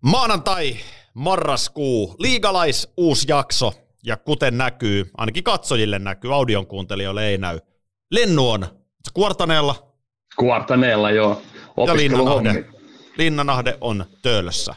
Maanantai, marraskuu, liigalais, uusi jakso. Ja kuten näkyy, ainakin katsojille näkyy, audion kuuntelijoille ei näy. Lennu on Kuortaneella. Kuortaneella, joo. Ja Linnanahde, Linnanahde on Töölössä.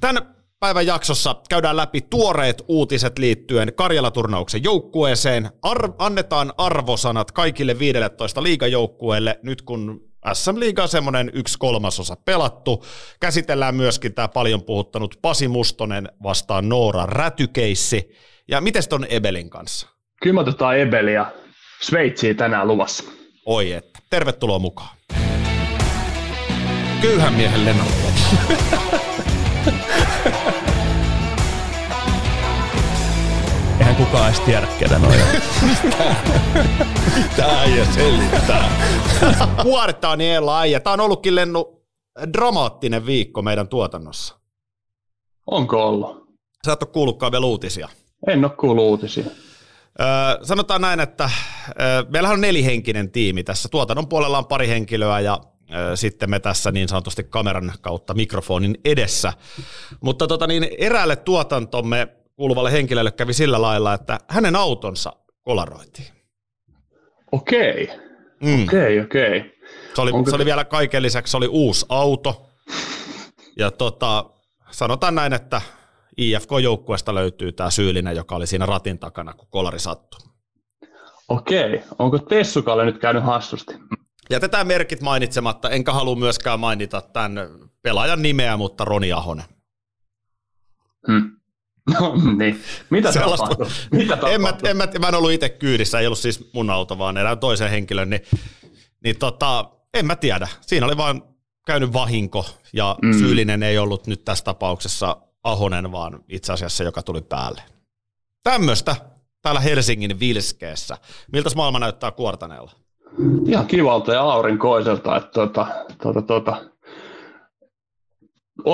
Tämän päivän jaksossa käydään läpi tuoreet uutiset liittyen Karjala-turnauksen joukkueeseen. Ar- annetaan arvosanat kaikille 15 liigajoukkueelle nyt kun SM-liiga on semmoinen yksi kolmasosa pelattu. Käsitellään myöskin tämä paljon puhuttanut Pasi Mustonen vastaan Noora Rätykeissi. Ja miten on Ebelin kanssa? Kyllä me otetaan Ebeliä Sveitsiin tänään luvassa. Oi että. Tervetuloa mukaan. Köyhän miehen lennolla. kukaan edes tiedä, ketä noin Tää ei selittää. Kuoretta on Eela äijä. Tää on ollutkin lennu dramaattinen viikko meidän tuotannossa. Onko ollut? Sä et ole kuullutkaan vielä uutisia. En ole kuullut uutisia. Öö, sanotaan näin, että öö, meillähän on nelihenkinen tiimi tässä. Tuotannon puolella on pari henkilöä ja öö, sitten me tässä niin sanotusti kameran kautta mikrofonin edessä. Mutta tota niin, eräälle tuotantomme kuuluvalle henkilölle kävi sillä lailla, että hänen autonsa kolaroitiin. Okei, mm. okei, okei. Se oli, se oli vielä kaiken lisäksi se oli uusi auto. Ja tota, sanotaan näin, että IFK-joukkueesta löytyy tämä syyllinen, joka oli siinä ratin takana, kun kolari sattui. Okei, onko Tessukalle nyt käynyt hassusti? Jätetään merkit mainitsematta, enkä halua myöskään mainita tämän pelaajan nimeä, mutta Roni Ahonen. Hmm. No niin, mitä tapahtui? Mitä tapahtui? En, mä, en, mä, mä en ollut itse kyydissä, ei ollut siis mun auto, vaan erään toisen henkilön, niin, niin tota, en mä tiedä. Siinä oli vaan käynyt vahinko, ja mm. syyllinen ei ollut nyt tässä tapauksessa Ahonen, vaan itse asiassa joka tuli päälle. Tämmöistä täällä Helsingin Vilskeessä. Miltä maailma näyttää Kuortaneella? Ihan kivalta ja aurinkoiselta. Että tuota, tuota, tuota,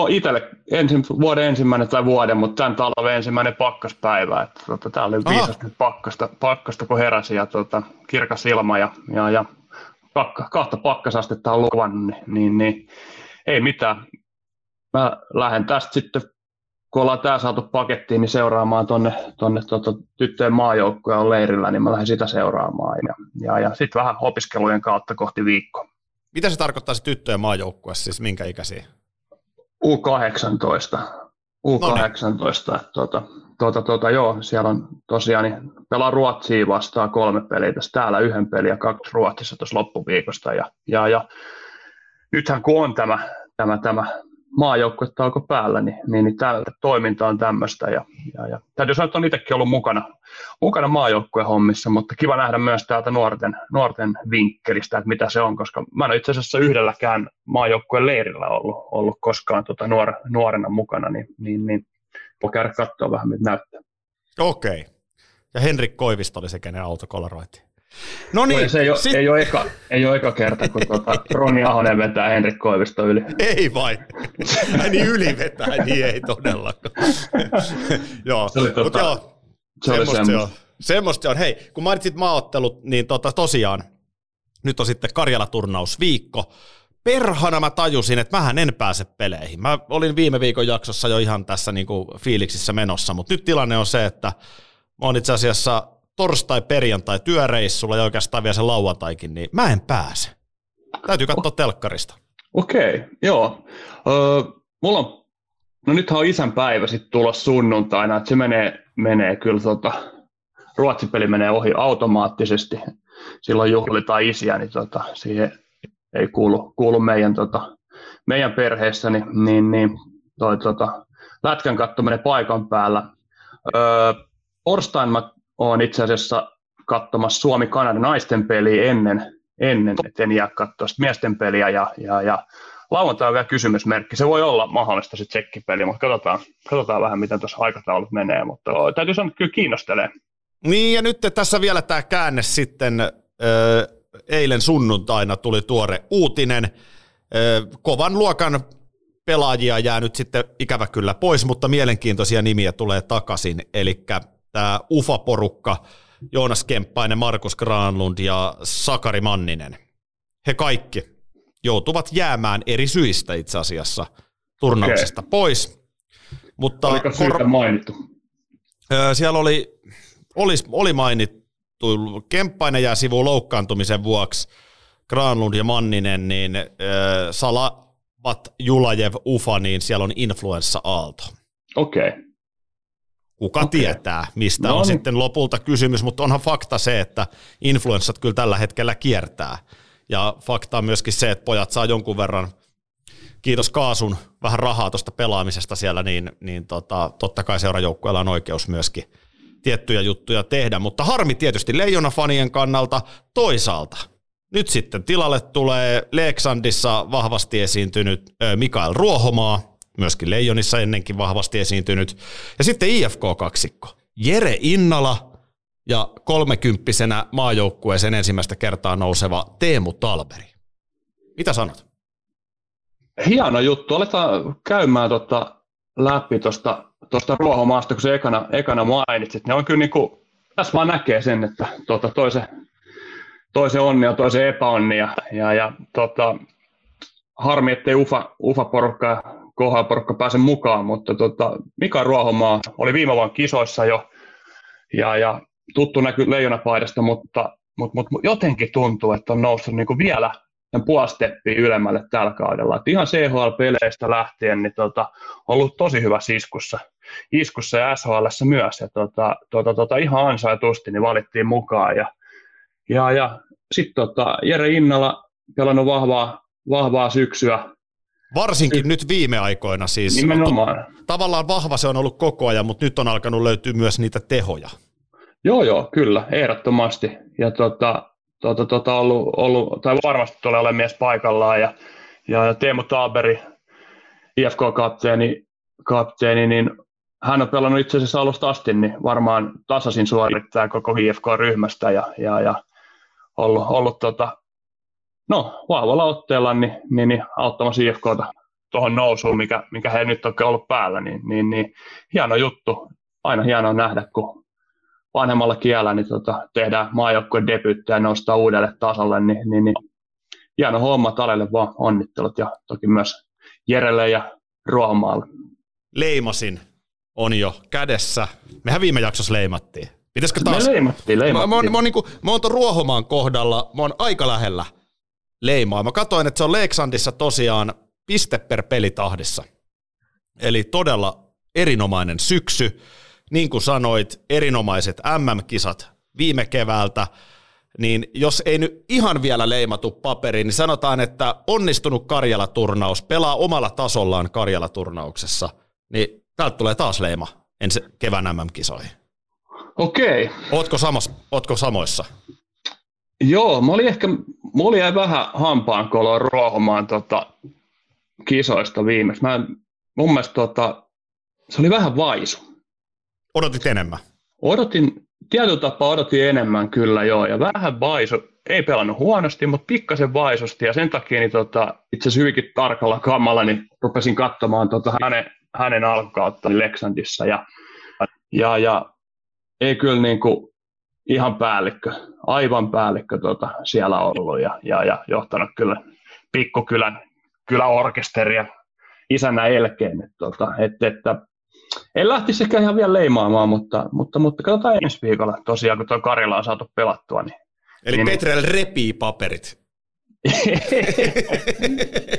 itselle ensin, vuoden ensimmäinen tai vuoden, mutta tämän talven ensimmäinen pakkaspäivä. Että, tuota, tää oli viisasti pakkasta, pakkasta, kun heräsi ja tuota, kirkas ilma ja, ja, ja kahta pakkasastetta on luvannut, niin, niin, niin ei mitään. Mä lähden tästä sitten kun ollaan tämä saatu pakettiin, niin seuraamaan tuonne tonne, tuota, tyttöjen maajoukkoja on leirillä, niin mä lähden sitä seuraamaan. Ja, ja, ja sitten vähän opiskelujen kautta kohti viikkoa. Mitä se tarkoittaa se tyttöjen maajoukkue, siis minkä ikäisiä? U18. U18. No niin. tuota, tuota, tuota, joo, siellä on tosiaan, niin pelaa Ruotsia vastaan kolme peliä tässä täällä, yhden pelin ja kaksi Ruotsissa tuossa loppuviikosta. Ja, ja, ja nythän kun on tämä, tämä, tämä maajoukkuetauko päällä, niin, niin, niin tämä toiminta on tämmöistä. Ja, ja, ja, täytyy sanoa, että on itsekin ollut mukana, mukana maajoukkueen hommissa, mutta kiva nähdä myös täältä nuorten, nuorten vinkkelistä, että mitä se on, koska mä en ole itse asiassa yhdelläkään maajoukkueen leirillä ollut, ollut koskaan tuota nuor, nuorena mukana, niin, niin, niin voi käydä katsoa vähän, mitä näyttää. Okei. Ja Henrik Koivisto oli se, kenen auto kolaroitiin. No niin, se ei ole, sit... ei, ole eka, ei ole eka kerta, kun tuota, Roni Ahonen vetää Henrik Koivisto yli. Ei vai. niin yli vetää, niin ei todellakaan. joo, se oli, tota, joo, se oli semmoista, se on. semmoista se on. Hei, kun mainitsit maaottelut, niin tota, tosiaan nyt on sitten Karjala-turnausviikko. Perhana mä tajusin, että mähän en pääse peleihin. Mä olin viime viikon jaksossa jo ihan tässä niinku fiiliksissä menossa, mutta nyt tilanne on se, että mä oon itse asiassa torstai, perjantai työreissulla ja oikeastaan vielä se lauantaikin, niin mä en pääse. Täytyy katsoa oh. telkkarista. Okei, okay, joo. Öö, mulla on, no nythän on isän päivä sitten tulossa sunnuntaina, että se menee, menee kyllä tota, ruotsipeli menee ohi automaattisesti. Silloin juhlitaan isiä, niin tota, siihen ei kuulu, kuulu meidän, tota, meidän perheessä, niin, niin, niin toi, tota, lätkän kattominen paikan päällä. Öö, Orstein mä olen itse asiassa katsomassa Suomi-Kanada naisten peliä ennen, ennen että en jää katsoa miesten peliä ja, ja, ja lauantai on vielä kysymysmerkki. Se voi olla mahdollista sitten tsekkipeli, mutta katsotaan, katsotaan vähän, miten tuossa aikataulut menee, mutta täytyy sanoa, että kyllä kiinnostelee. Niin ja nyt tässä vielä tämä käänne sitten, eilen sunnuntaina tuli tuore uutinen, kovan luokan pelaajia jää nyt sitten ikävä kyllä pois, mutta mielenkiintoisia nimiä tulee takaisin, eli tämä UFA-porukka, Joonas Kemppainen, Markus Granlund ja Sakari Manninen. He kaikki joutuvat jäämään eri syistä itse asiassa turnauksesta okay. pois. Mutta Oliko syytä kor- mainittu? Siellä oli, oli, oli mainittu, Kemppainen jää sivuun loukkaantumisen vuoksi, Granlund ja Manninen, niin äh, Salavat, Julajev, Ufa, niin siellä on influenssa-aalto. Okei. Okay. Kuka okay. tietää, mistä no, on niin. sitten lopulta kysymys, mutta onhan fakta se, että influenssat kyllä tällä hetkellä kiertää. Ja fakta on myöskin se, että pojat saa jonkun verran, kiitos Kaasun, vähän rahaa tuosta pelaamisesta siellä, niin, niin tota, totta kai seurajoukkueella on oikeus myöskin tiettyjä juttuja tehdä, mutta harmi tietysti Leijona-fanien kannalta toisaalta. Nyt sitten tilalle tulee Leksandissa vahvasti esiintynyt Mikael Ruohomaa, myöskin Leijonissa ennenkin vahvasti esiintynyt. Ja sitten IFK-kaksikko. Jere Innala ja kolmekymppisenä maajoukkueeseen ensimmäistä kertaa nouseva Teemu Talberi. Mitä sanot? Hieno juttu. Aletaan käymään tota läpi tuosta tosta ruohomaasta, kun se ekana, ekana mainitsit. Ne on kyllä niin kuin, tässä vaan näkee sen, että tota, toisen, toisen onni ja toisen epäonni. Ja, ja, ja tota, harmi, ettei UFA, UFA-porukka porukka pääse mukaan, mutta tota, Mika Ruohomaa oli viime vuonna kisoissa jo ja, ja tuttu näky leijonapaidasta, mutta, mutta, mutta jotenkin tuntuu, että on noussut niin kuin vielä puoli ylemmälle tällä kaudella. Et ihan CHL-peleistä lähtien niin tota, ollut tosi hyvä iskussa, iskussa ja SHL myös. Ja tota, tota, tota, ihan ansaitusti niin valittiin mukaan. Ja, ja, ja sitten tota, Jere Innala pelannut vahvaa, vahvaa syksyä. Varsinkin nyt viime aikoina siis. Nimenomaan. Tavallaan vahva se on ollut koko ajan, mutta nyt on alkanut löytyä myös niitä tehoja. Joo, joo, kyllä, ehdottomasti. Ja tota, tota, tota, ollut, ollut, tai varmasti tulee olemaan mies paikallaan. Ja, ja Teemu Taaberi, IFK-kapteeni, kapteeni, niin hän on pelannut itse asiassa alusta asti, niin varmaan tasaisin suorittaa koko IFK-ryhmästä ja, ja, ja ollut, ollut tota, no, vahvalla otteella niin, niin, niin auttamassa IFKta tuohon nousuun, mikä, mikä he nyt on ollut päällä, niin, niin, niin hieno juttu. Aina hienoa nähdä, kun vanhemmalla kielellä niin tota, tehdään maajoukkueen debyyttä ja nostaa uudelle tasolle, niin, niin, niin hieno homma Talelle vaan onnittelut ja toki myös Jerelle ja Ruohomaalle. Leimasin on jo kädessä. Mehän viime jaksossa leimattiin. Pitäisikö taas? Me leimattiin, leimattiin. Mä, mä, mä, mä, niin mä oon tuon Ruohomaan kohdalla, mä oon aika lähellä leimaa. Mä katsoin, että se on Leksandissa tosiaan piste per pelitahdissa. Eli todella erinomainen syksy niin kuin sanoit, erinomaiset MM-kisat viime keväältä, niin jos ei nyt ihan vielä leimatu paperiin, niin sanotaan, että onnistunut Karjala-turnaus, pelaa omalla tasollaan Karjala-turnauksessa, niin täältä tulee taas leima ensi kevään MM-kisoihin. Okei. Ootko, samos, ootko samoissa? Joo, mä olin ehkä, mulla jäi vähän hampaan koloon ruohomaan tota, kisoista viimeksi. Mä, mun mielestä tota, se oli vähän vaisu. Odotit enemmän? Odotin, tietyllä tapaa odotin enemmän kyllä joo, ja vähän vaisu, ei pelannut huonosti, mutta pikkasen vaisusti, ja sen takia niin tota, itse asiassa hyvinkin tarkalla kammalla niin rupesin katsomaan tota hänen, hänen alkukautta Leksandissa, ja, ja, ja ei kyllä niin kuin ihan päällikkö, aivan päällikkö tota, siellä ollut, ja, ja, ja johtanut kyllä pikkukylän kyläorkesteria isänä elkeen, että, tota, että, että en lähtisi ehkä ihan vielä leimaamaan, mutta, mutta, mutta katsotaan ensi viikolla tosiaan, kun tuo Karjala on saatu pelattua. Niin, Eli niin, Petrel repii paperit.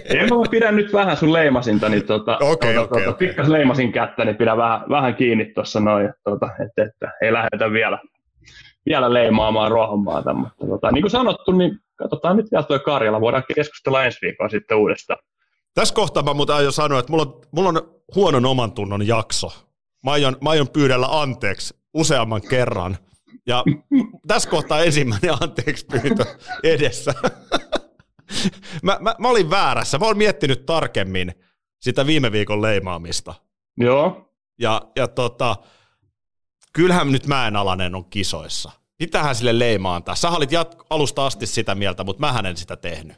en mä pidä nyt vähän sun leimasinta, niin tuota, okay, tuota, okay, tuota, okay. pikkas leimasin kättä, niin pidä vähän, vähän kiinni tuossa noin, tuota, että, että, ei lähdetä vielä, vielä leimaamaan ruohonmaata, mutta tuota, niin kuin sanottu, niin katsotaan nyt vielä tuo Karjala, voidaan keskustella ensi viikolla sitten uudestaan. Tässä kohtaa mä muuten aion sanoa, että mulla on, mulla on huonon oman tunnon jakso. Mä aion, mä aion pyydellä anteeksi useamman kerran. Ja tässä kohtaa ensimmäinen anteeksi pyyntö edessä. mä, mä, mä, olin väärässä. Mä olen miettinyt tarkemmin sitä viime viikon leimaamista. Joo. Ja, ja tota, kyllähän nyt Mäenalainen on kisoissa. Mitähän sille leimaantaa? Sä olit jat- alusta asti sitä mieltä, mutta mä en sitä tehnyt.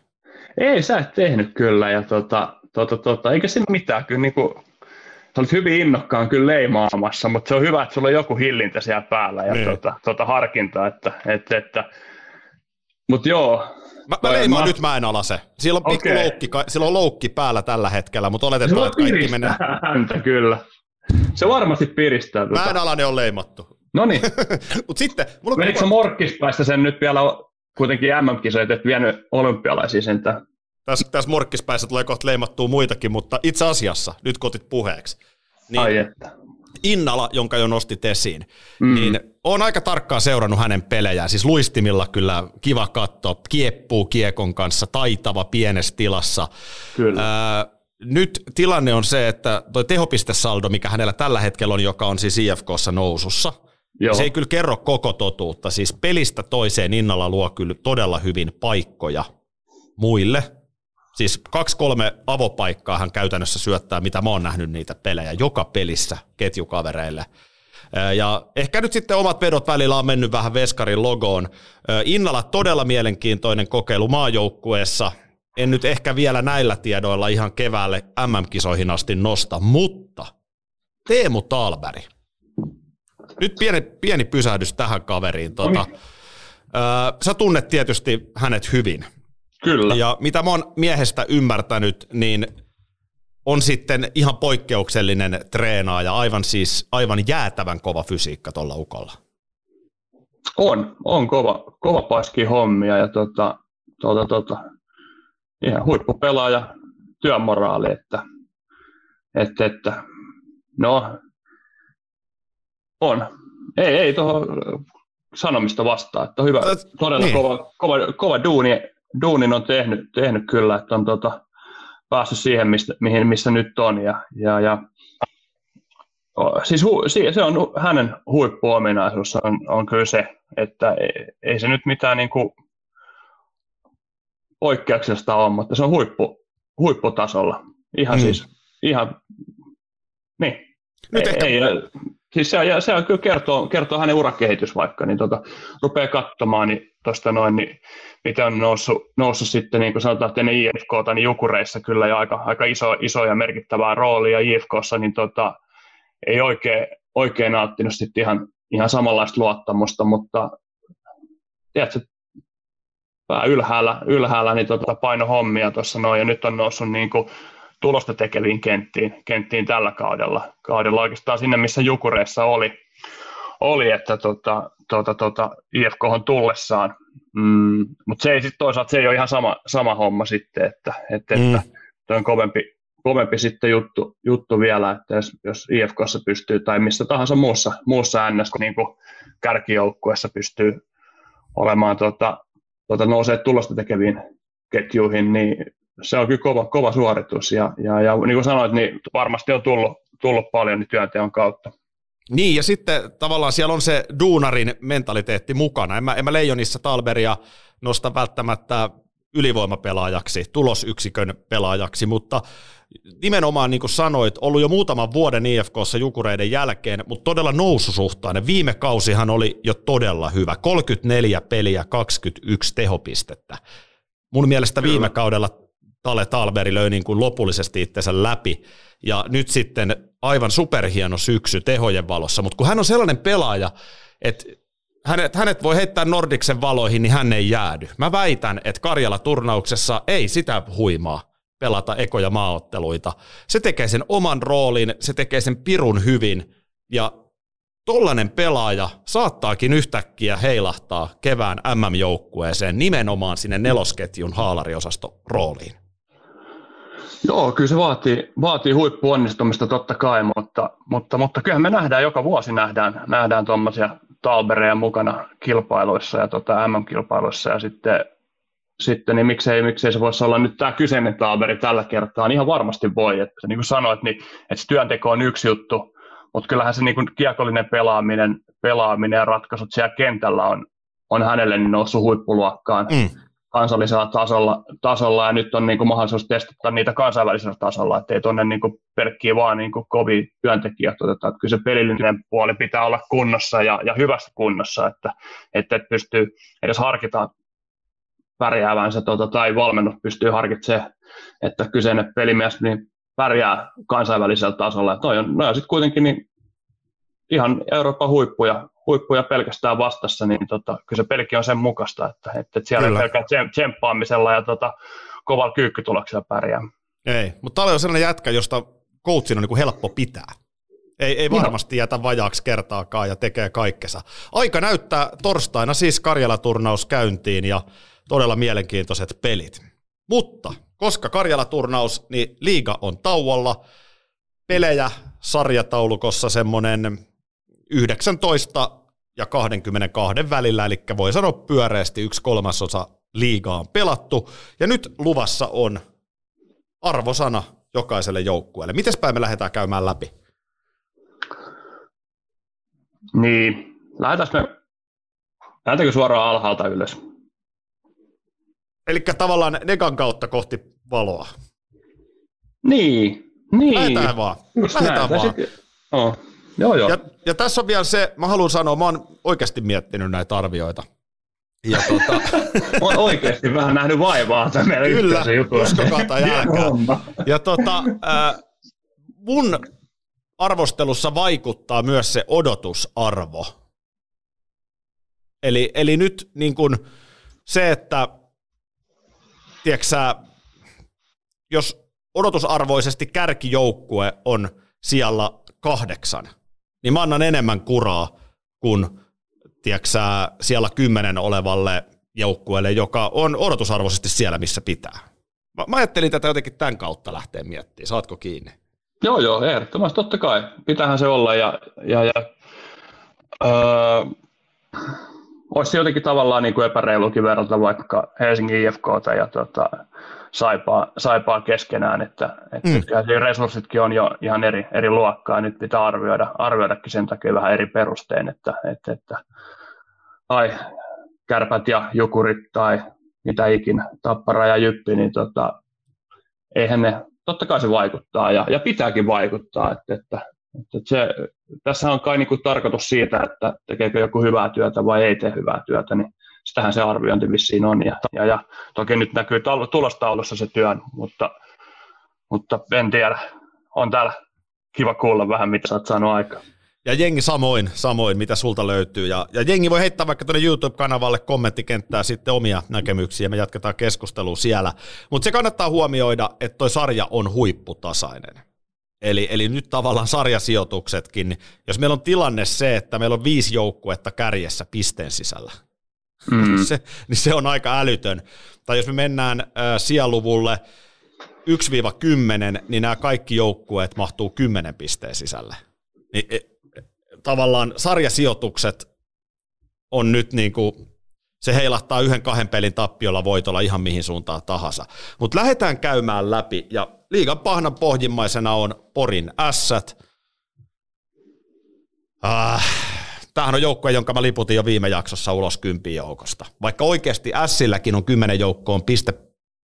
Ei sä et tehnyt kyllä, ja tota, tota, tota, eikä siinä mitään, kyllä niin kuin, sä olit hyvin innokkaan kyllä leimaamassa, mutta se on hyvä, että sulla on joku hillintä siellä päällä ja niin. tota, tota harkinta, että, että, että Mutta joo. Mä, mä leimaan mä... nyt mä en alase. Sillä on pikku okay. loukki, sillä on loukki päällä tällä hetkellä, mutta oletetaan, että kaikki menee. häntä kyllä. Se varmasti piristää. Mä en alanen on leimattu. No niin. Mut sitten... Mulla Menikö kuva... morkkispäistä sen nyt vielä kuitenkin MM-kisoja, että et vienyt olympialaisia sentään? Tässä, tässä morkkispäissä tulee kohta leimattua muitakin, mutta itse asiassa, nyt kotit puheeksi. Niin Ai että. Innala, jonka jo nostit esiin, mm. niin on aika tarkkaan seurannut hänen pelejään. Siis luistimilla kyllä kiva katto, kieppuu kiekon kanssa, taitava pienessä tilassa. Kyllä. Ää, nyt tilanne on se, että tuo tehopistesaldo, mikä hänellä tällä hetkellä on, joka on siis IFKssa nousussa, Joo. se ei kyllä kerro koko totuutta. Siis pelistä toiseen Innalla luo kyllä todella hyvin paikkoja muille. Siis kaksi-kolme avopaikkaa hän käytännössä syöttää, mitä mä oon nähnyt niitä pelejä, joka pelissä ketjukavereille. Ja ehkä nyt sitten omat vedot välillä on mennyt vähän Veskarin logoon. Innalla todella mielenkiintoinen kokeilu maajoukkueessa – en nyt ehkä vielä näillä tiedoilla ihan keväälle MM-kisoihin asti nosta, mutta Teemu Talberi. Nyt pieni, pieni pysähdys tähän kaveriin. Tota, öö, sä tunnet tietysti hänet hyvin. Kyllä. Ja mitä mä oon miehestä ymmärtänyt, niin on sitten ihan poikkeuksellinen treenaaja, aivan siis aivan jäätävän kova fysiikka tuolla ukolla. On, on kova, kova paski hommia ja tota, tota, tota, ihan huippupelaaja työmoraali, että, että, että no on. Ei, ei tuohon sanomista vastaa, että on hyvä, todella niin. kova, kova, kova duuni, duunin on tehnyt, tehnyt kyllä, että on tota, päässyt siihen, mistä, mihin, missä nyt on. Ja, ja, ja siis hu, se on hänen huippuominaisuus on, on kyllä se, että ei, ei se nyt mitään niin kuin poikkeuksesta on, mutta se on huippu, huipputasolla. Ihan mm. siis, ihan, niin. Nyt ei, ehkä... ei, siis se, se on kyllä kertoo, kertoo hänen urakehitys vaikka, niin tota, rupeaa katsomaan niin tuosta noin, niin miten on noussut, noussut sitten, niin kuin sanotaan, että ennen IFK, niin Jukureissa kyllä jo aika, aika iso, iso ja merkittävää roolia IFKssa, niin tota, ei oikein, oikein nauttinut sitten ihan, ihan samanlaista luottamusta, mutta tiedätkö, vähän ylhäällä, ylhäällä niin tota paino hommia tuossa noin, ja nyt on noussut niin kuin tulosta tekeviin kenttiin, kenttiin tällä kaudella, kaudella oikeastaan sinne, missä Jukureissa oli, oli että tota, tota, tota, IFK on tullessaan, mm, mutta se ei sitten toisaalta, se ei ole ihan sama, sama homma sitten, että, että, mm. että on kovempi, kovempi sitten juttu, juttu vielä, että jos, jos IFKssa pystyy tai missä tahansa muussa, muussa NS niin kärkijoukkueessa pystyy olemaan tota, tuota, nousee tulosta tekeviin ketjuihin, niin se on kyllä kova, kova suoritus. Ja, ja, ja niin kuin sanoit, niin varmasti on tullut, tullut paljon niin työnteon kautta. Niin, ja sitten tavallaan siellä on se duunarin mentaliteetti mukana. En mä, en mä Leijonissa Talberia nosta välttämättä ylivoimapelaajaksi, tulosyksikön pelaajaksi, mutta nimenomaan niin kuin sanoit, ollut jo muutaman vuoden IFKssa Jukureiden jälkeen, mutta todella noususuhtainen. Viime kausihan oli jo todella hyvä. 34 peliä, 21 tehopistettä. Mun mielestä Kyllä. viime kaudella Tale Talberi löi niin kuin lopullisesti itsensä läpi, ja nyt sitten aivan superhieno syksy tehojen valossa, mutta kun hän on sellainen pelaaja, että hänet, hänet voi heittää Nordiksen valoihin, niin hän ei jäädy. Mä väitän, että Karjala-turnauksessa ei sitä huimaa pelata ekoja maaotteluita. Se tekee sen oman roolin, se tekee sen pirun hyvin, ja tollainen pelaaja saattaakin yhtäkkiä heilahtaa kevään MM-joukkueeseen nimenomaan sinne nelosketjun haalariosasto rooliin. Joo, kyllä se vaatii, vaatii huippuonnistumista totta kai, mutta, mutta, mutta kyllähän me nähdään, joka vuosi nähdään, nähdään tuommoisia Talbereja mukana kilpailuissa ja tota MM-kilpailuissa ja sitten, sitten niin miksei, miksei se voisi olla nyt tämä kyseinen Talberi tällä kertaa, niin ihan varmasti voi, että niin kuin sanoit, niin, että se työnteko on yksi juttu, mutta kyllähän se niin kuin kiekollinen pelaaminen, pelaaminen ja ratkaisut siellä kentällä on, on hänelle noussut huippuluokkaan. Mm kansallisella tasolla, tasolla ja nyt on niin kuin mahdollisuus testata niitä kansainvälisellä tasolla, ettei tuonne niin kuin pelkkiä vaan niin kuin kovia työntekijät oteta. Että kyllä se pelillinen puoli pitää olla kunnossa ja, ja hyvässä kunnossa, että, että et pystyy edes harkita pärjäävänsä tuota, tai valmennus pystyy harkitsemaan, että kyseinen pelimies niin pärjää kansainvälisellä tasolla. Ja toi on, on sitten kuitenkin niin ihan Euroopan huippuja, huippuja pelkästään vastassa, niin tota, kyllä se pelki on sen mukaista, että, että siellä kyllä. ei pelkään tsemppaamisella ja tota, kovalla kyykkytuloksella pärjää. Ei, mutta tämä on sellainen jätkä, josta coachin on niin kuin helppo pitää. Ei, ei varmasti jätä vajaaksi kertaakaan ja tekee kaikkensa. Aika näyttää torstaina siis Karjala-turnaus käyntiin ja todella mielenkiintoiset pelit. Mutta koska Karjala-turnaus, niin liiga on tauolla. Pelejä sarjataulukossa semmoinen 19 ja 22 välillä, eli voi sanoa pyöreästi yksi kolmasosa liigaa on pelattu. Ja nyt luvassa on arvosana jokaiselle joukkueelle. Miten päin me lähdetään käymään läpi? Niin, lähdetäänkö me, lähdetäänkö suoraan alhaalta ylös? Eli tavallaan negan kautta kohti valoa. Niin, niin. Lähdetään vaan. Näin. vaan. oh. Joo, joo. Ja, ja tässä on vielä se, mä haluan sanoa, mä oon oikeasti miettinyt näitä arvioita. Ja tota... Olen oikeasti vähän nähnyt vaivaa tämän Kyllä, uskokaa tai älkää. Ja tota, äh, mun arvostelussa vaikuttaa myös se odotusarvo. Eli, eli nyt niin kun se, että tiedätkö jos odotusarvoisesti kärkijoukkue on siellä kahdeksan, niin mä annan enemmän kuraa kuin tiedätkö siellä kymmenen olevalle joukkueelle, joka on odotusarvoisesti siellä, missä pitää. Mä, mä ajattelin tätä jotenkin tämän kautta lähteä miettimään. Saatko kiinni? Joo, joo, ehdottomasti, totta kai. Pitähän se olla. Ja, ja, ja öö, olisi jotenkin tavallaan niin kuin epäreilukin verrata vaikka Helsingin IFKta ja tota, saipaa, saipaa keskenään, että, että mm. resurssitkin on jo ihan eri, eri luokkaa, nyt pitää arvioida, arvioidakin sen takia vähän eri perustein, että, että, että ai, kärpät ja jukurit tai mitä ikinä, tappara ja jyppi, niin tota, eihän ne, totta kai se vaikuttaa ja, ja pitääkin vaikuttaa, että, että, että se, tässä on kai niin kuin tarkoitus siitä, että tekeekö joku hyvää työtä vai ei tee hyvää työtä, niin sitähän se arviointi vissiin on. Ja, ja, ja toki nyt näkyy tulostaulussa se työn, mutta, mutta en tiedä. On täällä kiva kuulla vähän, mitä sä oot saanut aikaan. Ja jengi samoin, samoin, mitä sulta löytyy. Ja, ja jengi voi heittää vaikka tuonne YouTube-kanavalle kommenttikenttää sitten omia näkemyksiä, me jatketaan keskustelua siellä. Mutta se kannattaa huomioida, että toi sarja on huipputasainen. Eli, eli nyt tavallaan sarjasijoituksetkin, jos meillä on tilanne se, että meillä on viisi joukkuetta kärjessä pisteen sisällä, mm. se, niin se on aika älytön. Tai jos me mennään äh, sijaluvulle 1-10, niin nämä kaikki joukkueet mahtuu 10 pisteen sisälle. Niin, e, tavallaan sarjasijoitukset on nyt niin kuin, se heilahtaa yhden kahden pelin tappiolla voitolla ihan mihin suuntaan tahansa. Mutta lähdetään käymään läpi, ja liigan pahnan pohjimmaisena on Porin ässät. Ah, tämähän on joukkue, jonka mä liputin jo viime jaksossa ulos kympin joukosta. Vaikka oikeasti Silläkin on kymmenen joukkoon piste,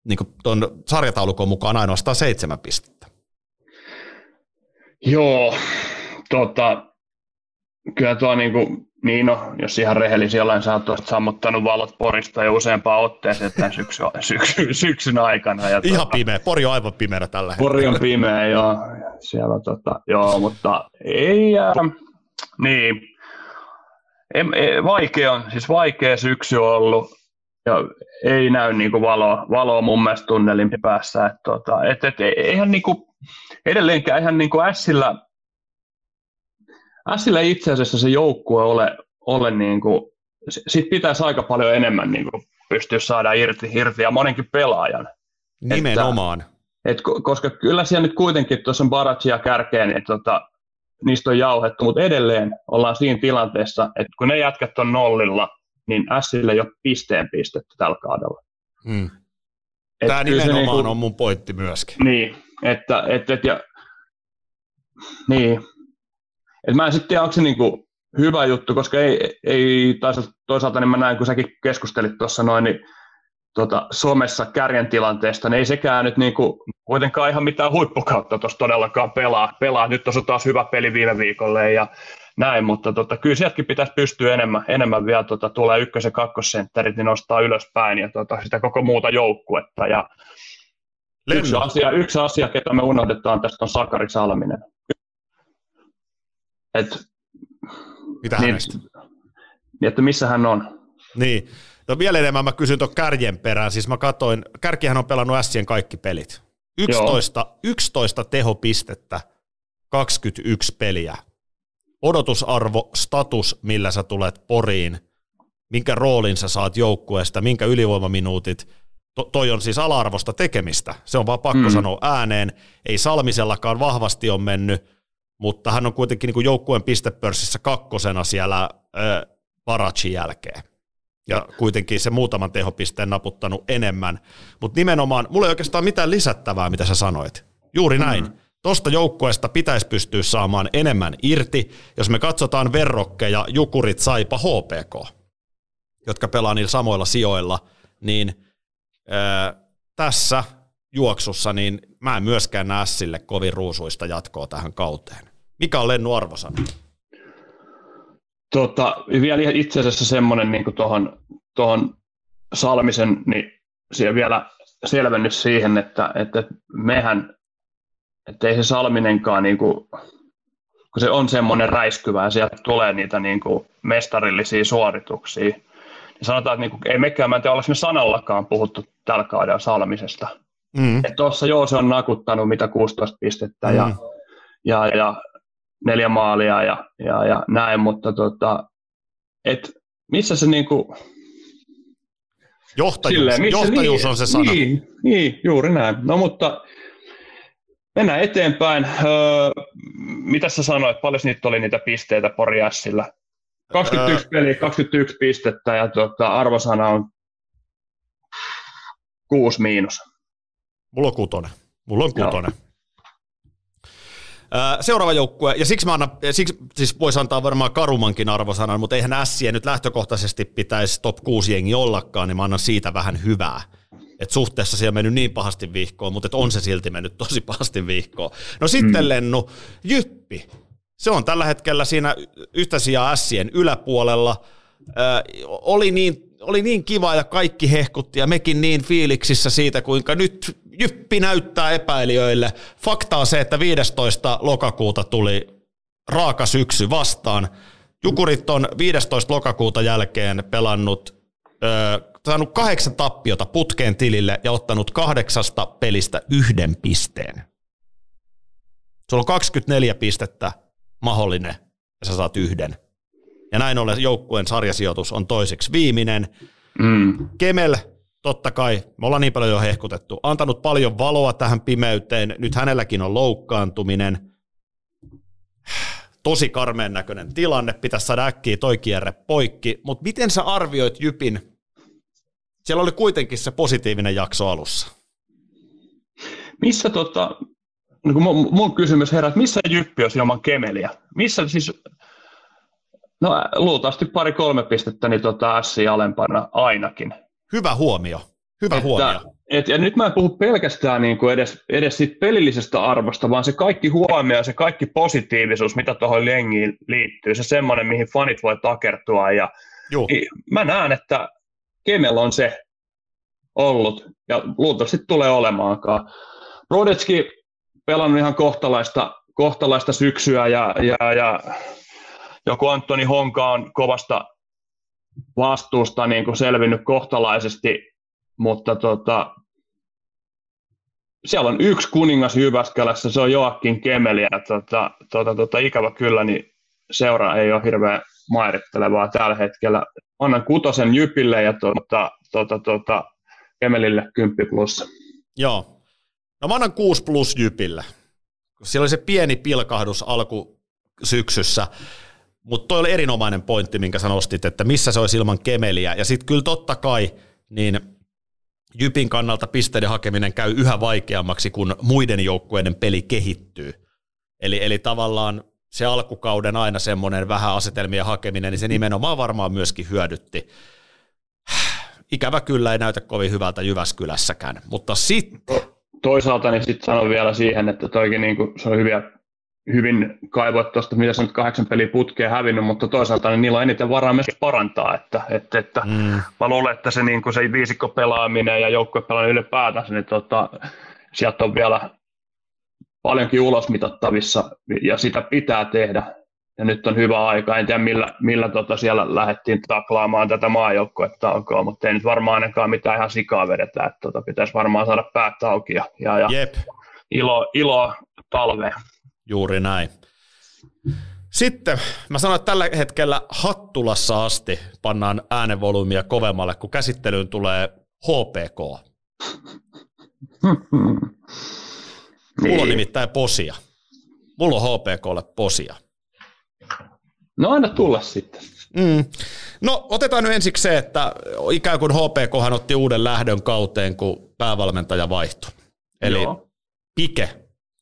niin kuin tuon sarjataulukon mukaan ainoastaan seitsemän pistettä. Joo, tota, kyllä tuo niin kuin, niin no, jos ihan rehellisiä olen, sä oot sammuttanut valot Porista jo useampaan otteeseen tämän syksy, syksy, syksyn aikana. Ja ihan tuota, pimeä, Pori on aivan pimeä tällä hetkellä. Pori on pimeä, joo. Siellä, tota, joo, mutta ei, äh, niin, en, en, vaikea siis vaikea syksy on ollut, ja ei näy niin kuin valoa, valoa mun mielestä tunnelin päässä. Et, tota, et, et, eihän niin kuin, edelleenkään ihan niin kuin Ässillä, Ässillä itse asiassa se joukkue ole, ole niin kuin, sit pitäisi aika paljon enemmän niin kuin pystyä saada irti, irti ja monenkin pelaajan. Nimenomaan. Että, et, koska kyllä siellä nyt kuitenkin tuossa on Baratsia kärkeen, niin tota, niistä on jauhettu, mutta edelleen ollaan siinä tilanteessa, että kun ne jätkät on nollilla, niin Sille ei ole pisteen pistetty tällä kaudella. Hmm. Tämä nimenomaan niin kuin, on mun pointti myöskin. Niin, että, että, että ja, niin. Et mä en sitten tiedä, onko se niin kuin hyvä juttu, koska ei, ei toisaalta niin mä näin, kun säkin keskustelit tuossa noin, niin tota, Suomessa kärjen tilanteesta, niin ei sekään nyt niinku, kuitenkaan ihan mitään huippukautta tuossa todellakaan pelaa. pelaa. Nyt on taas hyvä peli viime viikolle ja näin, mutta tota, kyllä sieltäkin pitäisi pystyä enemmän, enemmän vielä, tota, tulee ykkös- ja kakkosentterit, niin nostaa ylöspäin ja tota, sitä koko muuta joukkuetta. Ja yksi asia, yksi asia, ketä me unohdetaan tästä on Sakari Salminen. Et, Mitä niin, hänestä? Niin, että missä hän on. Niin. No vielä enemmän mä kysyn tuon kärjen perään. Siis mä katsoin, kärkihän on pelannut Sien kaikki pelit. 11, 11 tehopistettä, 21 peliä. Odotusarvo, status, millä sä tulet poriin, minkä roolin sä saat joukkueesta, minkä ylivoimaminuutit. To, toi on siis ala-arvosta tekemistä. Se on vaan pakko mm. sanoa ääneen. Ei Salmisellakaan vahvasti on mennyt, mutta hän on kuitenkin niin joukkueen pistepörssissä kakkosena siellä äh, Parachin jälkeen ja kuitenkin se muutaman tehopisteen naputtanut enemmän. Mutta nimenomaan, mulla ei oikeastaan mitään lisättävää, mitä sä sanoit. Juuri näin. Mm-hmm. Tosta joukkueesta pitäisi pystyä saamaan enemmän irti, jos me katsotaan verrokkeja, Jukurit, Saipa, HPK, jotka pelaa niillä samoilla sijoilla, niin ää, tässä juoksussa niin mä en myöskään näe sille kovin ruusuista jatkoa tähän kauteen. Mikä on Lennu arvosana? Tota, vielä itse asiassa semmoinen niin tuohon tohon Salmisen, niin siellä vielä selvennys siihen, että, että mehän, että ei se Salminenkaan, niin kuin, kun se on semmoinen räiskyvä ja sieltä tulee niitä niin kuin mestarillisia suorituksia, niin sanotaan, että niin kuin, ei mekään, mä en tiedä, me sanallakaan puhuttu tällä kaudella Salmisesta. Mm. Tuossa joo, se on nakuttanut mitä 16 pistettä mm. ja, ja, ja neljä maalia ja, ja, ja näin, mutta tota, et missä se niinku... Johtajuus, silleen, missä, johtajuus niin, on se sana. Niin, niin, juuri näin. No mutta mennään eteenpäin. Öö, mitä sä sanoit, paljon niitä oli niitä pisteitä Poriassilla? 21 öö, peliä, 21 pistettä ja tota, arvosana on 6 miinus. Mulla on kutonen. Mulla on kutonen. Joo. Seuraava joukkue, ja siksi, mä annan, siksi siis voisi antaa varmaan karumankin arvosanan, mutta eihän Ässiä nyt lähtökohtaisesti pitäisi top 6 jengi ollakaan, niin mä annan siitä vähän hyvää. Et suhteessa siellä on mennyt niin pahasti vihkoon, mutta et on se silti mennyt tosi pahasti vihkoon. No sitten mm. Lennu, Jyppi. Se on tällä hetkellä siinä yhtä sijaa Ässien yläpuolella. Ö, oli niin oli niin kiva ja kaikki hehkutti ja mekin niin fiiliksissä siitä, kuinka nyt Jyppi näyttää epäilijöille. Fakta on se, että 15. lokakuuta tuli raaka syksy vastaan. Jukurit on 15. lokakuuta jälkeen pelannut, ö, saanut kahdeksan tappiota putkeen tilille ja ottanut kahdeksasta pelistä yhden pisteen. Sulla on 24 pistettä mahdollinen ja sä saat yhden. Ja näin ollen joukkueen sarjasijoitus on toiseksi viimeinen. Mm. Kemel, totta kai, me ollaan niin paljon jo hehkutettu, antanut paljon valoa tähän pimeyteen, nyt hänelläkin on loukkaantuminen. Tosi karmeen näköinen tilanne, pitäisi saada äkkiä toi kierre poikki, mutta miten sä arvioit Jypin? Siellä oli kuitenkin se positiivinen jakso alussa. Missä tota, kun mun, mun kysymys herää, että missä Jyppi olisi ilman Kemeliä? Missä siis No luultavasti pari-kolme pistettä niin tota S alempana ainakin. Hyvä huomio. Hyvä että, huomio. Et, ja nyt mä en puhu pelkästään niin kuin edes, edes siitä pelillisestä arvosta, vaan se kaikki huomio ja se kaikki positiivisuus, mitä tuohon lengiin liittyy, se semmoinen, mihin fanit voi takertua. Ja, niin, mä näen, että Kemel on se ollut, ja luultavasti tulee olemaankaan. Brodetski pelannut ihan kohtalaista, kohtalaista syksyä, ja, ja, ja joku Antoni Honka on kovasta vastuusta niin kuin selvinnyt kohtalaisesti, mutta tota, siellä on yksi kuningas Jyväskälässä, se on Joakin Kemeli, ja tota, tota, tota, ikävä kyllä, niin seura ei ole hirveän mairittelevaa tällä hetkellä. Annan kutosen Jypille ja tota, tota, tota, Kemelille 10 plus. Joo. No mä annan 6 plus Jypille. Siellä oli se pieni pilkahdus alku syksyssä. Mutta toi oli erinomainen pointti, minkä sä nostit, että missä se olisi ilman kemeliä. Ja sitten kyllä totta kai, niin Jypin kannalta pisteiden hakeminen käy yhä vaikeammaksi, kun muiden joukkueiden peli kehittyy. Eli, eli tavallaan se alkukauden aina semmoinen vähän asetelmien hakeminen, niin se nimenomaan varmaan myöskin hyödytti. Ikävä kyllä ei näytä kovin hyvältä Jyväskylässäkään, mutta sitten... Toisaalta niin sitten sanon vielä siihen, että toikin niin kuin, se on hyviä hyvin kaivoit tuosta, mitä sä nyt kahdeksan peliä putkeen hävinnyt, mutta toisaalta niin niillä on eniten varaa myös parantaa, että, että, että mm. mä luulen, että se, niin kuin se viisikko pelaaminen ja pelaaminen ylipäätänsä, niin tota, sieltä on vielä paljonkin ulosmitattavissa ja sitä pitää tehdä. ja nyt on hyvä aika. En tiedä, millä, millä tota siellä lähdettiin taklaamaan tätä maajoukkuetta alkoa, mutta ei nyt varmaan ainakaan mitään ihan sikaa vedetä. Että tota, pitäisi varmaan saada päät auki ja, ja, ja Jep. Ilo, ilo talveen. Juuri näin. Sitten mä sanoin, että tällä hetkellä Hattulassa asti pannaan äänenvolyymia kovemmalle, kun käsittelyyn tulee HPK. Mulla on nimittäin posia. Mulla on HPKlle posia. No aina tulla sitten. Mm. No otetaan nyt ensiksi se, että ikään kuin HPK otti uuden lähdön kauteen, kun päävalmentaja vaihtui. Eli Joo. Pike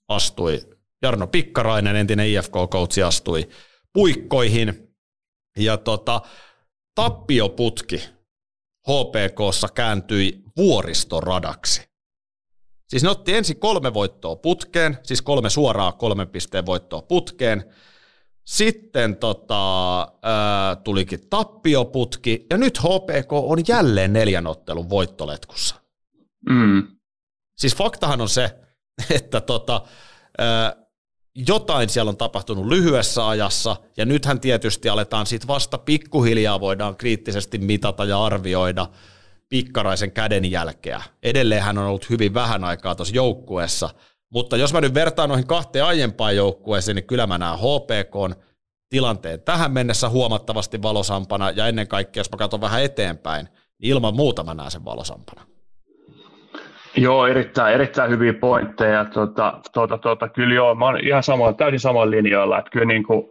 astui, Jarno Pikkarainen, entinen IFK-koutsi, astui puikkoihin. Ja tota, tappioputki HPKssa kääntyi vuoristoradaksi. Siis ne otti ensin kolme voittoa putkeen, siis kolme suoraa kolmen pisteen voittoa putkeen. Sitten tota, ää, tulikin tappioputki, ja nyt HPK on jälleen neljän ottelun voittoletkussa. Mm. Siis faktahan on se, että tota, ää, jotain siellä on tapahtunut lyhyessä ajassa, ja nythän tietysti aletaan sitten vasta pikkuhiljaa voidaan kriittisesti mitata ja arvioida pikkaraisen kädenjälkeä. Edelleen hän on ollut hyvin vähän aikaa tuossa joukkueessa, mutta jos mä nyt vertaan noihin kahteen aiempaan joukkueeseen, niin kyllä mä näen HPK tilanteen tähän mennessä huomattavasti valosampana, ja ennen kaikkea, jos mä katson vähän eteenpäin, niin ilman muuta mä näen sen valosampana. Joo, erittäin, erittäin hyviä pointteja. Tota, tota, tota, kyllä joo, mä oon ihan sama, täysin samoin linjoilla, että kyllä niin kuin,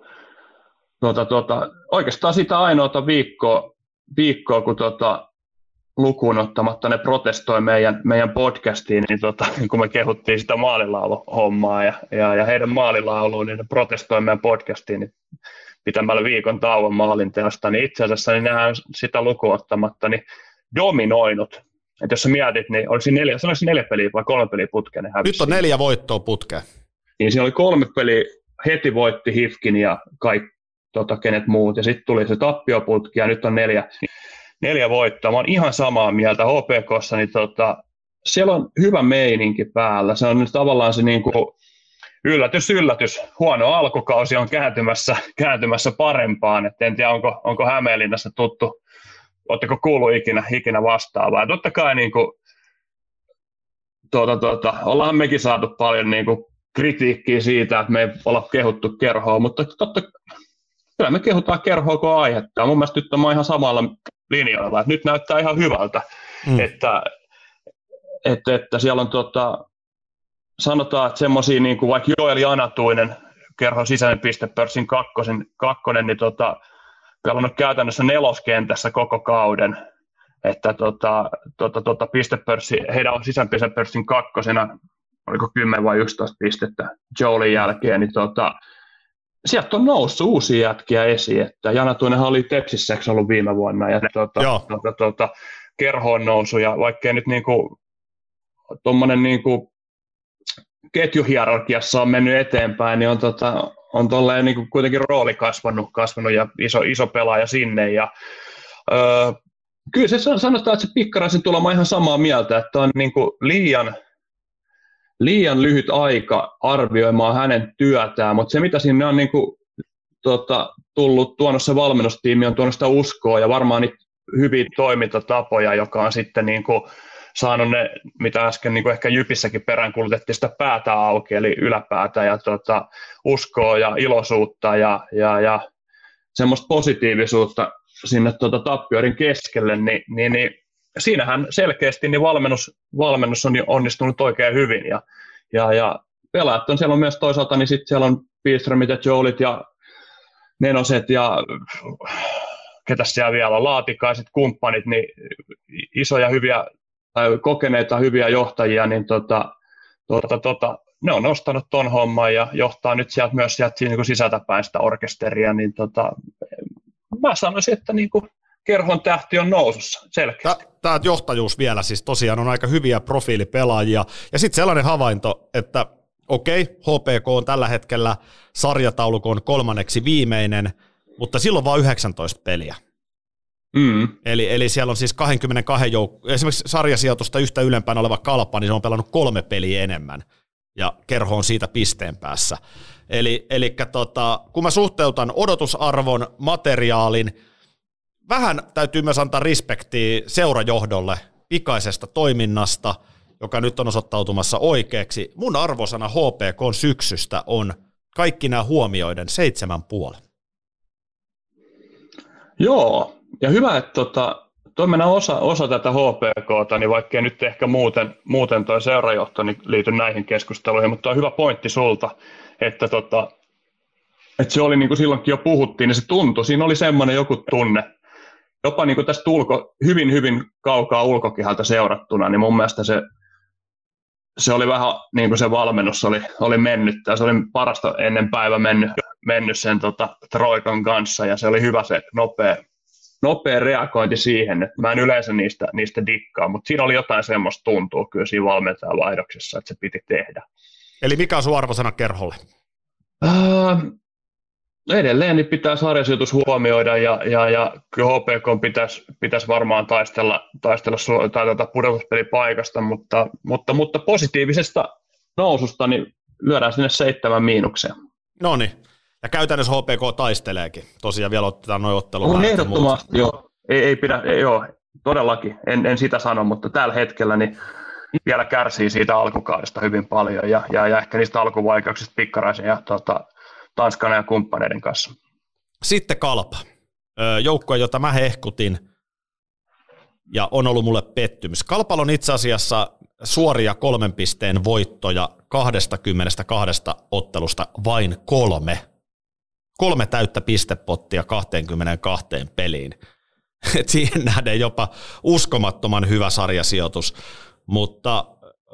tota, tota, oikeastaan sitä ainoata viikkoa, viikkoa kun tota, lukuun ottamatta ne protestoi meidän, meidän podcastiin, niin tota, kun me kehuttiin sitä maalilauluhommaa ja, ja, ja heidän maalilauluun, niin ne protestoi meidän podcastiin niin pitämällä viikon tauon maalinteosta, niin itse asiassa niin nehän sitä lukuun ottamatta niin dominoinut. Että jos sä mietit, niin oliko siinä neljä, sanoiko neljä peliä vai kolme peliä putkeen? Nyt on neljä voittoa putkeen. Niin siinä oli kolme peliä, heti voitti Hifkin ja kaikki tota, kenet muut, ja sitten tuli se tappioputki, ja nyt on neljä neljä voittoa. Mä oon ihan samaa mieltä HPKssa, niin tota, siellä on hyvä meininki päällä. Se on nyt tavallaan se niin kuin yllätys, yllätys. Huono alkukausi on kääntymässä, kääntymässä parempaan. Et en tiedä, onko, onko Hämeenlinnassa tuttu, oletteko kuullut ikinä, ikinä vastaavaa. Totta kai niin kuin, tuota, tuota, ollaan mekin saatu paljon niin kuin, kritiikkiä siitä, että me ei olla kehuttu kerhoa, mutta totta, kyllä me kehutaan kerhoa kuin aihetta. Mun mielestä nyt on ihan samalla linjoilla. Että nyt näyttää ihan hyvältä, mm. että, että, että siellä on tota, sanotaan, että semmoisia niin kuin vaikka Joel Anatuinen, kerho sisäinen pistepörssin kakkosen, kakkonen, niin tota, pelannut käytännössä neloskentässä koko kauden, että tota, tota, tota, pistepörssi, heidän on sisäänpistepörssin kakkosena, oliko 10 vai 11 pistettä Joelin jälkeen, niin tota, sieltä on noussut uusia jätkiä esiin, että Jana Tuinenhan oli Tepsissä, ollut viime vuonna, ja tuota, tuota, tuota, kerho on noussut, ja vaikkei nyt niinku, tuommoinen niinku, ketjuhierarkiassa on mennyt eteenpäin, niin on, tota, on tolleen niinku kuitenkin rooli kasvanut, kasvanut ja iso, iso pelaaja sinne, ja öö, kyllä se sanotaan, että se pikkaraisen tulema ihan samaa mieltä, että on niinku liian liian lyhyt aika arvioimaan hänen työtään, mutta se mitä sinne on niin kuin, tota, tullut, tuonut se valmennustiimi, on tuonut sitä uskoa ja varmaan niitä hyviä toimintatapoja, joka on sitten niin kuin, saanut ne, mitä äsken niin kuin ehkä Jypissäkin peräänkuulutettiin sitä päätä auki, eli yläpäätä ja tota, uskoa ja iloisuutta ja, ja, ja semmoista positiivisuutta sinne tuota tappioiden keskelle, niin, niin, niin siinähän selkeästi niin valmennus, valmennus on onnistunut oikein hyvin ja, ja, ja pelaajat on siellä on myös toisaalta, niin sitten siellä on Pilströmit ja Joulit ja Nenoset ja ketä siellä vielä laatikaiset kumppanit, niin isoja hyviä tai kokeneita hyviä johtajia, niin tota, tota, tota, ne on nostanut ton homman ja johtaa nyt sieltä myös sieltä niin sisältäpäin sitä orkesteria, niin tota, mä sanoisin, että niin kuin kerhon tähti on nousussa, selkeästi. Tämä johtajuus vielä, siis tosiaan on aika hyviä profiilipelaajia. Ja sitten sellainen havainto, että okei, HPK on tällä hetkellä sarjataulukon kolmanneksi viimeinen, mutta silloin vain 19 peliä. Mm. Eli, eli siellä on siis 22 jouk- esimerkiksi sarjasijoitusta yhtä ylempään oleva kalpa, niin se on pelannut kolme peliä enemmän, ja kerho on siitä pisteen päässä. Eli, eli tota, kun mä suhteutan odotusarvon, materiaalin, vähän täytyy myös antaa respektiä seurajohdolle pikaisesta toiminnasta, joka nyt on osoittautumassa oikeaksi. Mun arvosana HPK syksystä on kaikki nämä huomioiden seitsemän puoli. Joo, ja hyvä, että tota, toimena osa, osa tätä HPKta, niin vaikkei nyt ehkä muuten, muuten toi seurajohto niin liity näihin keskusteluihin, mutta on hyvä pointti sulta, että, tota, että se oli niin kuin silloinkin jo puhuttiin, niin se tuntui, siinä oli semmoinen joku tunne, jopa niin kuin tästä ulko, hyvin, hyvin kaukaa ulkokihalta seurattuna, niin mun mielestä se, se oli vähän niin kuin se valmennus oli, oli mennyt, tai se oli parasta ennen päivä mennyt, mennyt sen tota, Troikan kanssa, ja se oli hyvä se nopea, nopea reagointi siihen, että mä en yleensä niistä, niistä dikkaa, mutta siinä oli jotain semmoista tuntua kyllä siinä valmentajavaihdoksessa, että se piti tehdä. Eli mikä on sun arvosana kerholle? Uh, edelleen niin pitää sarjasijoitus huomioida ja, ja, ja kyllä HPK pitäisi, pitäisi varmaan taistella, taistella tai tuota pudotuspelipaikasta, mutta, mutta, mutta positiivisesta noususta niin lyödään sinne seitsemän miinukseen. No niin, ja käytännössä HPK taisteleekin. Tosiaan vielä otetaan noin ottelu. On ehdottomasti, joo. Ei, ei pidä, ei, joo, todellakin, en, en sitä sano, mutta tällä hetkellä niin vielä kärsii siitä alkukaudesta hyvin paljon ja, ja, ja ehkä niistä alkuvaikeuksista pikkaraisen ja tota, Tanskan ja kumppaneiden kanssa. Sitten Kalpa, joukkue, jota mä hehkutin ja on ollut mulle pettymys. Kalpalla on itse asiassa suoria kolmen pisteen voittoja 22 ottelusta vain kolme. Kolme täyttä pistepottia 22 peliin. Et siihen nähden jopa uskomattoman hyvä sarjasijoitus, mutta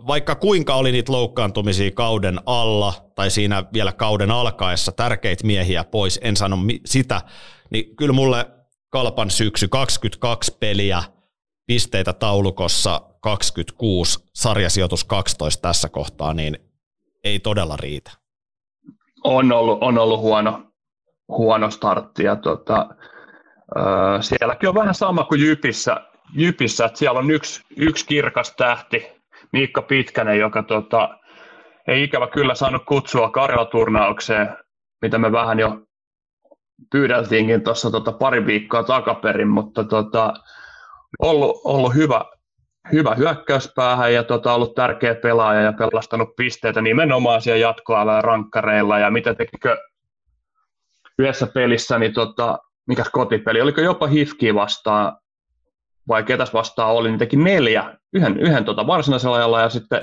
vaikka kuinka oli niitä loukkaantumisia kauden alla tai siinä vielä kauden alkaessa tärkeitä miehiä pois, en sano sitä, niin kyllä mulle kalpan syksy 22 peliä, pisteitä taulukossa 26, sarjasijoitus 12 tässä kohtaa, niin ei todella riitä. On ollut, on ollut huono, huono startti ja tota, sielläkin on vähän sama kuin Jypissä, Jypissä että siellä on yksi, yksi kirkas tähti, Miikka Pitkänen, joka tota, ei ikävä kyllä saanut kutsua Karjala-turnaukseen, mitä me vähän jo pyydeltiinkin tuossa tota pari viikkoa takaperin, mutta tota, ollut, ollut hyvä, hyvä hyökkäyspäähän ja tota, ollut tärkeä pelaaja ja pelastanut pisteitä nimenomaan siellä jatkoalla ja rankkareilla. Ja mitä tekikö yhdessä pelissä, niin tota, mikäs kotipeli, oliko jopa Hifki vastaan vai ketäs vastaan oli, niin teki neljä yhden, yhden tota varsinaisella ajalla ja sitten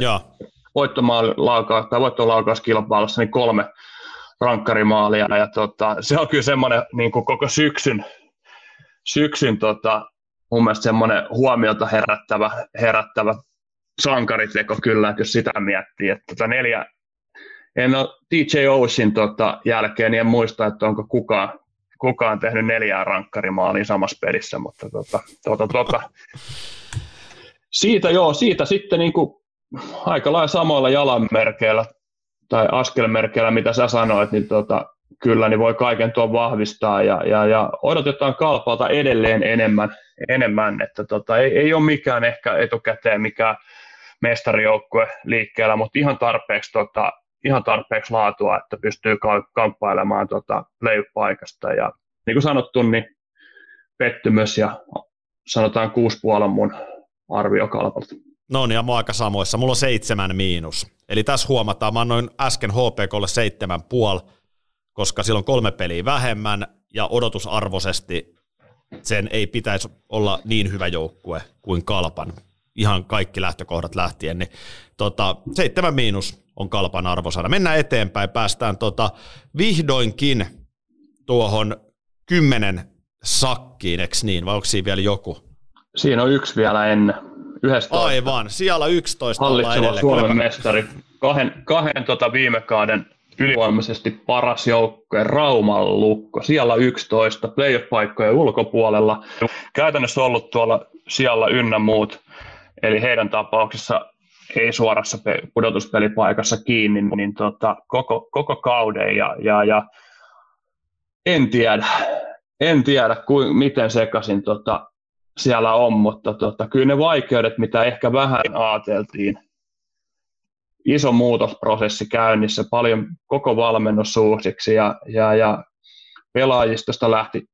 voittomaalaukaus, tai voittolaukauskilpailussa niin kolme rankkarimaalia. Ja tota, se on kyllä semmoinen niin kuin koko syksyn, syksyn tota, mun mielestä semmoinen huomiota herättävä, herättävä sankariteko kyllä, että jos sitä miettii. Että tota neljä, en ole DJ Ocean tota, jälkeen, niin en muista, että onko kukaan, kukaan tehnyt neljää rankkarimaalia samassa pelissä, mutta tota, tota, tota, siitä joo, siitä sitten niin kuin aika lailla samoilla jalanmerkeillä tai askelmerkeillä, mitä sä sanoit, niin tota, kyllä niin voi kaiken tuon vahvistaa ja, ja, ja odotetaan kalpalta edelleen enemmän, enemmän että tota, ei, ei ole mikään ehkä etukäteen mikään mestarijoukkue liikkeellä, mutta ihan tarpeeksi, tota, ihan tarpeeksi laatua, että pystyy kamppailemaan tota, paikasta ja niin kuin sanottu, niin pettymys ja sanotaan kuusi puolen mun arvio kalpalta. No niin, ja mä aika samoissa. Mulla on seitsemän miinus. Eli tässä huomataan, mä annoin äsken HPKlle seitsemän puoli, koska silloin kolme peliä vähemmän, ja odotusarvoisesti sen ei pitäisi olla niin hyvä joukkue kuin Kalpan. Ihan kaikki lähtökohdat lähtien, niin tota, seitsemän miinus on Kalpan arvosana. Mennään eteenpäin, päästään tota, vihdoinkin tuohon kymmenen sakkiin, eikö niin, vai onko siinä vielä joku? Siinä on yksi vielä ennen. 11. Aivan, siellä 11 Hallitseva Suomen Kuinka... mestari. Kahden, kahden tota viime kauden ylivoimaisesti paras joukkue, Rauman lukko, siellä 11, playoff-paikkojen ulkopuolella. Käytännössä ollut tuolla siellä ynnä muut, eli heidän tapauksessa ei suorassa pudotuspelipaikassa kiinni, niin tota, koko, koko kauden ja, ja, ja en tiedä, en tiedä kuin, miten sekaisin tota, siellä on, mutta tota, kyllä ne vaikeudet, mitä ehkä vähän ajateltiin, iso muutosprosessi käynnissä, paljon koko valmennus ja, ja, ja pelaajistosta lähti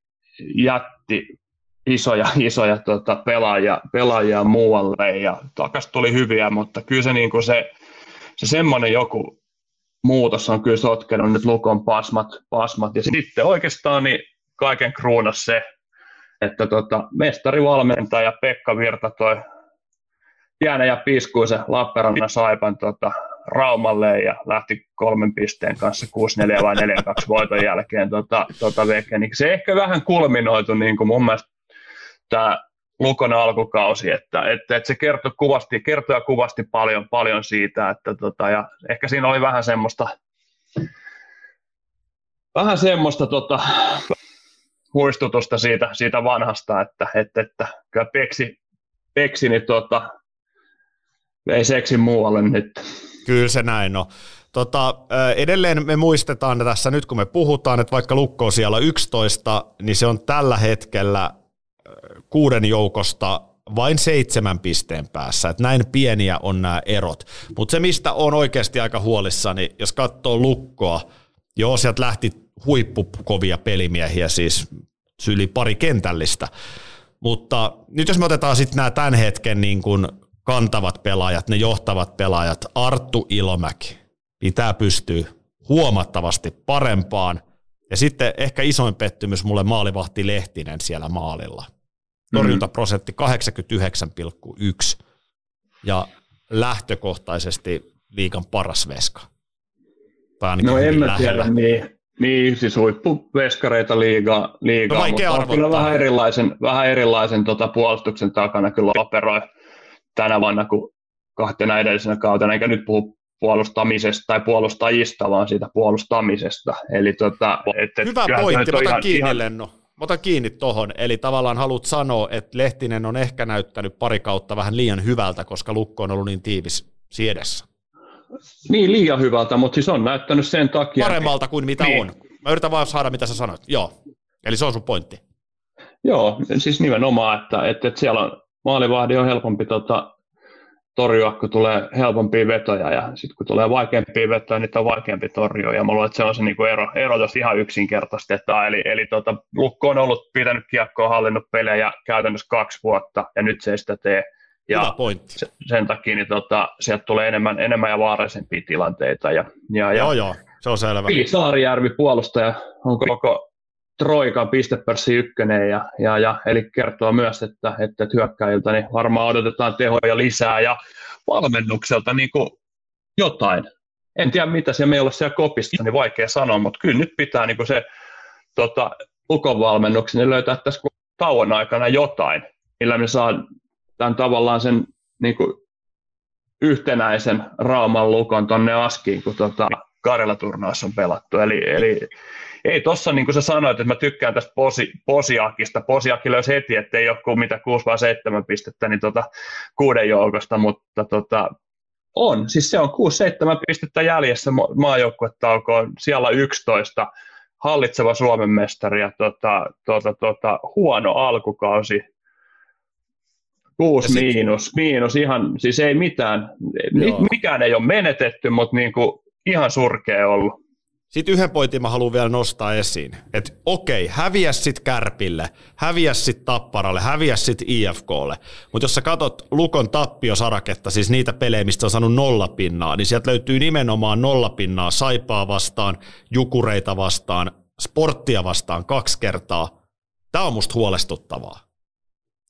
jätti isoja, isoja tota, pelaajia, pelaajia muualle ja takas tuli hyviä, mutta kyllä se, niin kuin se, se semmoinen joku muutos on kyllä sotkenut nyt Lukon pasmat, pasmat. ja sitten oikeastaan niin kaiken kruunas se, että tota, mestarivalmentaja Pekka Virta toi pienen ja piskuisen Lappeenrannan Saipan tota, Raumalle ja lähti kolmen pisteen kanssa 6-4 vai 4-2 voiton jälkeen tota, tota. Niin se ehkä vähän kulminoitu niin kuin mun mielestä tämä Lukon alkukausi, että, että, että se kertoi kuvasti, kertoi kuvasti paljon, paljon siitä, että tota, ja ehkä siinä oli vähän semmoista, vähän semmoista tota, muistutusta siitä, siitä vanhasta, että, että, että kyllä peksi, peksi niin tota, vei seksin muualle nyt. Kyllä se näin on. Tota, edelleen me muistetaan tässä nyt, kun me puhutaan, että vaikka Lukko on siellä 11, niin se on tällä hetkellä kuuden joukosta vain seitsemän pisteen päässä. Että näin pieniä on nämä erot. Mutta se, mistä on oikeasti aika huolissani, jos katsoo Lukkoa, joo, sieltä lähti huippukovia pelimiehiä, siis yli pari kentällistä. Mutta nyt jos me otetaan sitten nämä tämän hetken niin kuin kantavat pelaajat, ne johtavat pelaajat, Arttu Ilomäki pitää pystyä huomattavasti parempaan. Ja sitten ehkä isoin pettymys mulle maalivahti Lehtinen siellä maalilla. Torjuntaprosentti 89,1 ja lähtökohtaisesti liikan paras veska. Tai no en mä tiedä, niin, niin, siis huippuveskareita liiga, liigaa, no mutta on kyllä vähän erilaisen, vähän erilaisen tota, puolustuksen takana kyllä operoi tänä vuonna kuin kahtena edellisenä kautena, eikä nyt puhu puolustamisesta tai puolustajista, vaan siitä puolustamisesta. Eli tota, et, et, Hyvä pointti, otan kiinni ihan... Lenno. Ota kiinni tohon, eli tavallaan haluat sanoa, että Lehtinen on ehkä näyttänyt pari kautta vähän liian hyvältä, koska Lukko on ollut niin tiivis siedessä. Niin, liian hyvältä, mutta siis on näyttänyt sen takia. Paremmalta kuin mitä niin. on. Mä yritän vaan saada, mitä sä sanoit. Joo, eli se on sun pointti. Joo, siis nimenomaan, että, että, että siellä on maalivahdi on helpompi tota, torjua, kun tulee helpompia vetoja, ja sitten kun tulee vaikeampia vetoja, niin on vaikeampi torjua, ja mä luulen, että se on se niinku ero, ero jos ihan yksinkertaisesti, että eli, eli tota, Lukko on ollut pitänyt kiekkoa, hallinnut pelejä käytännössä kaksi vuotta, ja nyt se ei sitä tee, ja se, sen takia niin tota, sieltä tulee enemmän, enemmän ja vaarallisempia tilanteita. Ja, ja, joo, joo, se on selvä. Vili Saarijärvi puolustaja on koko Troikan pistepörssi ykkönen, ja, ja, ja, eli kertoo myös, että, että, hyökkäiltä niin varmaan odotetaan tehoja lisää, ja valmennukselta niin kuin jotain. En tiedä, mitä se meillä on siellä kopissa, niin vaikea sanoa, mutta kyllä nyt pitää niin kuin se tota, lukonvalmennuksen niin löytää tässä tauon aikana jotain, millä me saa tämän tavallaan sen niin kuin yhtenäisen Rauman lukon tonne Askiin, kun tota, Karjala-turnaus on pelattu. Eli, eli ei tuossa, niin kuin sä sanoit, että mä tykkään tästä posi, Posiakista. Posiakki löysi heti, että ei ole kuin mitä 6 vai 7 pistettä niin tota, kuuden joukosta, mutta tota, on. Siis se on 6-7 pistettä jäljessä maajoukkuetaukoon. Siellä 11 hallitseva Suomen mestari ja tota, tota, tota, huono alkukausi. Kuusi miinus, miinus ihan, siis ei mitään, Joo. mikään ei ole menetetty, mutta niin kuin ihan surkea ollut. Sitten yhden pointin mä haluan vielä nostaa esiin, että okei, häviä sit Kärpille, häviä sit Tapparalle, häviä sit IFKlle, mutta jos sä katot Lukon tappiosaraketta, siis niitä pelejä, mistä on saanut nollapinnaa, niin sieltä löytyy nimenomaan nollapinnaa Saipaa vastaan, Jukureita vastaan, Sporttia vastaan kaksi kertaa. Tämä on musta huolestuttavaa.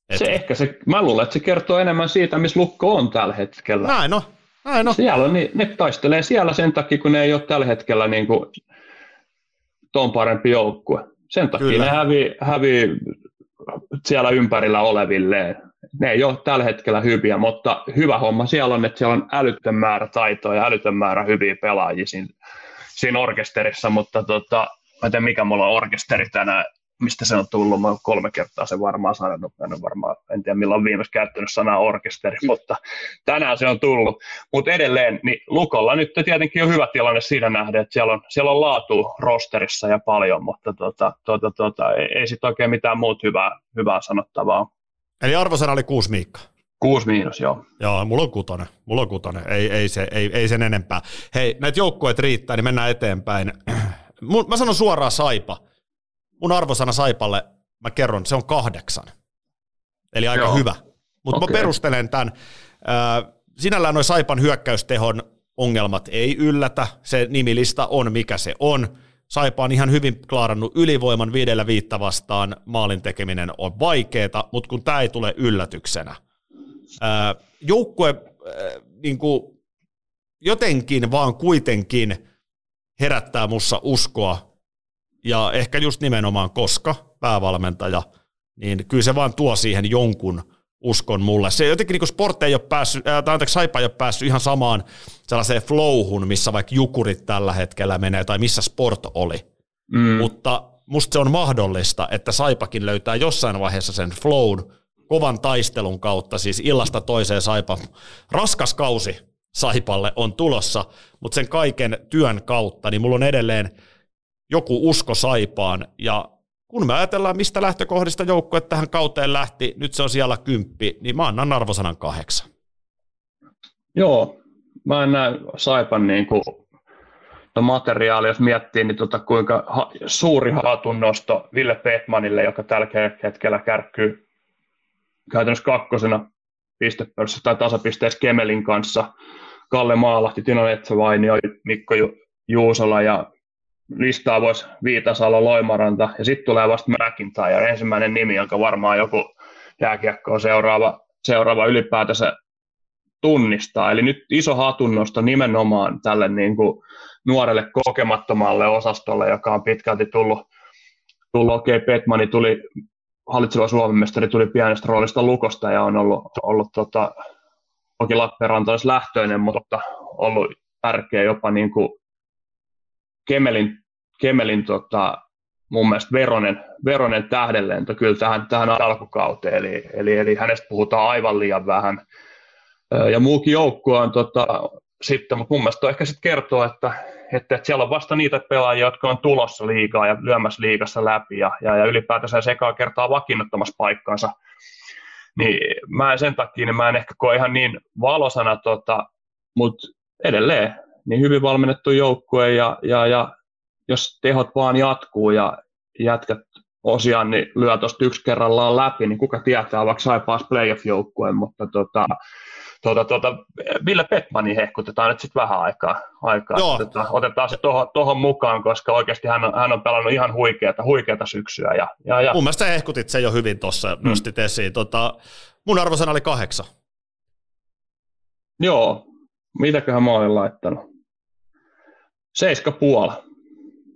Et... Se ehkä se, mä luulen, että se kertoo enemmän siitä, missä Lukko on tällä hetkellä. Näin on, näin on. Siellä on, niin, ne taistelee siellä sen takia, kun ne ei ole tällä hetkellä niin kuin ton parempi joukkue. Sen takia Kyllä. ne hävii, hävii siellä ympärillä olevilleen. Ne ei ole tällä hetkellä hyviä, mutta hyvä homma siellä on, että siellä on älytön määrä taitoa ja älytön määrä hyviä pelaajia siinä, siinä orkesterissa, mutta tota, mä en tiedä mikä mulla on orkesteri tänään, mistä se on tullut, mä olen kolme kertaa se varmaan sanonut, en, varmaan, en tiedä milloin viimeksi käyttänyt sanaa orkesteri, mm. mutta tänään se on tullut. Mutta edelleen, niin Lukolla nyt tietenkin on hyvä tilanne siinä nähdä, että siellä on, siellä on laatu rosterissa ja paljon, mutta tota, tota, tota, ei, ei sitten oikein mitään muuta hyvää, hyvää sanottavaa. Eli arvosana oli kuusi Miikka? Kuusi miinus, joo. Joo, mulla on kutonen. Mulla on kutonen. Ei, ei, se, ei, ei sen enempää. Hei, näitä joukkueet riittää, niin mennään eteenpäin. Mä sanon suoraan Saipa. Mun arvosana Saipalle, mä kerron, se on kahdeksan. Eli aika joo. hyvä. Mutta okay. mä perustelen tämän. Sinällään noin Saipan hyökkäystehon ongelmat ei yllätä. Se nimilista on mikä se on. Saipa on ihan hyvin klaarannut ylivoiman viidellä viitta vastaan. Maalin tekeminen on vaikeeta, mutta kun tämä ei tule yllätyksenä. joukkue niin kuin, jotenkin vaan kuitenkin herättää mussa uskoa. Ja ehkä just nimenomaan koska päävalmentaja, niin kyllä se vaan tuo siihen jonkun uskon mulle. Se jotenkin niin sport ei ole päässyt, äh, tai anteeksi, Saipa ei ole päässyt ihan samaan sellaiseen flowhun, missä vaikka jukurit tällä hetkellä menee, tai missä sport oli. Mm. Mutta musta se on mahdollista, että Saipakin löytää jossain vaiheessa sen flown kovan taistelun kautta, siis illasta toiseen Saipa. Raskas kausi Saipalle on tulossa, mutta sen kaiken työn kautta, niin mulla on edelleen joku usko Saipaan, ja kun me ajatellaan, mistä lähtökohdista joukkue tähän kauteen lähti, nyt se on siellä kymppi, niin mä annan arvosanan kahdeksan. Joo, mä en näe Saipan niin kuin, no materiaali, jos miettii, niin tota, kuinka ha- suuri hatunnosto Ville Petmanille, joka tällä hetkellä kärkkyy käytännössä kakkosena pistepörssissä tai tasapisteessä Kemelin kanssa. Kalle Maalahti, Tino Etsävainio, Mikko Ju- Juusola ja listaa voisi Viitasalo, Loimaranta ja sitten tulee vasta McIntyre, ensimmäinen nimi, jonka varmaan joku jääkiekkoa seuraava, seuraava ylipäätänsä tunnistaa. Eli nyt iso hatunnosto nimenomaan tälle niin kuin nuorelle kokemattomalle osastolle, joka on pitkälti tullut, tullut okei, okay, Petmani tuli, hallitseva Suomen mestari tuli pienestä roolista Lukosta ja on ollut, ollut tota, toki Lappeenranta olisi lähtöinen, mutta ollut tärkeä jopa niin kuin Kemelin Kemelin tota, mun mielestä veronen, veronen tähdenlento kyllä tähän, tähän alkukauteen, eli, eli, eli hänestä puhutaan aivan liian vähän. Ja muukin joukkue on tota, sitten, mutta mun mielestä ehkä sitten kertoo, että, että, että, siellä on vasta niitä pelaajia, jotka on tulossa liikaa ja lyömässä liigassa läpi ja, ja, ja ylipäätänsä sekaan kertaa vakiinnuttamassa paikkansa. Niin mä en sen takia, niin mä en ehkä koe ihan niin valosana, tota, mutta edelleen niin hyvin valmennettu joukkue ja, ja, ja jos tehot vaan jatkuu ja jätkät osiaan niin lyö tuosta yksi kerrallaan läpi, niin kuka tietää, vaikka saipaas playoff-joukkueen, mutta tota, tota, tota, Ville Petmanin hehkutetaan nyt sitten vähän aikaa. aikaa. Tota, otetaan se tuohon mukaan, koska oikeasti hän on, hän on pelannut ihan huikeata, huikeata syksyä. Ja, ja, ja. Mun mielestä hehkutit se jo hyvin tuossa, mm. nostit esiin. Tota, mun arvosana oli kahdeksan. Joo, mitäköhän mä olin laittanut? Seiska puola.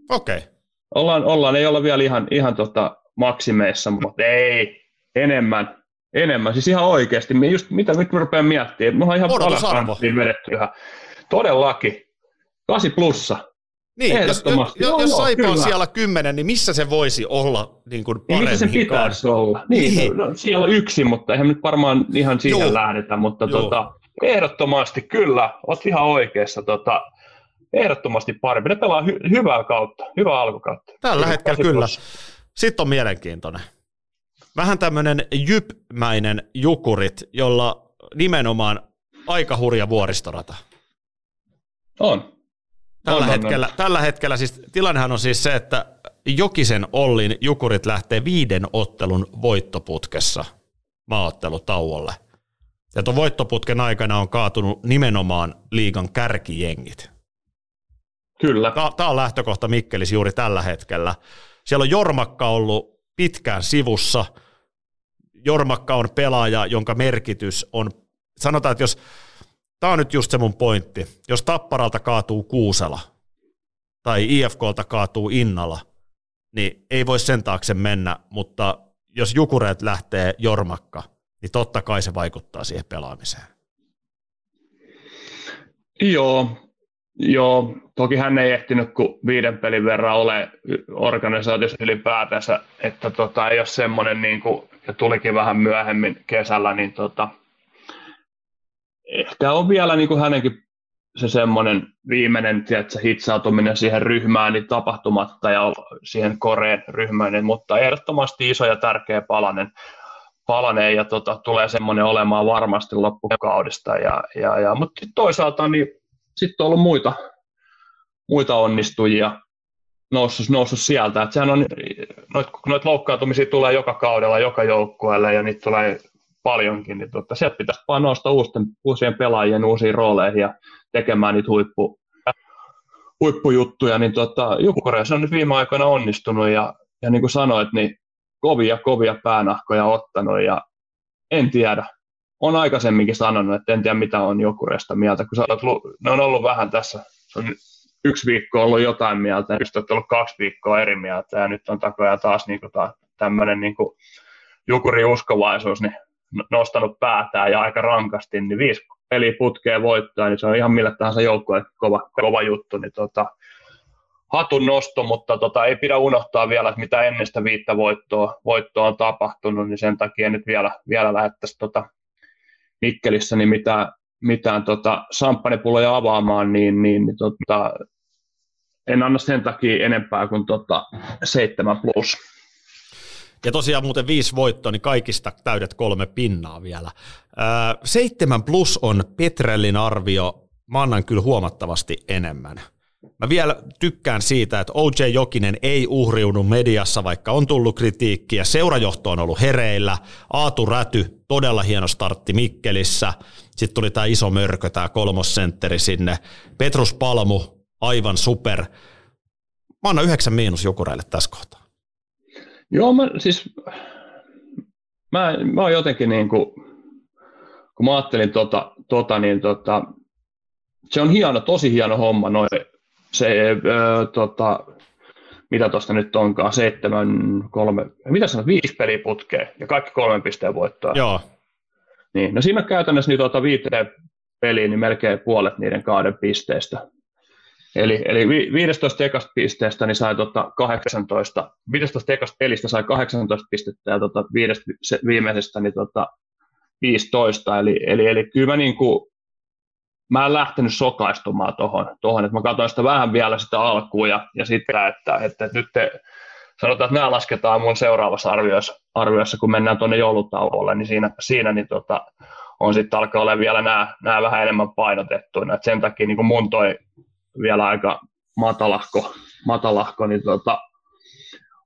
Okei. Okay. Ollaan, ollaan, ei olla vielä ihan, ihan tota maksimeissa, mutta ei, enemmän, enemmän, siis ihan oikeasti. Just, mitä nyt mä rupean miettimään, mä oon ihan niin vedetty ihan. Todellakin, 8 plussa. Niin, jos, jos, joo, jos Saipa on siellä kymmenen, niin missä se voisi olla niin kuin niin, missä se pitäisi olla? Niin, niin. No, siellä on yksi, mutta eihän nyt varmaan ihan siihen joo. lähdetä, mutta tota, ehdottomasti kyllä, oot ihan oikeassa. Tota, ehdottomasti parempi. Ne pelaa hy- hyvää kautta, hyvää alkukautta. Tällä hetkellä kyllä. Sitten on mielenkiintoinen. Vähän tämmöinen jypmäinen jukurit, jolla nimenomaan aika hurja vuoristorata. On. Tällä, on, hetkellä, on. tällä hetkellä siis tilannehan on siis se, että Jokisen Ollin jukurit lähtee viiden ottelun voittoputkessa maaottelutauolle. Ja tuon voittoputken aikana on kaatunut nimenomaan liigan kärkijengit. Kyllä. Tämä on lähtökohta Mikkelis juuri tällä hetkellä. Siellä on Jormakka ollut pitkään sivussa. Jormakka on pelaaja, jonka merkitys on, sanotaan, että jos, tämä on nyt just se mun pointti, jos Tapparalta kaatuu Kuusela tai IFKlta kaatuu Innala, niin ei voi sen taakse mennä, mutta jos Jukureet lähtee Jormakka, niin totta kai se vaikuttaa siihen pelaamiseen. Joo, Joo, toki hän ei ehtinyt kuin viiden pelin verran ole organisaatiossa ylipäätänsä, että tota, ei ole semmoinen, niin kuin, ja tulikin vähän myöhemmin kesällä, niin tota, ehkä on vielä niin kuin hänenkin se semmoinen viimeinen tiedätkö, hitsautuminen siihen ryhmään niin tapahtumatta ja siihen koreen ryhmään, mutta ehdottomasti iso ja tärkeä palanen. palanee ja tota, tulee semmoinen olemaan varmasti loppukaudesta. Ja, ja, ja, mutta toisaalta niin sitten on ollut muita, muita onnistujia noussut, noussut sieltä. Et sehän on, noit, kun noita loukkaantumisia tulee joka kaudella, joka joukkueelle ja niitä tulee paljonkin, niin tota, sieltä pitäisi vaan nostaa uusien, uusien pelaajien uusiin rooleihin ja tekemään niitä huippu, huippujuttuja, niin tota, Jukureissa on nyt viime aikoina onnistunut ja, ja niin kuin sanoit, niin kovia, kovia päänahkoja ottanut ja en tiedä. On aikaisemminkin sanonut, että en tiedä mitä on Jukureista mieltä, kun olet, ne on ollut vähän tässä, on yksi viikko ollut jotain mieltä ja just ollut kaksi viikkoa eri mieltä ja nyt on takoja taas niin kuin tämmöinen niin kuin niin nostanut päätään ja aika rankasti, niin viisi peliä putkeen voittaa, niin se on ihan millä tahansa joukkue kova, kova juttu, niin tota, hatun nosto, mutta tota, ei pidä unohtaa vielä, että mitä ennen sitä viittä voittoa, voittoa on tapahtunut, niin sen takia nyt vielä, vielä lähettäisiin tota Mikkelissä niin mitään, mitään tota, samppanipulloja avaamaan, niin, niin, niin tota, en anna sen takia enempää kuin tota, 7 plus. Ja tosiaan muuten viisi voittoa, niin kaikista täydet kolme pinnaa vielä. Öö, seitsemän plus on Petrellin arvio. Mä annan kyllä huomattavasti enemmän. Mä vielä tykkään siitä, että OJ Jokinen ei uhriunut mediassa, vaikka on tullut kritiikkiä. Seurajohto on ollut hereillä. Aatu Räty, todella hieno startti Mikkelissä. Sitten tuli tämä iso mörkö, tämä kolmossentteri sinne. Petrus Palmu, aivan super. Mä annan yhdeksän miinus Jukureille tässä kohtaa. Joo, mä siis, mä, mä oon jotenkin niin kuin, kun mä ajattelin tota, tota niin tota, se on hieno, tosi hieno homma, noin, se, ö, tota, mitä tuosta nyt onkaan, seitsemän, kolme, mitä sanot, viisi peliä putkeen ja kaikki kolmen pisteen voittoa. Joo. Niin, no siinä käytännössä niin tuota viiteen peliin, niin melkein puolet niiden kahden pisteestä. Eli, eli 15 ekasta pisteestä niin sai tota 18, 15 ekasta pelistä sai 18 pistettä ja tota viidestä viimeisestä niin tota 15. Eli, eli, eli kyllä mä, niin kuin, mä en lähtenyt sokaistumaan tuohon, tohon, että mä katsoin sitä vähän vielä sitä alkuun ja, ja sitä, että, että, että nyt te, sanotaan, että nämä lasketaan mun seuraavassa arvioissa, arvioissa kun mennään tuonne joulutauolle, niin siinä, siinä niin tota, on sitten alkaa olla vielä nämä, nämä vähän enemmän painotettuina. Et sen takia niin mun toi vielä aika matalahko, matalahko niin tota,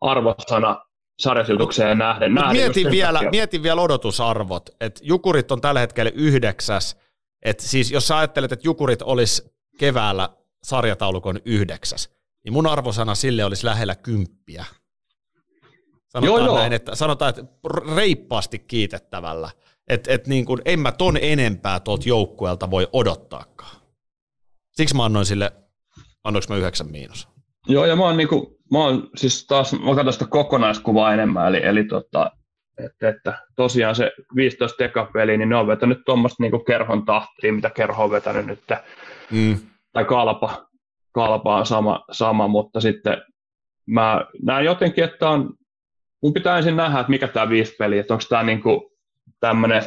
arvosana sarjasiltukseen nähden. nähden mietin, vielä, mietin vielä odotusarvot, että Jukurit on tällä hetkellä yhdeksäs, että siis jos sä ajattelet, että Jukurit olisi keväällä sarjataulukon yhdeksäs, niin mun arvosana sille olisi lähellä kymppiä. Sanotaan, joo, näin, joo. Että, sanotaan, että reippaasti kiitettävällä. Että et niin kuin, en mä ton enempää tuolta joukkueelta voi odottaakaan. Siksi mä annoin sille, annoinko mä yhdeksän miinus? Joo, ja mä oon, niinku, mä oon siis taas, mä katson sitä kokonaiskuvaa enemmän, eli, eli tota, että, että tosiaan se 15 tekapeli, niin ne on vetänyt tuommoista niinku kerhon tahtiin, mitä kerho on vetänyt nyt, mm. tai kalpa, kalpa on sama, sama, mutta sitten mä näen jotenkin, että on, mun pitää ensin nähdä, että mikä tämä viisi peli, että onko tämä niinku tämmöinen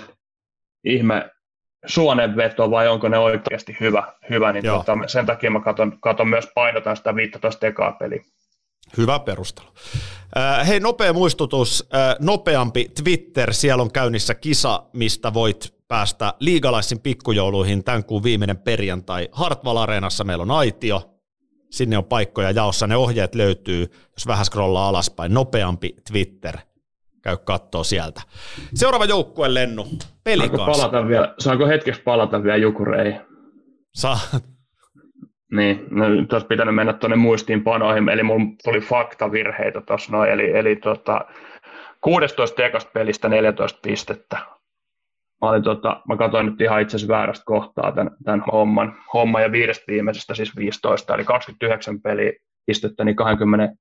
ihme suonenveto vai onko ne oikeasti hyvä, hyvä niin tota, sen takia mä katon, katon myös painotan sitä 15 ekaa peliä. Hyvä perustelu. Äh, hei, nopea muistutus, äh, nopeampi Twitter, siellä on käynnissä kisa, mistä voit päästä liigalaisin pikkujouluihin tämän kuun viimeinen perjantai. Hartwall Areenassa meillä on aitio, sinne on paikkoja jaossa, ne ohjeet löytyy, jos vähän scrollaa alaspäin, nopeampi Twitter – käy kattoo sieltä. Seuraava joukkue, Lennu, peli saanko, palata vielä, saanko hetkeksi palata vielä Jukureihin? Saa. Niin, no nyt olisi pitänyt mennä tuonne muistiinpanoihin, eli mulla tuli faktavirheitä tuossa noin, eli, eli tota, 16 ekasta pelistä 14 pistettä. Mä, olin, tota, mä katsoin nyt ihan itse asiassa väärästä kohtaa tämän, tämän homman, homman ja viidestä viimeisestä siis 15, eli 29 peliä pistettä, niin 20,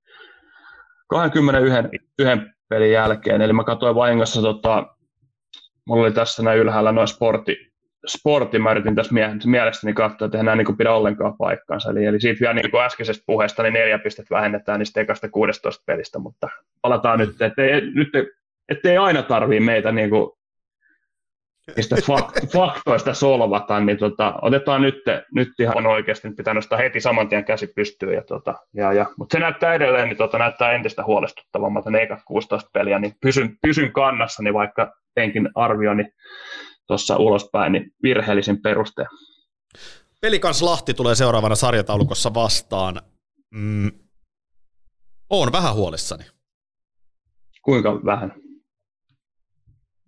21 yhden pelin jälkeen. Eli mä katsoin vahingossa, tota, mulla oli tässä näin ylhäällä noin sportti, sportti, mä yritin tässä mielestäni katsoa, että enää niin pidä ollenkaan paikkaansa. Eli, eli siitä vielä niin kuin äskeisestä puheesta niin neljä pistettä vähennetään niistä ekasta 16 pelistä, mutta palataan nyt, ettei, nyt, ettei aina tarvii meitä niin kuin niistä faktoista solvata, niin tota, otetaan nyt, nyt ihan oikeasti, nyt pitää nostaa heti saman tien käsi pystyyn. Ja tota, ja, ja, mutta se näyttää edelleen, niin tota, näyttää entistä huolestuttavammalta ne ekat 16 peliä, niin pysyn, pysyn kannassa, niin vaikka teinkin arvioni tuossa ulospäin, niin virheellisin perustein. Pelikans Lahti tulee seuraavana sarjataulukossa vastaan. Mm, Oon vähän huolissani. Kuinka vähän?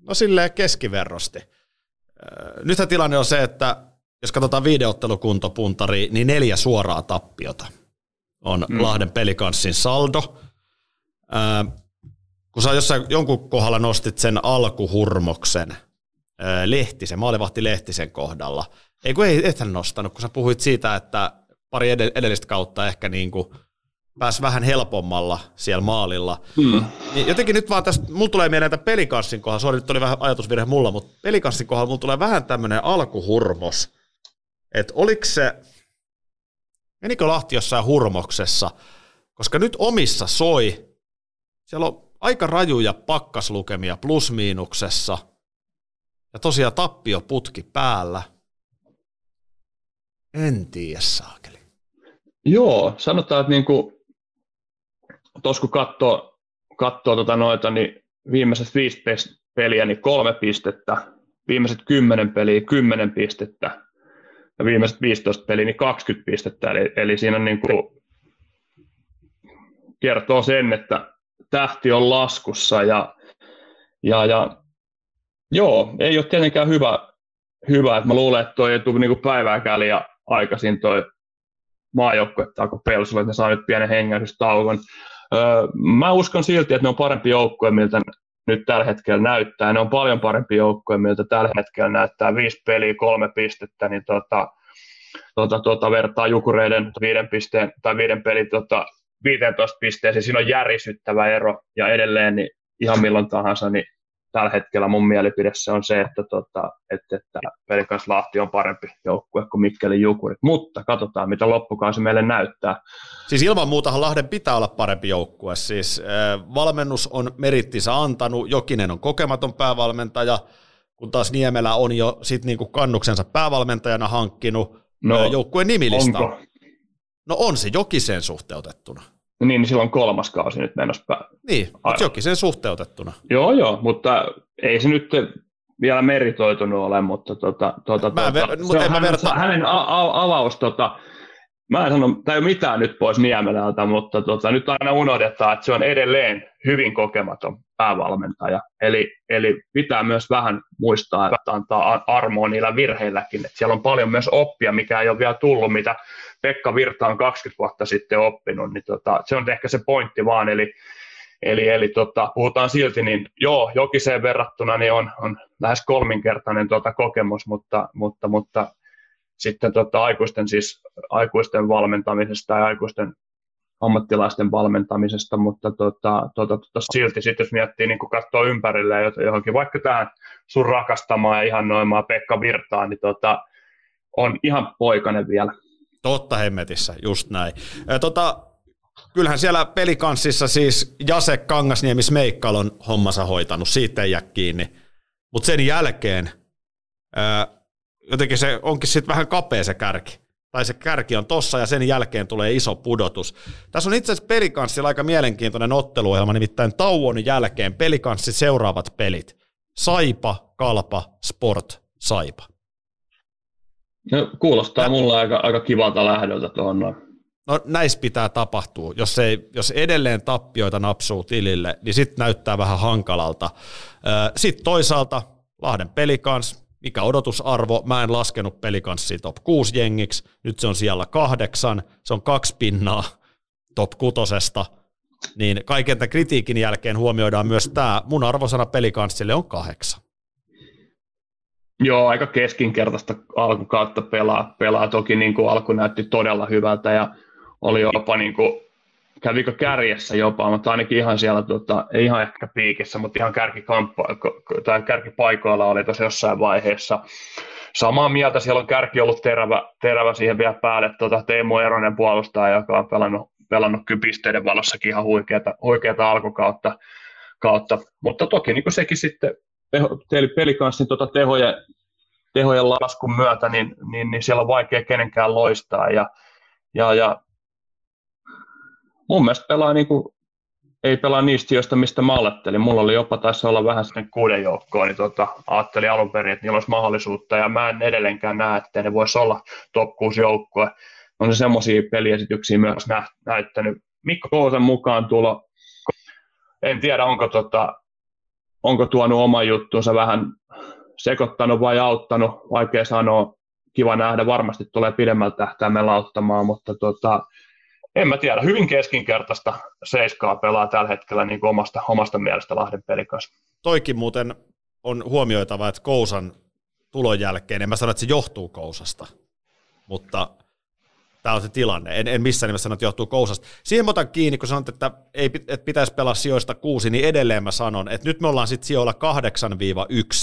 No silleen keskiverrosti. Nythän tilanne on se, että jos katsotaan videottelukuntopuntari, niin neljä suoraa tappiota on mm. Lahden pelikanssin saldo. kun sä jossain jonkun kohdalla nostit sen alkuhurmoksen, Lehtisen, maalivahti Lehtisen kohdalla. Ei kun ei ethän nostanut, kun sä puhuit siitä, että pari edellistä kautta ehkä niin kuin pääsi vähän helpommalla siellä maalilla. Hmm. Niin jotenkin nyt vaan tästä, mulla tulee mieleen, että pelikanssin kohdalla, sori nyt oli vähän ajatusvirhe mulla, mutta pelikanssin kohdalla mulla tulee vähän tämmöinen alkuhurmos, että oliko se, menikö Lahti jossain hurmoksessa, koska nyt omissa soi, siellä on aika rajuja pakkaslukemia plus-miinuksessa, ja tosiaan putki päällä. En tiedä, saakeli. Joo, sanotaan, että niinku tuossa kun katsoo, katsoo tota noita, niin viimeiset viisi peliä, niin kolme pistettä, viimeiset kymmenen peliä, kymmenen pistettä, ja viimeiset 15 peliä, niin 20 pistettä, eli, eli siinä niin kuin kertoo sen, että tähti on laskussa, ja, ja, ja joo, ei ole tietenkään hyvä, hyvä että mä luulen, että toi ei tule niin päivääkään liian aikaisin toi maajoukkue, että Pelsulle, että ne saa nyt pienen hengähdystauon. Mä uskon silti, että ne on parempi joukkue, miltä nyt tällä hetkellä näyttää. Ne on paljon parempi joukkue, miltä tällä hetkellä näyttää. Viisi peliä, kolme pistettä, niin tota, tota, tota, vertaa Jukureiden viiden, pisteen, tai viiden pelin tota, 15 pisteeseen. Siinä on järisyttävä ero, ja edelleen niin ihan milloin tahansa, niin tällä hetkellä mun mielipide se on se, että, tota, että, että Pelikas Lahti on parempi joukkue kuin Mikkelin Jukurit. Mutta katsotaan, mitä loppukausi meille näyttää. Siis ilman muutahan Lahden pitää olla parempi joukkue. Siis äh, valmennus on merittinsä antanut, Jokinen on kokematon päävalmentaja, kun taas Niemelä on jo sit niinku kannuksensa päävalmentajana hankkinut no, joukkueen nimilista. Onko? No on se Jokiseen suhteutettuna. No niin, niin silloin kolmas kausi nyt menossa päin. Niin, mutta jokin sen suhteutettuna. Joo, joo, mutta ei se nyt vielä meritoitunut ole, mutta tota, tota, mä tota, ver- mutta mä verta... hänen a- a- avaus, tota, mä en sano, tämä ei ole mitään nyt pois Niemelältä, mutta tota, nyt aina unohdetaan, että se on edelleen hyvin kokematon päävalmentaja. Eli, eli pitää myös vähän muistaa, että antaa armoa niillä virheilläkin. Että siellä on paljon myös oppia, mikä ei ole vielä tullut, mitä Pekka Virta on 20 vuotta sitten oppinut. Niin tota, se on ehkä se pointti vaan. Eli, eli, eli tota, puhutaan silti, niin joo, jokiseen verrattuna niin on, on lähes kolminkertainen tota kokemus, mutta, mutta, mutta sitten tota, aikuisten, siis, aikuisten valmentamisesta ja aikuisten ammattilaisten valmentamisesta, mutta tota, tota, tota, silti sitten jos miettii, niin kun katsoo ympärille johonkin, vaikka tähän sun rakastamaan ja ihannoimaan Pekka Virtaan, niin tota, on ihan poikainen vielä. Totta hemmetissä, just näin. Tota, kyllähän siellä pelikanssissa siis Jase Kangasniemi Smeikkal on hommansa hoitanut, siitä ei jää kiinni. Mutta sen jälkeen ää, jotenkin se onkin sitten vähän kapea se kärki. Tai se kärki on tossa ja sen jälkeen tulee iso pudotus. Tässä on itse asiassa pelikanssilla aika mielenkiintoinen otteluohjelma, nimittäin tauon jälkeen pelikanssi seuraavat pelit. Saipa, Kalpa, Sport, Saipa. No, kuulostaa mulla aika, aika kivalta lähdöltä tuohon noin. No näissä pitää tapahtua. Jos, ei, jos edelleen tappioita napsuu tilille, niin sitten näyttää vähän hankalalta. Sitten toisaalta Lahden pelikans, mikä odotusarvo, mä en laskenut pelikanssia top 6 jengiksi, nyt se on siellä kahdeksan, se on kaksi pinnaa top kutosesta, niin kaiken tämän kritiikin jälkeen huomioidaan myös tämä, mun arvosana pelikanssille on kahdeksan. Joo, aika keskinkertaista alkukautta pelaa. pelaa. Toki niin kuin alku näytti todella hyvältä ja oli jopa niin kuin, kävikö kärjessä jopa, mutta ainakin ihan siellä, tota, ei ihan ehkä piikissä, mutta ihan tai kärkipaikoilla oli tuossa jossain vaiheessa. Samaa mieltä, siellä on kärki ollut terävä, terävä siihen vielä päälle, tota, Teemu Eronen puolustaja, joka on pelannut, pelannut kypisteiden valossakin ihan huikeata, huikeata alkukautta. Kautta. Mutta toki niin kuin sekin sitten teho, pelikanssin tota tehojen, tehojen laskun myötä, niin, niin, niin siellä on vaikea kenenkään loistaa. Ja, ja, ja mun mielestä pelaa niin kuin, ei pelaa niistä joista, mistä mä ajattelin. Mulla oli jopa taisi olla vähän sinne kuuden joukkoon, niin tota, ajattelin alun perin, että niillä olisi mahdollisuutta, ja mä en edelleenkään näe, että ne voisi olla top 6 joukkoa. On se semmoisia peliesityksiä myös nä- näyttänyt. Mikko Kousen mukaan tulo, en tiedä onko, tota, onko tuonut oma juttuunsa vähän sekoittanut vai auttanut, vaikea sanoa. Kiva nähdä, varmasti tulee pidemmältä tähtäimellä auttamaan, mutta tota, en mä tiedä, hyvin keskinkertaista seiskaa pelaa tällä hetkellä niin omasta, omasta mielestä Lahden pelikas. Toikin muuten on huomioitava, että Kousan tulon jälkeen, en mä sano, että se johtuu Kousasta, mutta tämä on se tilanne. En, en missään nimessä sano, että johtuu Kousasta. Siihen mä otan kiinni, kun sanot, että, ei, että pitäisi pelaa sijoista kuusi, niin edelleen mä sanon, että nyt me ollaan sitten sijoilla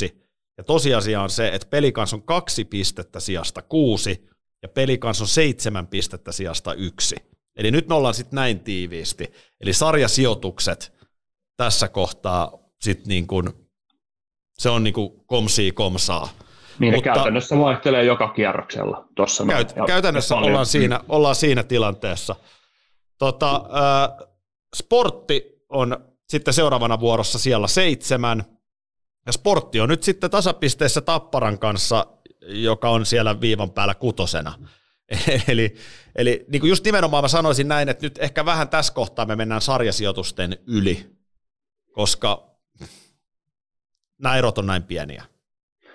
8-1, ja tosiasia on se, että pelikans on kaksi pistettä sijasta kuusi, ja pelikans on seitsemän pistettä sijasta yksi. Eli nyt me ollaan sitten näin tiiviisti. Eli sarjasijoitukset tässä kohtaa sitten niin kuin, se on niin kuin komsii komsaa. Niin Mutta, käytännössä vaihtelee joka kierroksella. Tossa käyt, noin, käytännössä ollaan, siinä, ollaan siinä tilanteessa. Tota, äh, sportti on sitten seuraavana vuorossa siellä seitsemän, ja sportti on nyt sitten tasapisteessä Tapparan kanssa, joka on siellä viivan päällä kutosena. eli eli niin kuin just nimenomaan mä sanoisin näin, että nyt ehkä vähän tässä kohtaa me mennään sarjasijoitusten yli, koska nämä erot on näin pieniä.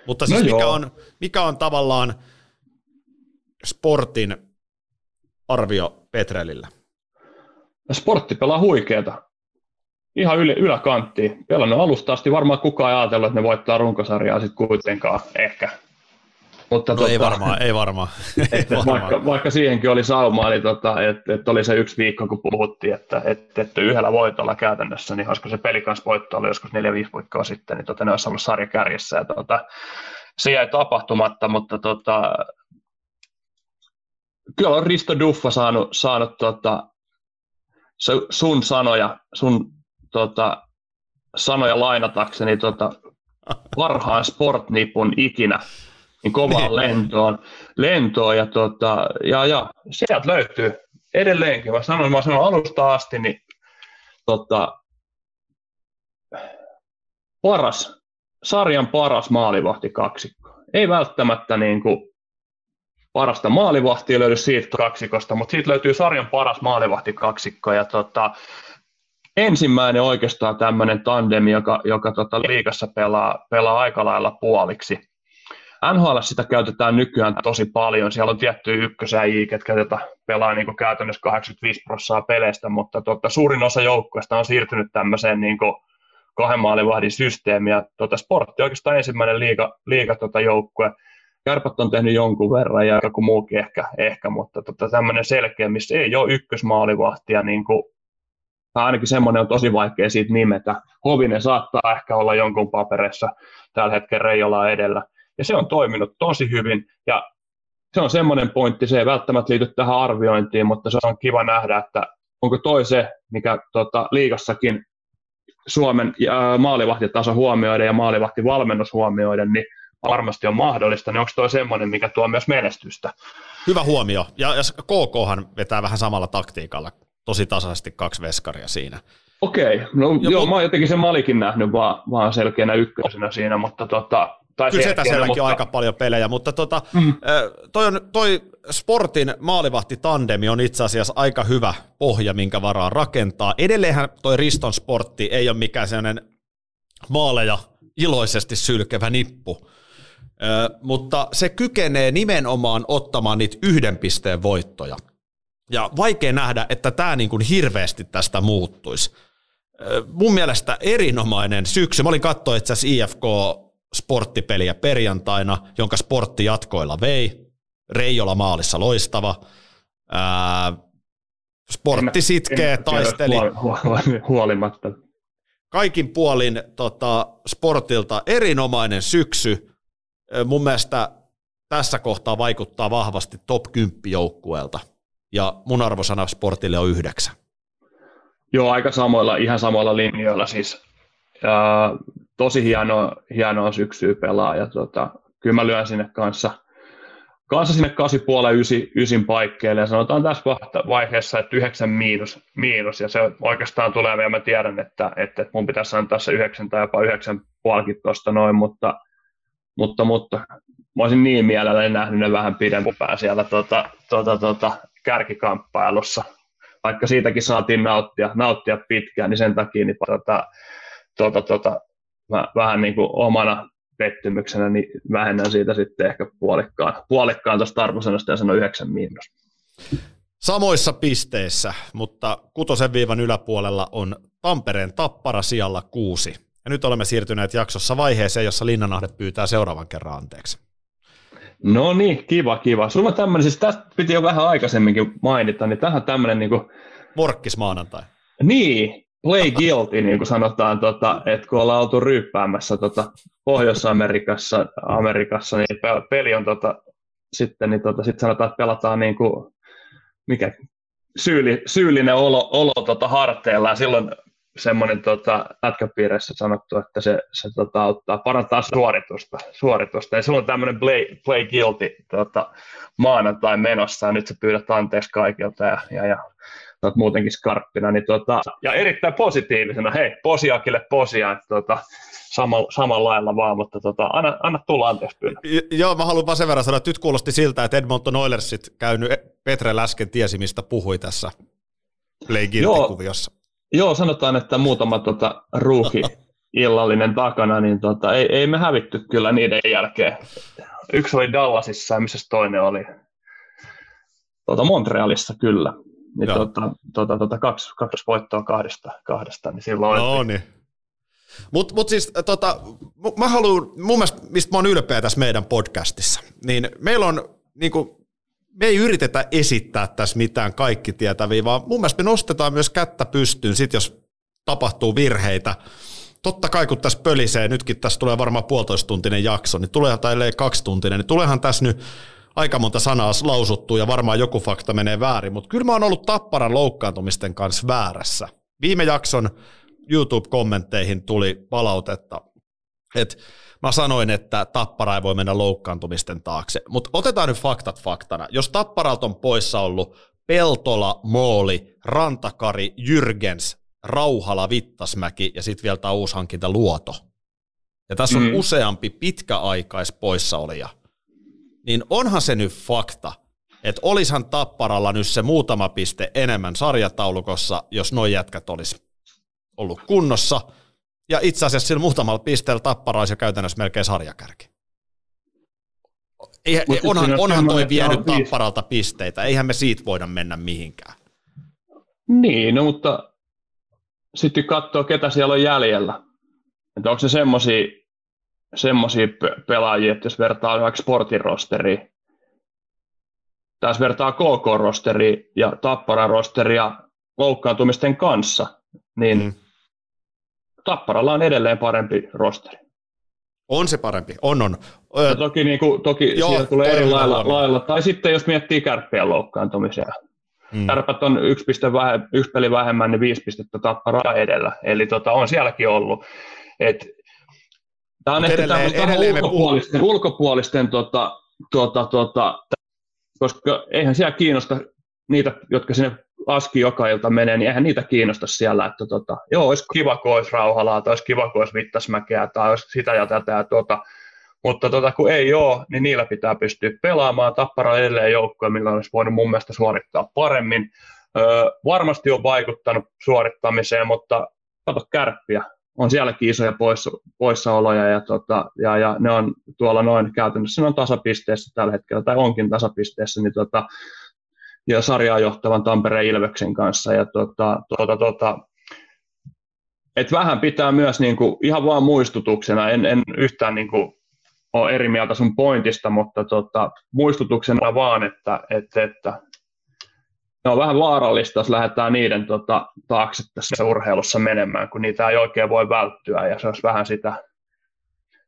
Mutta siis no mikä, on, mikä on tavallaan sportin arvio Petrelillä? No sportti pelaa huikeeta. Ihan yl- yläkanttiin. Pelannut alusta asti varmaan kukaan ei ajatellut, että ne voittaa runkosarjaa sitten kuitenkaan ehkä. Mutta no tota, ei varmaan, ei varmaan. Ei varmaan. Vaikka, vaikka, siihenkin oli sauma, eli tota, että, että oli se yksi viikko, kun puhuttiin, että, että, että yhdellä voitolla käytännössä, niin olisiko se peli kanssa voitto oli joskus neljä viisi viikkoa sitten, niin tota, ne olisi ollut sarja kärjessä. Ja, tota, se jäi tapahtumatta, mutta tota, kyllä on Risto Duffa saanut, saanut tota, sun sanoja, sun tota, sanoja lainatakseni tota, parhaan sportnipun ikinä niin kovaan niin. lentoon, lentoon ja, tota, ja, ja sieltä löytyy edelleenkin. Mä sanoin, mä sanoin alusta asti, niin tota, paras, sarjan paras maalivahti kaksikko. Ei välttämättä niin kuin parasta maalivahtia löydy siitä kaksikosta, mutta siitä löytyy sarjan paras maalivahti kaksikko. Ja tota, ensimmäinen oikeastaan tämmöinen tandemi, joka, joka tota liikassa pelaa, pelaa aika lailla puoliksi. NHL sitä käytetään nykyään tosi paljon. Siellä on tiettyjä ykkösäjiä, ketkä tätä pelaa niin kuin käytännössä 85 prosenttia peleistä, mutta tota, suurin osa joukkueesta on siirtynyt tämmöiseen niin kuin kahden maalivahdin systeemiin. Ja tota, sportti oikeastaan ensimmäinen liiga, liiga tota joukkue. Kärpät on tehnyt jonkun verran ja joku muukin ehkä, ehkä mutta tota, tämmöinen selkeä, missä ei ole ykkösmaalivahtia, niin kuin, tai ainakin semmoinen on tosi vaikea siitä nimetä. Hovinen saattaa ehkä olla jonkun paperissa tällä hetkellä Reijola edellä ja se on toiminut tosi hyvin, ja se on semmoinen pointti, se ei välttämättä liity tähän arviointiin, mutta se on kiva nähdä, että onko toi se, mikä tota, liigassakin Suomen ää, maalivahtitaso huomioiden ja maalivahtivalmennus huomioiden, niin varmasti on mahdollista, niin onko toi semmoinen, mikä tuo myös menestystä? Hyvä huomio, ja, ja KKhan vetää vähän samalla taktiikalla, tosi tasaisesti kaksi veskaria siinä. Okei, no ja joo, mut... mä oon jotenkin sen Malikin nähnyt vaan, vaan selkeänä ykkösenä siinä, mutta tota, tai Kyllä Setäselläkin mutta... on aika paljon pelejä, mutta tota, mm. toi, on, toi sportin maalivahti tandemi on itse asiassa aika hyvä pohja, minkä varaan rakentaa. Edelleenhän toi Riston sportti ei ole mikään sellainen maaleja iloisesti sylkevä nippu, mutta se kykenee nimenomaan ottamaan niitä yhden pisteen voittoja. Ja vaikea nähdä, että tämä niin kuin hirveästi tästä muuttuisi. Mun mielestä erinomainen syksy. Mä olin katsoa itse asiassa IFK sporttipeliä perjantaina, jonka sportti jatkoilla vei. Reijola maalissa loistava. Ää, sportti sitkee, taisteli. Huolimatta. Kaikin puolin tota, sportilta erinomainen syksy. Mun mielestä tässä kohtaa vaikuttaa vahvasti top 10 joukkueelta. Ja mun arvosana sportille on yhdeksän. Joo, aika samoilla, ihan samoilla linjoilla siis. Ja tosi hienoa, hienoa syksyä pelaa ja tota, kyllä mä lyön sinne kanssa, kanssa sinne 8,5 9, 9 paikkeille ja sanotaan tässä vaiheessa, että 9 miinus, miinus ja se oikeastaan tulee vielä, mä tiedän, että, että, mun pitäisi antaa se 9 tai jopa 9 puolikin tuosta noin, mutta, mutta, mutta mä olisin niin mielelläni nähnyt ne vähän pidempään siellä tota, tota, tota, kärkikamppailussa, vaikka siitäkin saatiin nauttia, nauttia pitkään, niin sen takia niin, tota, tota, tota, mä vähän niin kuin omana pettymyksenä niin vähennän siitä sitten ehkä puolikkaan, puolikkaan tuosta arvosanasta ja sanon 9 miinus. Samoissa pisteissä, mutta kutosen viivan yläpuolella on Tampereen tappara sijalla kuusi. Ja nyt olemme siirtyneet jaksossa vaiheeseen, jossa Linnanahde pyytää seuraavan kerran anteeksi. No niin, kiva, kiva. Sulla on tämmöinen, siis tästä piti jo vähän aikaisemminkin mainita, niin tähän tämmöinen niin kuin... Morkkis maanantai. Niin, play guilty, niin kuin sanotaan, tota, että kun ollaan oltu ryyppäämässä tota, Pohjois-Amerikassa, Amerikassa, niin peli on tota, sitten, niin tota, sit sanotaan, että pelataan niin kuin, mikä, syyli, syyllinen olo, olo tota, harteilla, ja silloin semmoinen tota, sanottu, että se, se tota, auttaa, parantaa suoritusta, suoritusta. ja silloin on tämmöinen play, play guilty tota, maanantai menossa, ja nyt sä pyydät anteeksi kaikilta, ja, ja, ja olet muutenkin skarppina, niin tota, ja erittäin positiivisena, hei, posiakille posia, että tota, samalla, samalla lailla vaan, mutta tota, anna, anna tulla anteeksi pyydä. Joo, mä haluan vaan sen verran sanoa, että nyt kuulosti siltä, että Edmonton Oilersit käynyt Petre Läsken tiesi, mistä puhui tässä Play kuviossa Joo, sanotaan, että muutama tota, ruuhi illallinen takana, niin tota, ei, ei, me hävitty kyllä niiden jälkeen. Yksi oli Dallasissa ja missä toinen oli? Tota, Montrealissa kyllä niin tuota, tuota, tuota, kaksi, kaksi voittoa kahdesta, kahdesta niin silloin no niin. Mutta mut siis tota, mä haluan, mun mielestä, mistä mä oon ylpeä tässä meidän podcastissa, niin meillä on, niin kuin, me ei yritetä esittää tässä mitään kaikki tietäviä, vaan mun mielestä me nostetaan myös kättä pystyyn, sit jos tapahtuu virheitä. Totta kai kun tässä pölisee, nytkin tässä tulee varmaan puolitoistuntinen jakso, niin tuleehan tai kaksi tuntinen, niin tuleehan tässä nyt aika monta sanaa lausuttu ja varmaan joku fakta menee väärin, mutta kyllä mä oon ollut Tapparan loukkaantumisten kanssa väärässä. Viime jakson YouTube-kommentteihin tuli palautetta, että mä sanoin, että Tappara ei voi mennä loukkaantumisten taakse, mutta otetaan nyt faktat faktana. Jos Tapparalta on poissa ollut Peltola, Mooli, Rantakari, Jyrgens, Rauhala, Vittasmäki ja sitten vielä tämä uusi hankinta Luoto. Ja tässä on mm. useampi pitkäaikais poissaolija niin onhan se nyt fakta, että olisihan Tapparalla nyt se muutama piste enemmän sarjataulukossa, jos noin jätkät olisi ollut kunnossa. Ja itse asiassa sillä muutamalla pisteellä Tappara olisi jo käytännössä melkein sarjakärki. Ei, onhan, onhan toi vienyt Tapparalta pisteitä, eihän me siitä voida mennä mihinkään. Niin, no mutta sitten katsoo, ketä siellä on jäljellä. Että onko se semmoisia semmoisia pelaajia, että jos vertaa vaikka Sportin rosteriin, tai jos vertaa KK-rosteriin ja Tapparan rosteria loukkaantumisten kanssa, niin mm. Tapparalla on edelleen parempi rosteri. On se parempi, on on. Ja toki niin kuin, toki Joo, siellä tulee eri lailla, lailla, tai sitten jos miettii kärppien loukkaantumisia. Mm. Kärpät on yksi, piste vähe, yksi peli vähemmän, niin viisi pistettä tapparaa edellä. Eli tota, on sielläkin ollut. Et Tämä on ehkä edelleen, edelleen ulkopuolisten, ulkopuolisten tota, tota, tota, koska eihän siellä kiinnosta niitä, jotka sinne aski joka ilta menee, niin eihän niitä kiinnosta siellä, että tota, joo, olisi kiva, kun olisi Rauhalaa, tai olisi kiva, kun olisi Vittasmäkeä, tai olisi sitä ja tätä ja tota, mutta tota, kun ei ole, niin niillä pitää pystyä pelaamaan. Tappara edelleen joukkoja, millä olisi voinut mun mielestä suorittaa paremmin. Öö, varmasti on vaikuttanut suorittamiseen, mutta kato kärppiä, on sielläkin isoja poissa, poissaoloja ja, tota, ja, ja, ne on tuolla noin käytännössä ne on tasapisteessä tällä hetkellä tai onkin tasapisteessä niin tota, ja sarjaa johtavan Tampereen Ilveksen kanssa ja tota, tota, tota, et vähän pitää myös niinku, ihan vaan muistutuksena, en, en yhtään niinku, ole eri mieltä sun pointista, mutta tota, muistutuksena vaan, että, että, että ne on vähän vaarallista, jos lähdetään niiden tota, taakse tässä urheilussa menemään, kun niitä ei oikein voi välttyä, ja se olisi vähän sitä,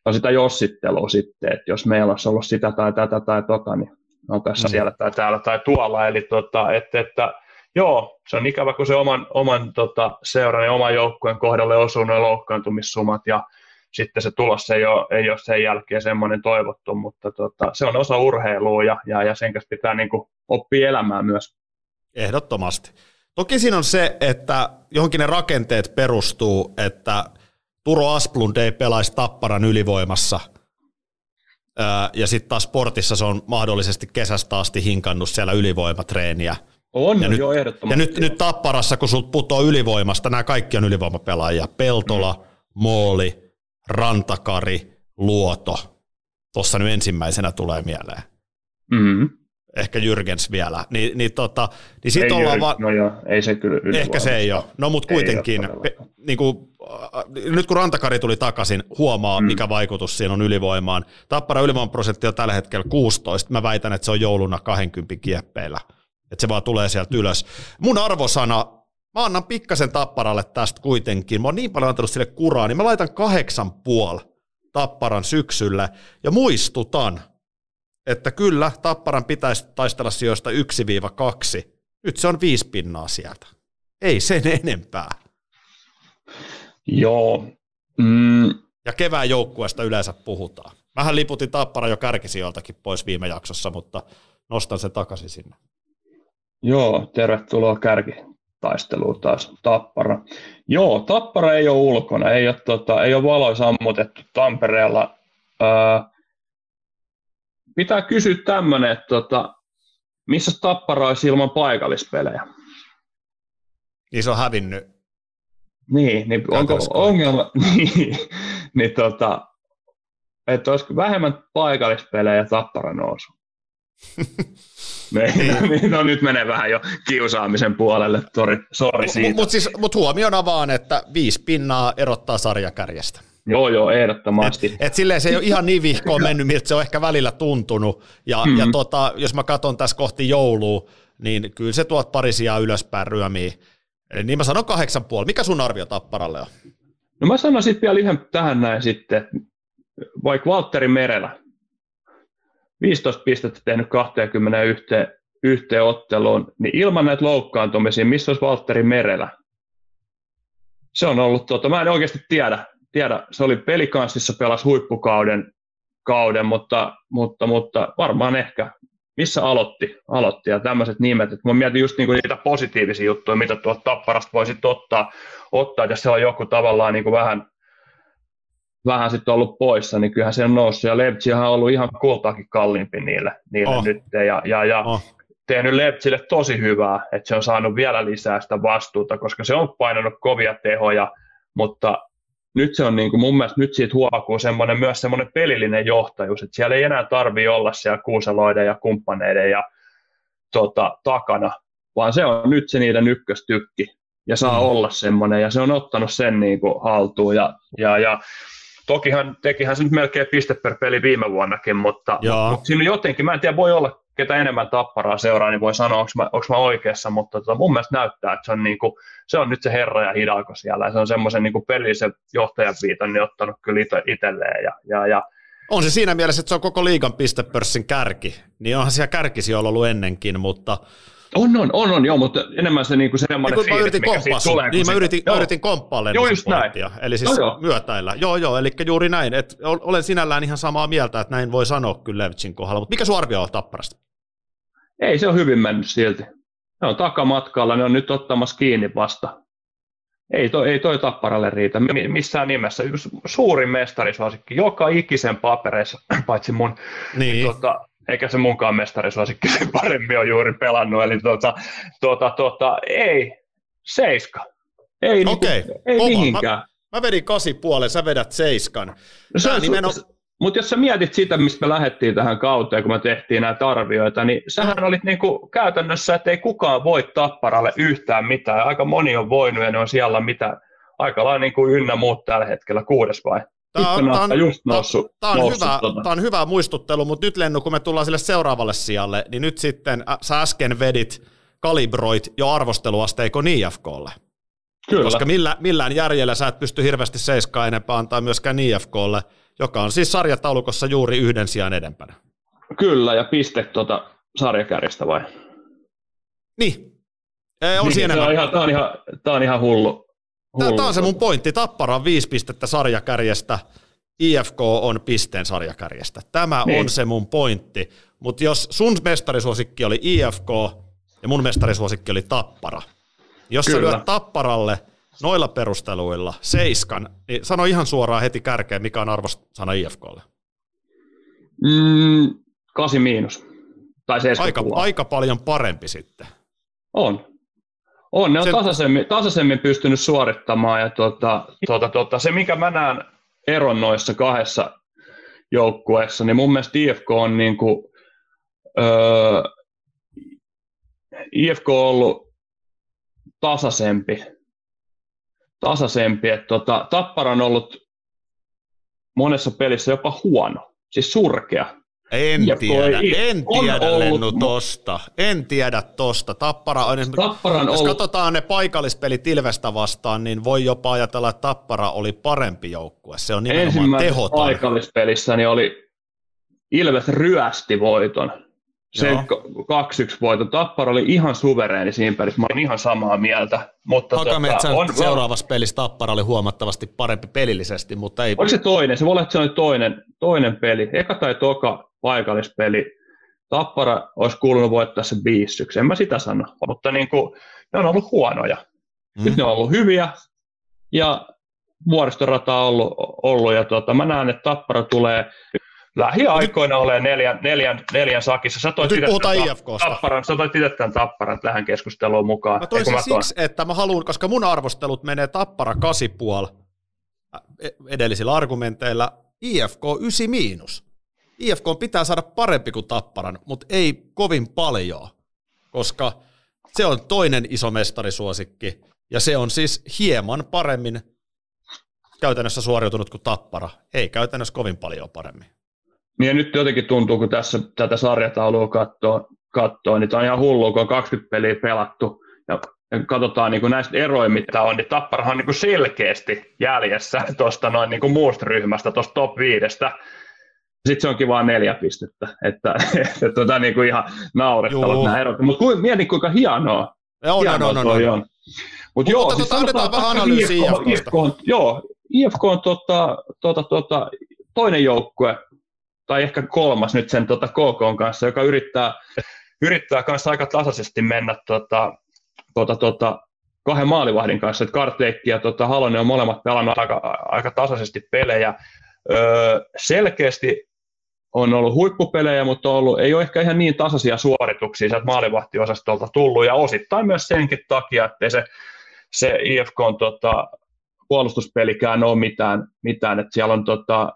on sitä jossittelua sitten, että jos meillä olisi ollut sitä tai tätä tai tota, niin on tässä mm. siellä tai täällä tai tuolla, eli tota, että, että joo, se on ikävä, kun se oman, oman tota, seuran ja oman joukkueen kohdalle osuu nuo loukkaantumissummat, ja sitten se tulos ei ole, ei ole sen jälkeen semmoinen toivottu, mutta tota, se on osa urheilua ja, ja, ja sen kanssa pitää niin kuin oppia elämään myös. Ehdottomasti. Toki siinä on se, että johonkin ne rakenteet perustuu, että Turo Asplund ei pelaisi Tapparan ylivoimassa – ja sitten taas sportissa se on mahdollisesti kesästä asti hinkannut siellä ylivoimatreeniä. On, ja nyt, jo ehdottomasti. Ja nyt, nyt Tapparassa, kun sulta putoo ylivoimasta, nämä kaikki on ylivoimapelaajia. Peltola, mm. Mooli, Rantakari, Luoto. Tuossa nyt ensimmäisenä tulee mieleen. Mm-hmm. Ehkä Jyrgens vielä. Ni, niin, tota, niin sit ei ollaan va- no joo, ei se kyllä Ehkä se ei ole. No mutta kuitenkin, pe, niin kuin, äh, nyt kun Rantakari tuli takaisin, huomaa mm. mikä vaikutus siinä on ylivoimaan. Tappara ylivoimaprosentti on tällä hetkellä 16. Mä väitän, että se on jouluna 20 kieppeillä. Että se vaan tulee sieltä ylös. Mun arvosana, mä annan pikkasen Tapparalle tästä kuitenkin. Mä oon niin paljon antanut sille kuraa, niin mä laitan kahdeksan puol Tapparan syksylle. Ja muistutan, että kyllä Tapparan pitäisi taistella sijoista 1-2. Nyt se on viisi pinnaa sieltä. Ei sen enempää. Joo. Mm. Ja kevään joukkueesta yleensä puhutaan. Vähän liputin Tappara jo kärkisijoiltakin pois viime jaksossa, mutta nostan sen takaisin sinne. Joo, tervetuloa kärkitaisteluun taas Tappara. Joo, Tappara ei ole ulkona, ei ole, tota, ei ole valoja sammutettu Tampereella. Öö, pitää kysyä tämmöinen, että tota, missä Tappara olisi ilman paikallispelejä? Niin se on hävinnyt. Niin, niin onko ongelma, niin, niin tota, että olisiko vähemmän paikallispelejä Tappara nousu? niin. no nyt menee vähän jo kiusaamisen puolelle, sori, sori siitä. Mutta siis, mut huomiona vaan, että viisi pinnaa erottaa sarjakärjestä. Joo, joo, ehdottomasti. Et, et silleen se ei ole ihan niin vihkoon mennyt, miltä se on ehkä välillä tuntunut. Ja, mm-hmm. ja tota, jos mä katson tässä kohti joulua, niin kyllä se tuot pari sijaa ylöspäin ryömii. Eli niin mä sanon kahdeksan puoli. Mikä sun arvio Tapparalle on? No mä sanon sitten vielä ihan tähän näin sitten, vaikka Valtteri Merelä, 15 pistettä tehnyt 21 yhteen otteluun, niin ilman näitä loukkaantumisia, missä olisi Valtteri Merelä? Se on ollut, tuota, mä en oikeasti tiedä, tiedä, se oli pelikanssissa, pelasi huippukauden, kauden, mutta, mutta, mutta varmaan ehkä. Missä aloitti, aloitti ja tämmöiset nimet, että mä mietin just niinku niitä positiivisia juttuja, mitä tuolta Tapparasta voisi ottaa, ottaa, jos se on joku tavallaan niinku vähän, vähän sitten ollut poissa, niin kyllähän se on noussut, ja Lepsihän on ollut ihan kultaakin kalliimpi niille, niille oh. nyt, ja, ja, ja oh. tehnyt Lepsille tosi hyvää, että se on saanut vielä lisää sitä vastuuta, koska se on painanut kovia tehoja, mutta nyt se on niin kuin mun mielestä nyt siitä huokuu semmoinen, myös semmoinen pelillinen johtajuus, että siellä ei enää tarvi olla siellä kuuseloiden ja kumppaneiden ja tota, takana, vaan se on nyt se niiden ykköstykki ja saa mm. olla semmoinen ja se on ottanut sen niin kuin haltuun ja, ja, ja tokihan tekihän se nyt melkein piste per peli viime vuonnakin, mutta, mutta siinä jotenkin, mä en tiedä, voi olla ketä enemmän tapparaa seuraa, niin voi sanoa, onko mä, mä oikeassa, mutta tota, mun mielestä näyttää, että se on, niinku, se on nyt se herra ja hidalko siellä, ja se on semmoisen niinku pelillisen johtajan viitan niin ottanut kyllä itselleen, ja, ja, ja on se siinä mielessä, että se on koko liigan pistepörssin kärki, niin onhan siellä kärkisi ollut ennenkin, mutta on, on, on, on, joo, mutta enemmän se niinku semmoinen niin, fiilis, mikä siitä tulee. Niin, mä yritin, mä yritin komppaa joo, just näin. eli siis joo, myötäillä. Joo, joo, eli juuri näin. Et olen sinällään ihan samaa mieltä, että näin voi sanoa kyllä Levitsin kohdalla, mutta mikä sun arvio on Tapparasta? Ei se on hyvin mennyt silti. Ne on takamatkalla, ne on nyt ottamassa kiinni vasta. Ei toi, ei toi tapparalle riitä missään nimessä. Yksi suurin mestarisuosikki, joka ikisen papereissa, paitsi mun, niin. Niin tota, eikä se munkaan mestarisuosikki sen paremmin on juuri pelannut. Eli tota, tota, tota, ei, seiska. Ei, okay. niinku, ei mihinkään. Mä, mä vedin kasi puolen, sä vedät seiskan. No, se on, nimenomaan... Mutta jos sä mietit sitä, mistä me lähdettiin tähän kauteen, kun me tehtiin näitä arvioita, niin sähän olit niinku käytännössä, että ei kukaan voi tapparalle yhtään mitään. Aika moni on voinut ja ne on siellä mitä aika lailla niin kuin ynnä muut tällä hetkellä, kuudes vai? Tämä on, tämä on, just noussut, tämä on, noussut, hyvä, tota. tämä on hyvä muistuttelu, mutta nyt Lennu, kun me tullaan sille seuraavalle sijalle, niin nyt sitten ä, sä äsken vedit, kalibroit jo arvosteluasteikon IFKlle. Kyllä. Koska millä, millään järjellä sä et pysty hirveästi seiskaa enempää antaa myöskään IFKlle joka on siis sarjataulukossa juuri yhden sijaan edempänä. Kyllä, ja piste tuota sarjakärjestä vai? Niin. Ei, on niin, siinä. Tämä on, ihan, tämä, on ihan, tämä on ihan hullu. Tämä on se mun pointti. Tappara on viisi pistettä sarjakärjestä, IFK on pisteen sarjakärjestä. Tämä niin. on se mun pointti. Mutta jos sun mestarisuosikki oli IFK ja mun mestarisuosikki oli Tappara, jos Kyllä. sä lyöt Tapparalle noilla perusteluilla seiskan, niin sano ihan suoraan heti kärkeen, mikä on arvosana IFKlle. Mm, 8 miinus. Tai aika, aika paljon parempi sitten. On. On, ne on Sen... tasaisemmin, tasaisemmin pystynyt suorittamaan. Ja tuota, tuota, tuota, se, mikä mä näen eron noissa kahdessa joukkueessa, niin mun mielestä IFK on niin kuin, öö, IFK on ollut tasaisempi. Tasaisempi. Että tota, Tappara on ollut monessa pelissä jopa huono, siis surkea. En ja tiedä, en tiedä Lennu tosta. En tiedä tosta. Tappara on Tapparan jos ollut... katsotaan ne paikallispelit Ilvestä vastaan, niin voi jopa ajatella, että Tappara oli parempi joukkue. Se on nimenomaan tehoton. paikallispelissä niin oli Ilves ryösti voiton. Se 2-1 voitto. Tappara oli ihan suvereeni siinä pelissä. Mä olin ihan samaa mieltä. Mutta Hakametsän tota, on, seuraavassa pelissä Tappara oli huomattavasti parempi pelillisesti, mutta ei... Oliko se toinen? Se voi olla, että se oli toinen, toinen peli. Eka tai toka paikallispeli. Tappara olisi kuulunut voittaa se 5 En mä sitä sano. Mutta niin kuin, ne on ollut huonoja. Mm. Nyt ne on ollut hyviä. Ja vuoristorata on ollut, ollut ja tuota, mä näen, että Tappara tulee lähiaikoina nyt, olemaan neljän, neljän, neljän sakissa. Sä toit nyt puhutaan IFKsta. Tapparan, sä toit itse tämän Tapparan tähän keskusteluun mukaan. Mä toin sen siksi, että mä haluan, koska mun arvostelut menee Tappara 8,5 edellisillä argumenteilla, IFK 9 miinus. IFK pitää saada parempi kuin Tapparan, mutta ei kovin paljon, koska se on toinen iso mestarisuosikki, ja se on siis hieman paremmin käytännössä suoriutunut kuin Tappara. Ei käytännössä kovin paljon paremmin. Niin nyt jotenkin tuntuu, kun tässä tätä sarjataulua katsoo, katsoo niin tämä on ihan hullu, kun on 20 peliä pelattu ja katsotaan niin kuin näistä eroja, mitä on, niin Tapparahan on niin kuin selkeästi jäljessä tuosta noin niin kuin muusta ryhmästä, tuosta top viidestä. Sitten se onkin vain neljä pistettä, että, että tota niin kuin ihan naurettavat nämä erot. Mutta mietin, kuinka hienoa, joo, hienoa no, no, toi no, on. Mut joo, siis sanotaan, vähän analyysiä IFK, IFK on, joo, IFK on tota, tota, tota, toinen joukkue, tai ehkä kolmas nyt sen tota KK kanssa, joka yrittää, yrittää kanssa aika tasaisesti mennä tota, tota, tota, kahden maalivahdin kanssa, että Karteikki ja tota, Halonen on molemmat pelannut aika, aika tasaisesti pelejä. Öö, selkeästi on ollut huippupelejä, mutta ollut, ei ole ehkä ihan niin tasaisia suorituksia sieltä maalivahtiosastolta tullut, ja osittain myös senkin takia, että se, se IFK on tota, puolustuspelikään ole mitään, mitään. Että siellä on tota,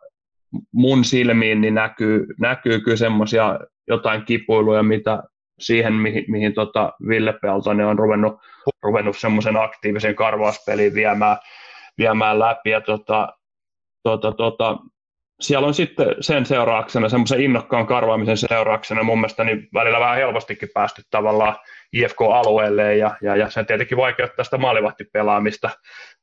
mun silmiin niin näkyy, näkyy kyllä semmoisia jotain kipuiluja, mitä siihen, mihin, mihin tota Ville Peltonen on ruvennut, ruvennut semmoisen aktiivisen karvauspelin viemään, viemään läpi. Ja tota, tota, tota, siellä on sitten sen seurauksena, semmoisen innokkaan karvaamisen seurauksena mun mielestä niin välillä vähän helpostikin päästy tavallaan IFK-alueelle ja, ja, ja se tietenkin vaikeuttaa sitä maalivahtipelaamista,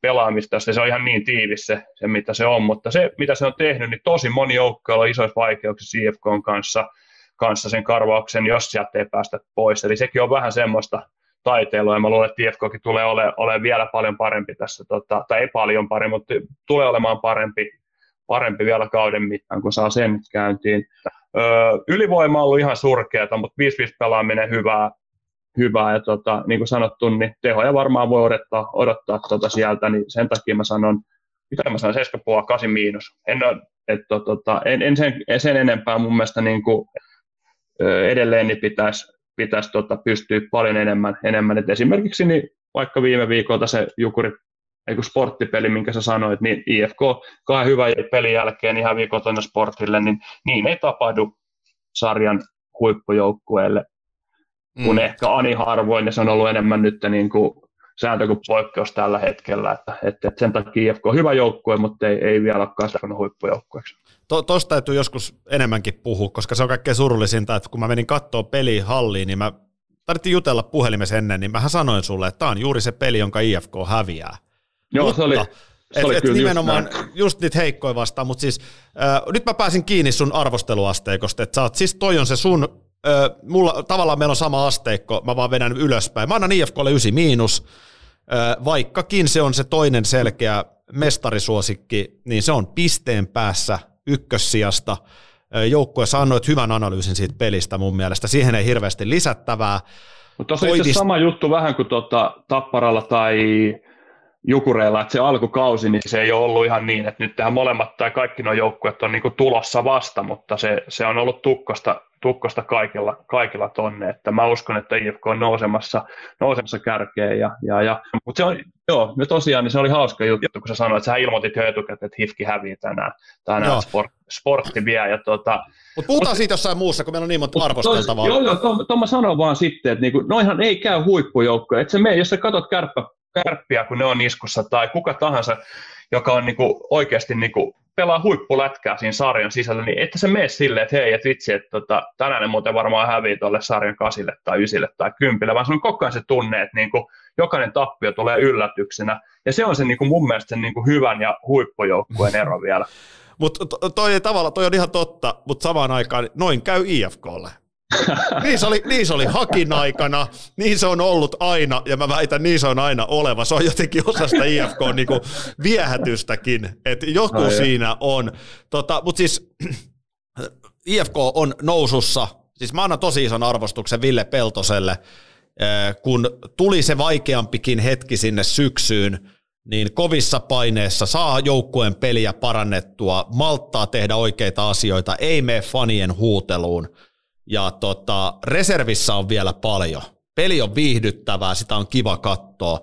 pelaamista, se on ihan niin tiivis se, se, mitä se on, mutta se, mitä se on tehnyt, niin tosi moni joukko on isoissa vaikeuksissa IFKn kanssa, kanssa sen karvauksen, jos sieltä ei päästä pois, eli sekin on vähän semmoista taiteilua, ja mä luulen, että IFKkin tulee olemaan ole vielä paljon parempi tässä, tota, tai ei paljon parempi, mutta tulee olemaan parempi parempi vielä kauden mittaan, kun saa sen käyntiin. Öö, ylivoima on ollut ihan surkeata, mutta 5-5 pelaaminen hyvää, hyvää ja tota, niin kuin sanottu, niin tehoja varmaan voi odottaa, odottaa tota sieltä, niin sen takia mä sanon, mitä mä sanon, 7,5, 8 miinus. En, et, tota, en, en sen, sen, enempää mun mielestä niin kuin, edelleen niin pitäisi pitäisi tota, pystyä paljon enemmän. enemmän. Et esimerkiksi niin vaikka viime viikolta se Jukuri eikö sporttipeli, minkä sä sanoit, niin IFK kahden hyvän pelin jälkeen ihan viikotonne sportille, niin niin ei tapahdu sarjan huippujoukkueelle, kun mm. ehkä ani harvoin, ja se on ollut enemmän nyt niin kuin sääntö kuin poikkeus tällä hetkellä, että, että, että sen takia IFK on hyvä joukkue, mutta ei, ei vielä ole kasvanut huippujoukkueeksi. Tuosta täytyy joskus enemmänkin puhua, koska se on kaikkein surullisinta, että kun mä menin katsoa peliä halliin, niin mä tarvittiin jutella puhelimessa ennen, niin mä sanoin sulle, että tämä on juuri se peli, jonka IFK häviää. Joo, mutta, se oli, se oli et, kyllä nimenomaan just, just niitä heikkoja vastaan, mutta siis äh, nyt mä pääsin kiinni sun arvosteluasteikosta, että sä oot, siis toi on se sun, äh, mulla, tavallaan meillä on sama asteikko, mä vaan vedän ylöspäin. Mä annan IFKlle 9 miinus, vaikkakin se on se toinen selkeä mestarisuosikki, niin se on pisteen päässä ykkössijasta. Joukkue sanoi hyvän analyysin siitä pelistä mun mielestä. Siihen ei hirveästi lisättävää. Mutta tuossa on itse sama juttu vähän kuin tuota Tapparalla tai Jukureilla, että se alkukausi, niin se ei ole ollut ihan niin, että nyt tähän molemmat tai kaikki nuo joukkueet on niin tulossa vasta, mutta se, se on ollut tukkosta, tukkosta kaikilla, kaikilla tonne, että mä uskon, että IFK on nousemassa, nousemassa kärkeen, ja, ja, ja. mutta se on, joo, nyt tosiaan niin se oli hauska juttu, kun sä sanoit, että sä ilmoitit jo etukäteen, että HIFKI hävii tänään, tänään sport, sportti vie, ja tota, mutta puhutaan mut, siitä jossain muussa, kun meillä on niin monta arvosteltavaa. Joo, joo, tuon mä sanon vaan sitten, että niinku, noihan ei käy huippujoukkoja, että se me, jos sä katsot kärppä kärppiä, kun ne on iskussa, tai kuka tahansa, joka on niinku oikeasti niinku pelaa huippulätkää siinä sarjan sisällä, niin että se mene silleen, että hei, että vitsi, että tota, tänään ne muuten varmaan hävii tuolle sarjan kasille tai ysille tai kympille, vaan se on koko ajan se tunne, että niinku, jokainen tappio tulee yllätyksenä, ja se on se niinku mun mielestä sen niinku hyvän ja huippujoukkueen ero vielä. Mutta toi tavalla, toi on ihan totta, mutta samaan aikaan noin käy IFKlle niin, se oli, niin se oli hakin aikana, niin se on ollut aina, ja mä väitän, niin se on aina oleva. Se on jotenkin osa sitä IFK niin kuin viehätystäkin, että joku no, siinä on. Tota, Mutta siis IFK on nousussa, siis mä annan tosi ison arvostuksen Ville Peltoselle, kun tuli se vaikeampikin hetki sinne syksyyn, niin kovissa paineessa saa joukkueen peliä parannettua, malttaa tehdä oikeita asioita, ei mene fanien huuteluun – ja tota, reservissä on vielä paljon. Peli on viihdyttävää, sitä on kiva katsoa.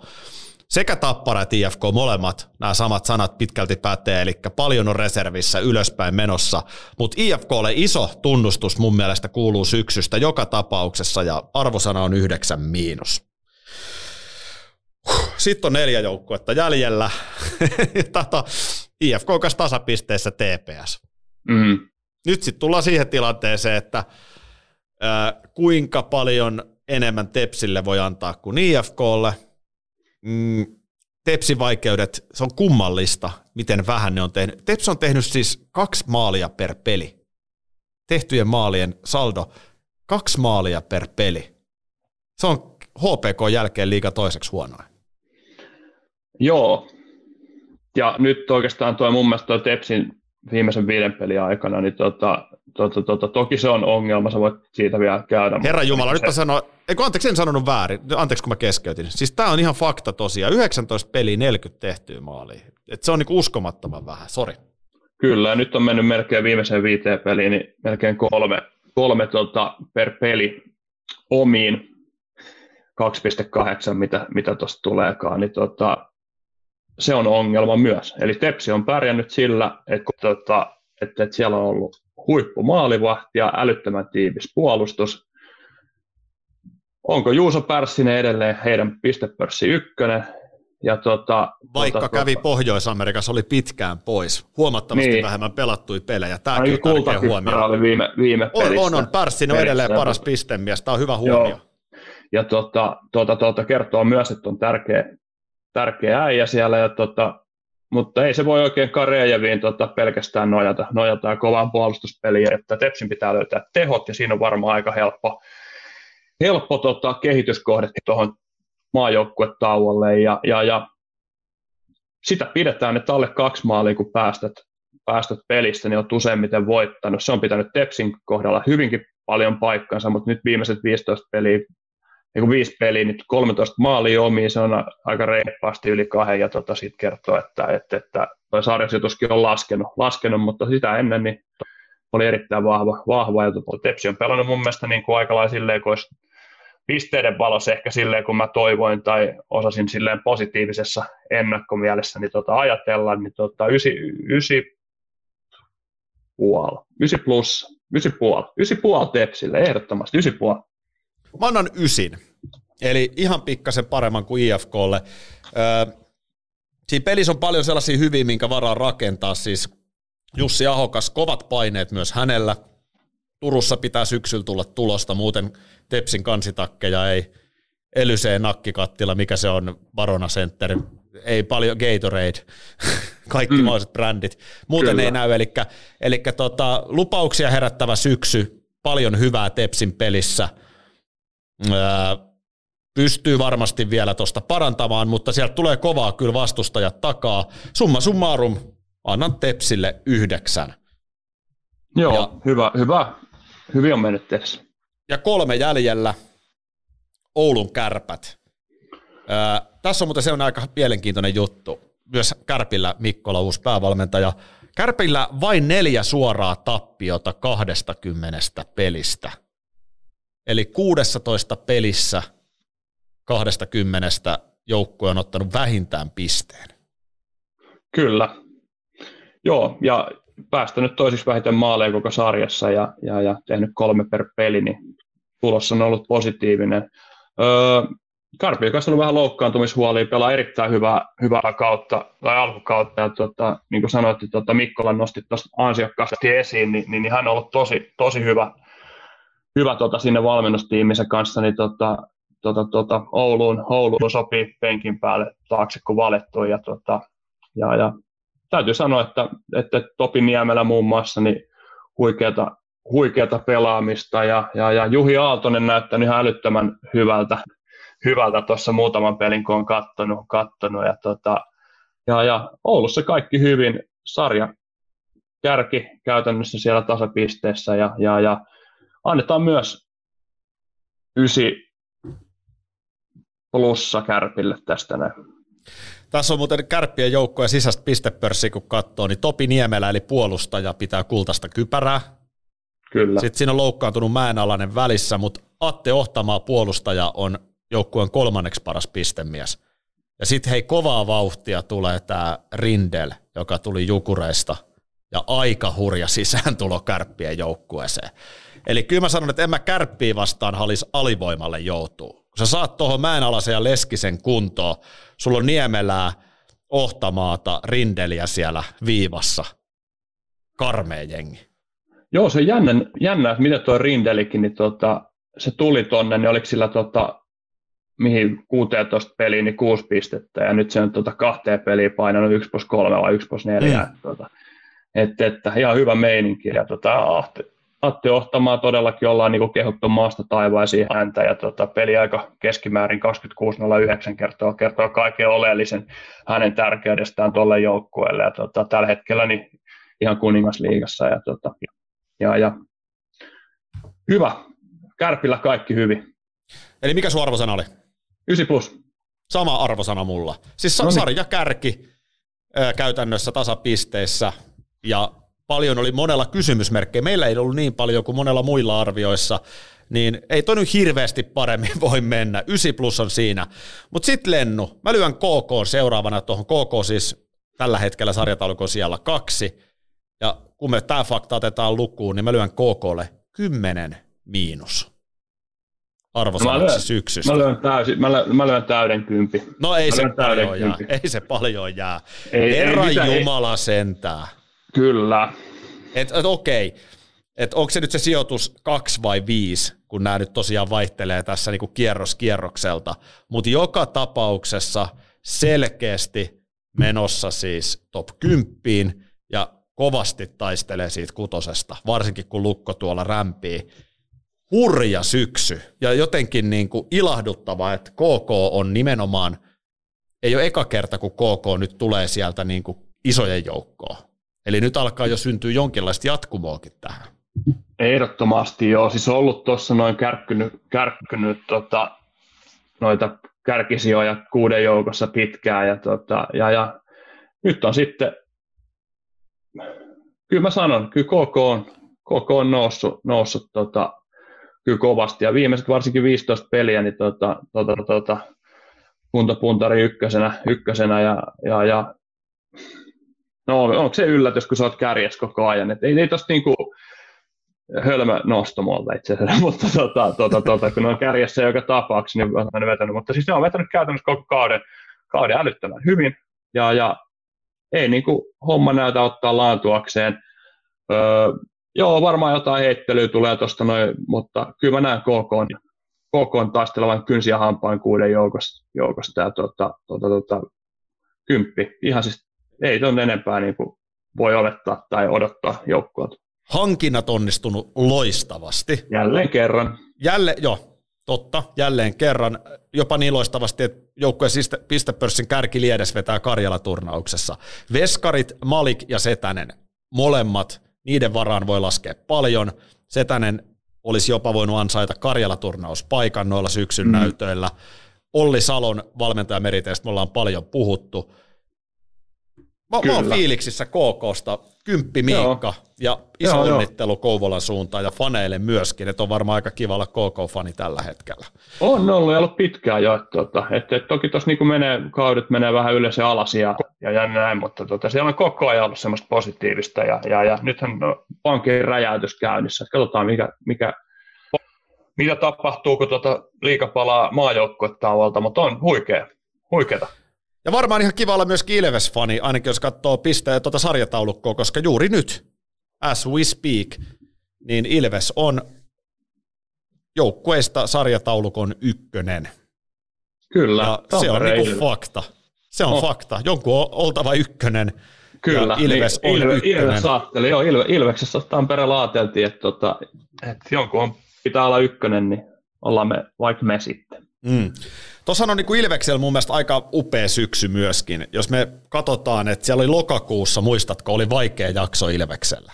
Sekä Tappara että IFK molemmat, nämä samat sanat pitkälti pätee, eli paljon on reservissä ylöspäin menossa, mutta IFKlle iso tunnustus mun mielestä kuuluu syksystä joka tapauksessa, ja arvosana on yhdeksän miinus. Sitten on neljä joukkuetta jäljellä. Tata, IFK kanssa tasapisteessä TPS. Mm. Nyt sitten tullaan siihen tilanteeseen, että kuinka paljon enemmän Tepsille voi antaa kuin IFKlle. Mm, Tepsin vaikeudet, se on kummallista, miten vähän ne on tehnyt. Teps on tehnyt siis kaksi maalia per peli. Tehtyjen maalien saldo, kaksi maalia per peli. Se on HPK jälkeen liiga toiseksi huonoin. Joo. Ja nyt oikeastaan tuo mun mielestä tuo Tepsin viimeisen viiden pelin aikana, niin tota, tota, tota, toki se on ongelma, sä voit siitä vielä käydä. Herra Jumala, nyt mä sanon, eikö anteeksi, en sanonut väärin, anteeksi kun mä keskeytin. Siis tää on ihan fakta tosiaan, 19 peliä 40 tehtyä maalia. Et se on niinku uskomattoman vähän, sori. Kyllä, nyt on mennyt melkein viimeiseen viiteen peliin, niin melkein kolme, kolme tota, per peli omiin, 2,8 mitä, mitä tuosta tuleekaan, niin tota, se on ongelma myös. Eli Tepsi on pärjännyt sillä, että, tota, että, että siellä on ollut huippumaalivahti ja älyttömän tiivis puolustus. Onko Juuso Pärssinen edelleen heidän pistepörssi ykkönen? Ja tota, Vaikka tota, kävi tota, Pohjois-Amerikassa, oli pitkään pois. Huomattavasti niin. vähemmän pelattui pelejä. Tämäkin on tärkeä huomio. oli viime, viime on, on, on. Pärssinen on edelleen paras pistemies. Tämä on hyvä huomio. Joo. Ja tota, tota, tota, kertoo myös, että on tärkeä, tärkeä äijä siellä, ja tota, mutta ei se voi oikein Karejeviin tota, pelkästään nojata, nojata kovaan puolustuspeliin, että Tepsin pitää löytää tehot, ja siinä on varmaan aika helppo, helppo tota, kehityskohde tuohon maajoukkuetauolle, ja, ja, ja sitä pidetään, että alle kaksi maalia, kun päästät, päästät pelistä, niin on useimmiten voittanut. Se on pitänyt Tepsin kohdalla hyvinkin paljon paikkansa, mutta nyt viimeiset 15 peliä niin viisi peliä, nyt 13 maalia omiin, se on aika reippaasti yli kahden, ja tota sitten kertoo, että, että, että toi sarjasijoituskin on laskenut, laskenut, mutta sitä ennen niin oli erittäin vahva, vahva ja tota, Tepsi on pelannut mun mielestä niin kuin aika lailla silleen, kun olisi pisteiden valossa ehkä silleen, kun mä toivoin tai osasin silleen positiivisessa ennakkomielessä niin tota, ajatella, niin tota, ysi, ysi puoli, ysi plus, ysi puoli, ysi puoli Tepsille, ehdottomasti, ysi puoli. Mä annan ysin, eli ihan pikkasen paremman kuin IFKlle. Öö, siinä pelissä on paljon sellaisia hyviä, minkä varaa rakentaa, siis Jussi Ahokas, kovat paineet myös hänellä. Turussa pitää syksyllä tulla tulosta, muuten Tepsin kansitakkeja ei Elysee nakkikattila, mikä se on, Barona Center, ei paljon Gatorade, kaikki mm. mahdolliset brändit. Muuten Kyllä. ei näy, eli, eli tota, lupauksia herättävä syksy, paljon hyvää Tepsin pelissä – pystyy varmasti vielä tuosta parantamaan, mutta sieltä tulee kovaa kyllä vastustajat takaa. Summa summarum, annan Tepsille yhdeksän. Joo, ja, hyvä, hyvä. Hyvin on mennyt Teps. Ja kolme jäljellä, Oulun kärpät. Ää, tässä on muuten se on aika mielenkiintoinen juttu. Myös Kärpillä Mikkola, uusi päävalmentaja. Kärpillä vain neljä suoraa tappiota 20 pelistä. Eli 16 pelissä 20 joukkue on ottanut vähintään pisteen. Kyllä. Joo, ja päästänyt toisiksi vähiten maaleja koko sarjassa ja, ja, ja tehnyt kolme per peli, niin tulos on ollut positiivinen. Öö, Karpi, joka on ollut vähän loukkaantumishuolia, pelaa erittäin hyvää, hyvää kautta tai alkukautta. Ja tota, niin kuin sanoit, että tota, Mikkola nosti tuosta ansiokkaasti esiin, niin, niin, niin, hän on ollut tosi, tosi hyvä, hyvä tota, sinne valmennustiimissä kanssa. Niin tota, tota, tota, Ouluun, Ouluun sopii penkin päälle taakse, kun valettu. Ja, tota, ja, ja täytyy sanoa, että, että Topi Niemelä muun muassa niin huikeata, huikeata pelaamista ja, ja, ja Juhi Aaltonen näyttää ihan älyttömän hyvältä hyvältä tuossa muutaman pelin, kun on kattonut, kattonut ja, tota, ja, ja Oulussa kaikki hyvin, sarja kärki käytännössä siellä tasapisteessä ja, ja, ja annetaan myös ysi plussa kärpille tästä näin. Tässä on muuten kärppien joukkoja sisäistä pistepörssiä, kun katsoo, niin Topi Niemelä eli puolustaja pitää kultaista kypärää. Kyllä. Sitten siinä on loukkaantunut mäenalainen välissä, mutta Atte Ohtamaa puolustaja on joukkueen kolmanneksi paras pistemies. Ja sitten hei, kovaa vauhtia tulee tämä Rindel, joka tuli Jukureista, ja aika hurja sisääntulo kärppien joukkueeseen. Eli kyllä mä sanon, että en mä kärppiä vastaan halis alivoimalle joutuu. Kun sä saat tuohon Mäenalaisen ja Leskisen kuntoon, sulla on Niemelää, Ohtamaata, Rindeliä siellä viivassa. Karmea jengi. Joo, se jännä, jännä että miten tuo Rindelikin, niin tota, se tuli tonne, niin oliko sillä tota, mihin 16 peliin, niin 6 pistettä, ja nyt se on tuota kahteen peliin painanut 1 plus 3 vai 1 plus 4. Mm. Tuota, että, että, ihan hyvä meininki. Ja tuota, Atte, Ohtamaa todellakin ollaan niin kehuttu maasta taivaisiin häntä, ja tuota, peliaika keskimäärin 26.09 kertoo, kertoo kaiken oleellisen hänen tärkeydestään tuolle joukkueelle, ja tuota, tällä hetkellä niin ihan kuningasliigassa. Ja, tuota, ja, ja, hyvä, Kärpillä kaikki hyvin. Eli mikä sun arvosana oli? 9 plus. Sama arvosana mulla. Siis no sarja kärki ää, käytännössä tasapisteissä ja paljon oli monella kysymysmerkkejä. Meillä ei ollut niin paljon kuin monella muilla arvioissa, niin ei toi nyt hirveästi paremmin voi mennä. 9 plus on siinä. Mutta sitten Lennu, mä lyön KK seuraavana tuohon. KK siis tällä hetkellä sarjataulukon siellä kaksi. Ja kun me tämä fakta otetaan lukuun, niin mä lyön KKlle 10 miinus arvosanaksi syksystä. Mä lyön, täysin, mä, lyön, mä lyön täyden kympi. No ei se paljon jää. Ei se paljon jää. Ei, Herra ei, Jumala ei. sentää. Kyllä. Et, et okei, et onko se nyt se sijoitus kaksi vai viisi, kun nämä nyt tosiaan vaihtelee tässä niinku kierros kierrokselta, mutta joka tapauksessa selkeästi menossa siis top 10 ja kovasti taistelee siitä kutosesta, varsinkin kun lukko tuolla rämpii hurja syksy ja jotenkin niin kuin ilahduttava, että KK on nimenomaan, ei ole eka kerta, kun KK nyt tulee sieltä niin kuin isojen joukkoon. Eli nyt alkaa jo syntyä jonkinlaista jatkumoakin tähän. Ehdottomasti joo, siis ollut tuossa noin kärkkynyt, kärkkynyt tota, noita kärkisijoja kuuden joukossa pitkään ja, tota, ja, ja nyt on sitten, kyllä mä sanon, kyllä KK on, KK on noussut, noussut tota, kyllä kovasti. Ja viimeiset varsinkin 15 peliä, niin tota, tota, tota, puntapuntari ykkösenä, ykkösenä ja, ja, ja no, onko se yllätys, kun sä oot kärjes koko ajan. Et ei, ei tosta niinku hölmö nosto multa itse asiassa, mutta tota, tota, tota, kun ne on kärjessä joka tapauksessa, niin on vetänyt. Mutta siis ne on vetänyt käytännössä koko kauden, kauden älyttömän hyvin. Ja, ja ei niinku homma näytä ottaa laantuakseen. Öö, Joo, varmaan jotain heittelyä tulee tuosta noin, mutta kyllä mä näen KK, KK taistelevan kynsiä hampaan kuuden joukosta, joukosta ja tuota, tuota, tuota, kymppi. Ihan siis ei tuon enempää niin kuin voi olettaa tai odottaa joukkueelta. Hankinnat onnistunut loistavasti. Jälleen kerran. Jälleen, joo. Totta, jälleen kerran. Jopa niin loistavasti, että joukkueen pistepörssin kärki liedes vetää Karjala-turnauksessa. Veskarit, Malik ja Setänen, molemmat, niiden varaan voi laskea paljon. Setänen olisi jopa voinut ansaita Karjala-turnauspaikan noilla syksyn mm. näytöillä. Olli Salon valmentajameriteistä me ollaan paljon puhuttu. Mä, mä oon fiiliksissä KKsta. Kymppi Miikka Joo. ja iso Joo, onnittelu jo. Kouvolan suuntaan ja faneille myöskin, että on varmaan aika kiva olla KK-fani tällä hetkellä. On ollut ja ollut pitkään jo. Että, tota, että, että toki tuossa niin menee, kaudet menee vähän ylös ja alas ja, ja, ja näin, mutta tota, siellä on koko ajan ollut semmoista positiivista ja, ja, ja nythän onkin räjäytys käynnissä. Että katsotaan mikä, mikä, mitä tapahtuu, kun tota liika palaa maajoukkuetauolta, mutta on huikea, huikeeta. Ja varmaan ihan kiva olla myös Ilves-fani, ainakin jos katsoo pisteen tuota sarjataulukkoa, koska juuri nyt, as we speak, niin Ilves on joukkueista sarjataulukon ykkönen. Kyllä. Ja se on niinku fakta. Se on oh. fakta. Jonkun on oltava ykkönen. Kyllä. Ja Ilves niin, on Ilve, ykkönen. Ilves saatteli, joo, Ilve, Ilveksessä Tampereella ajateltiin, että, tota, että jonkun on, pitää olla ykkönen, niin ollaan me, vaikka me sitten. Mm. Tuossa on niin kuin Ilveksellä mun mielestä aika upea syksy myöskin. Jos me katsotaan, että siellä oli lokakuussa, muistatko, oli vaikea jakso Ilveksellä.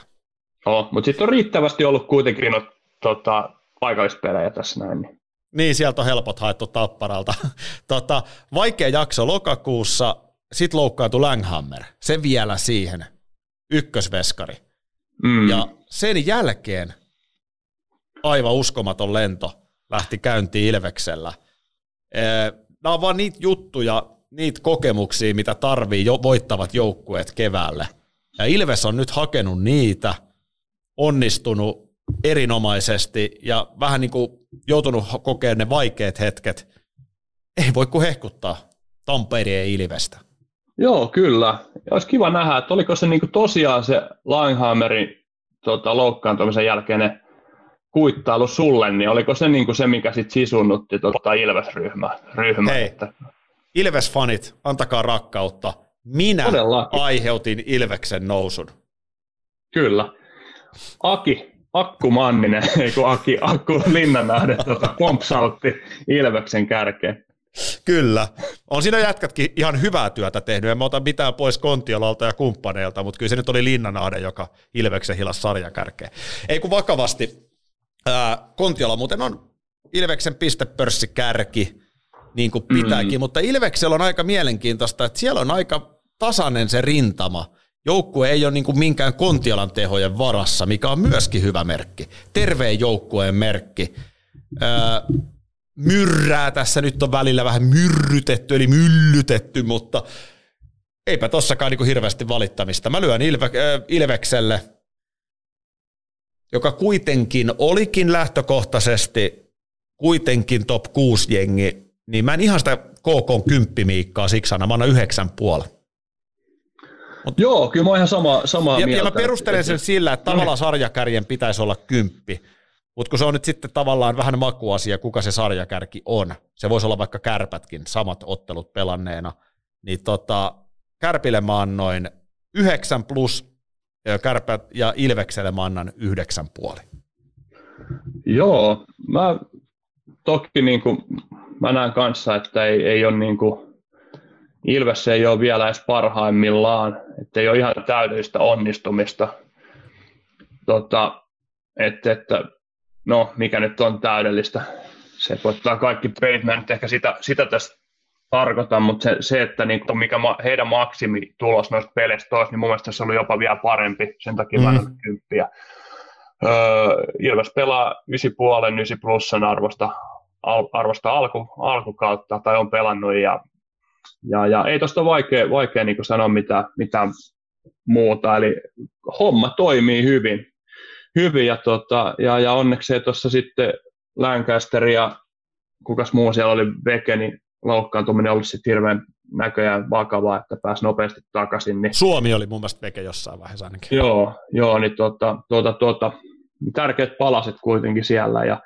Oh, mutta sitten on riittävästi ollut kuitenkin no, tota, paikallispelejä tässä näin. Niin. niin, sieltä on helpot haettu tapparalta. tota, vaikea jakso lokakuussa, sitten loukkaantui Langhammer. Se vielä siihen. Ykkösveskari. Mm. Ja sen jälkeen aivan uskomaton lento lähti käyntiin Ilveksellä – Nämä on vaan niitä juttuja, niitä kokemuksia, mitä tarvii jo voittavat joukkueet keväälle. Ja Ilves on nyt hakenut niitä, onnistunut erinomaisesti ja vähän niin kuin joutunut kokemaan ne vaikeat hetket. Ei voi kuin hehkuttaa Tampereen Ilvestä. Joo, kyllä. Ja olisi kiva nähdä, että oliko se niin tosiaan se Langhammerin tota, loukkaantumisen jälkeinen kuittailu sulle, niin oliko se niin kuin se, mikä sitten sisunnutti tuota Ilves-ryhmä? Ryhmä, Hei, että... Ilves-fanit, antakaa rakkautta. Minä Todellakin. aiheutin Ilveksen nousun. Kyllä. Aki, Akku Manninen, ei kun Aki, Akku Linnanahde tuota, pompsautti Ilveksen kärkeen. Kyllä. On siinä jätkätkin ihan hyvää työtä tehnyt. En mä ota mitään pois Kontiolalta ja kumppaneilta, mutta kyllä se nyt oli Linnanahde, joka Ilveksen hilas sarjakärkeen. Ei kun vakavasti, Ää, Kontiola muuten on Ilveksen pistepörssikärki, niin kuin pitääkin, mm. mutta Ilveksellä on aika mielenkiintoista, että siellä on aika tasainen se rintama. Joukkue ei ole niin kuin minkään Kontiolan tehojen varassa, mikä on myöskin hyvä merkki. Terveen joukkueen merkki. Ää, myrrää tässä nyt on välillä vähän myrrytetty, eli myllytetty, mutta eipä tossakaan niin kuin hirveästi valittamista. Mä lyön Ilve, äh, Ilvekselle – joka kuitenkin olikin lähtökohtaisesti kuitenkin top 6 jengi, niin mä en ihan sitä KK 10 miikkaa siksi anna, mä annan yhdeksän puoli. Mut, Joo, kyllä mä oon ihan sama, samaa ja, mieltä. Ja mä perustelen sen sillä, että tavallaan sarjakärjen pitäisi olla kymppi, mutta kun se on nyt sitten tavallaan vähän makuasia, kuka se sarjakärki on, se voisi olla vaikka kärpätkin, samat ottelut pelanneena, niin tota, Kärpille mä annoin 9 plus Kärpät ja Ilvekselle mä annan yhdeksän puoli. Joo, mä toki niin kuin, mä näen kanssa, että ei, ei ole niin kuin, Ilves ei ole vielä edes parhaimmillaan, että ei ole ihan täydellistä onnistumista. Tota, että, että, no, mikä nyt on täydellistä, se voittaa kaikki nyt ehkä sitä, sitä tästä tarkoita, mutta se, se että niin kuin mikä ma, heidän maksimitulos noista peleistä olisi, niin mun mielestä se oli jopa vielä parempi, sen takia mm. mä annan kymppiä. Öö, Ilves pelaa 9,5, 9 plussan arvosta, al, arvosta alku, alkukautta, tai on pelannut, ja, ja, ja ei tuosta vaikea, vaikea niin sanoa mitään, mitään muuta, eli homma toimii hyvin, hyvin ja, tota, ja, ja onneksi tuossa sitten Lancaster ja kukas muu siellä oli Veke, niin loukkaantuminen ollut sitten hirveän näköjään vakavaa, että pääsi nopeasti takaisin. Niin... Suomi oli mun mielestä veke jossain vaiheessa ainakin. Joo, joo niin tuota, tuota, tuota, tärkeät palaset kuitenkin siellä. Ja,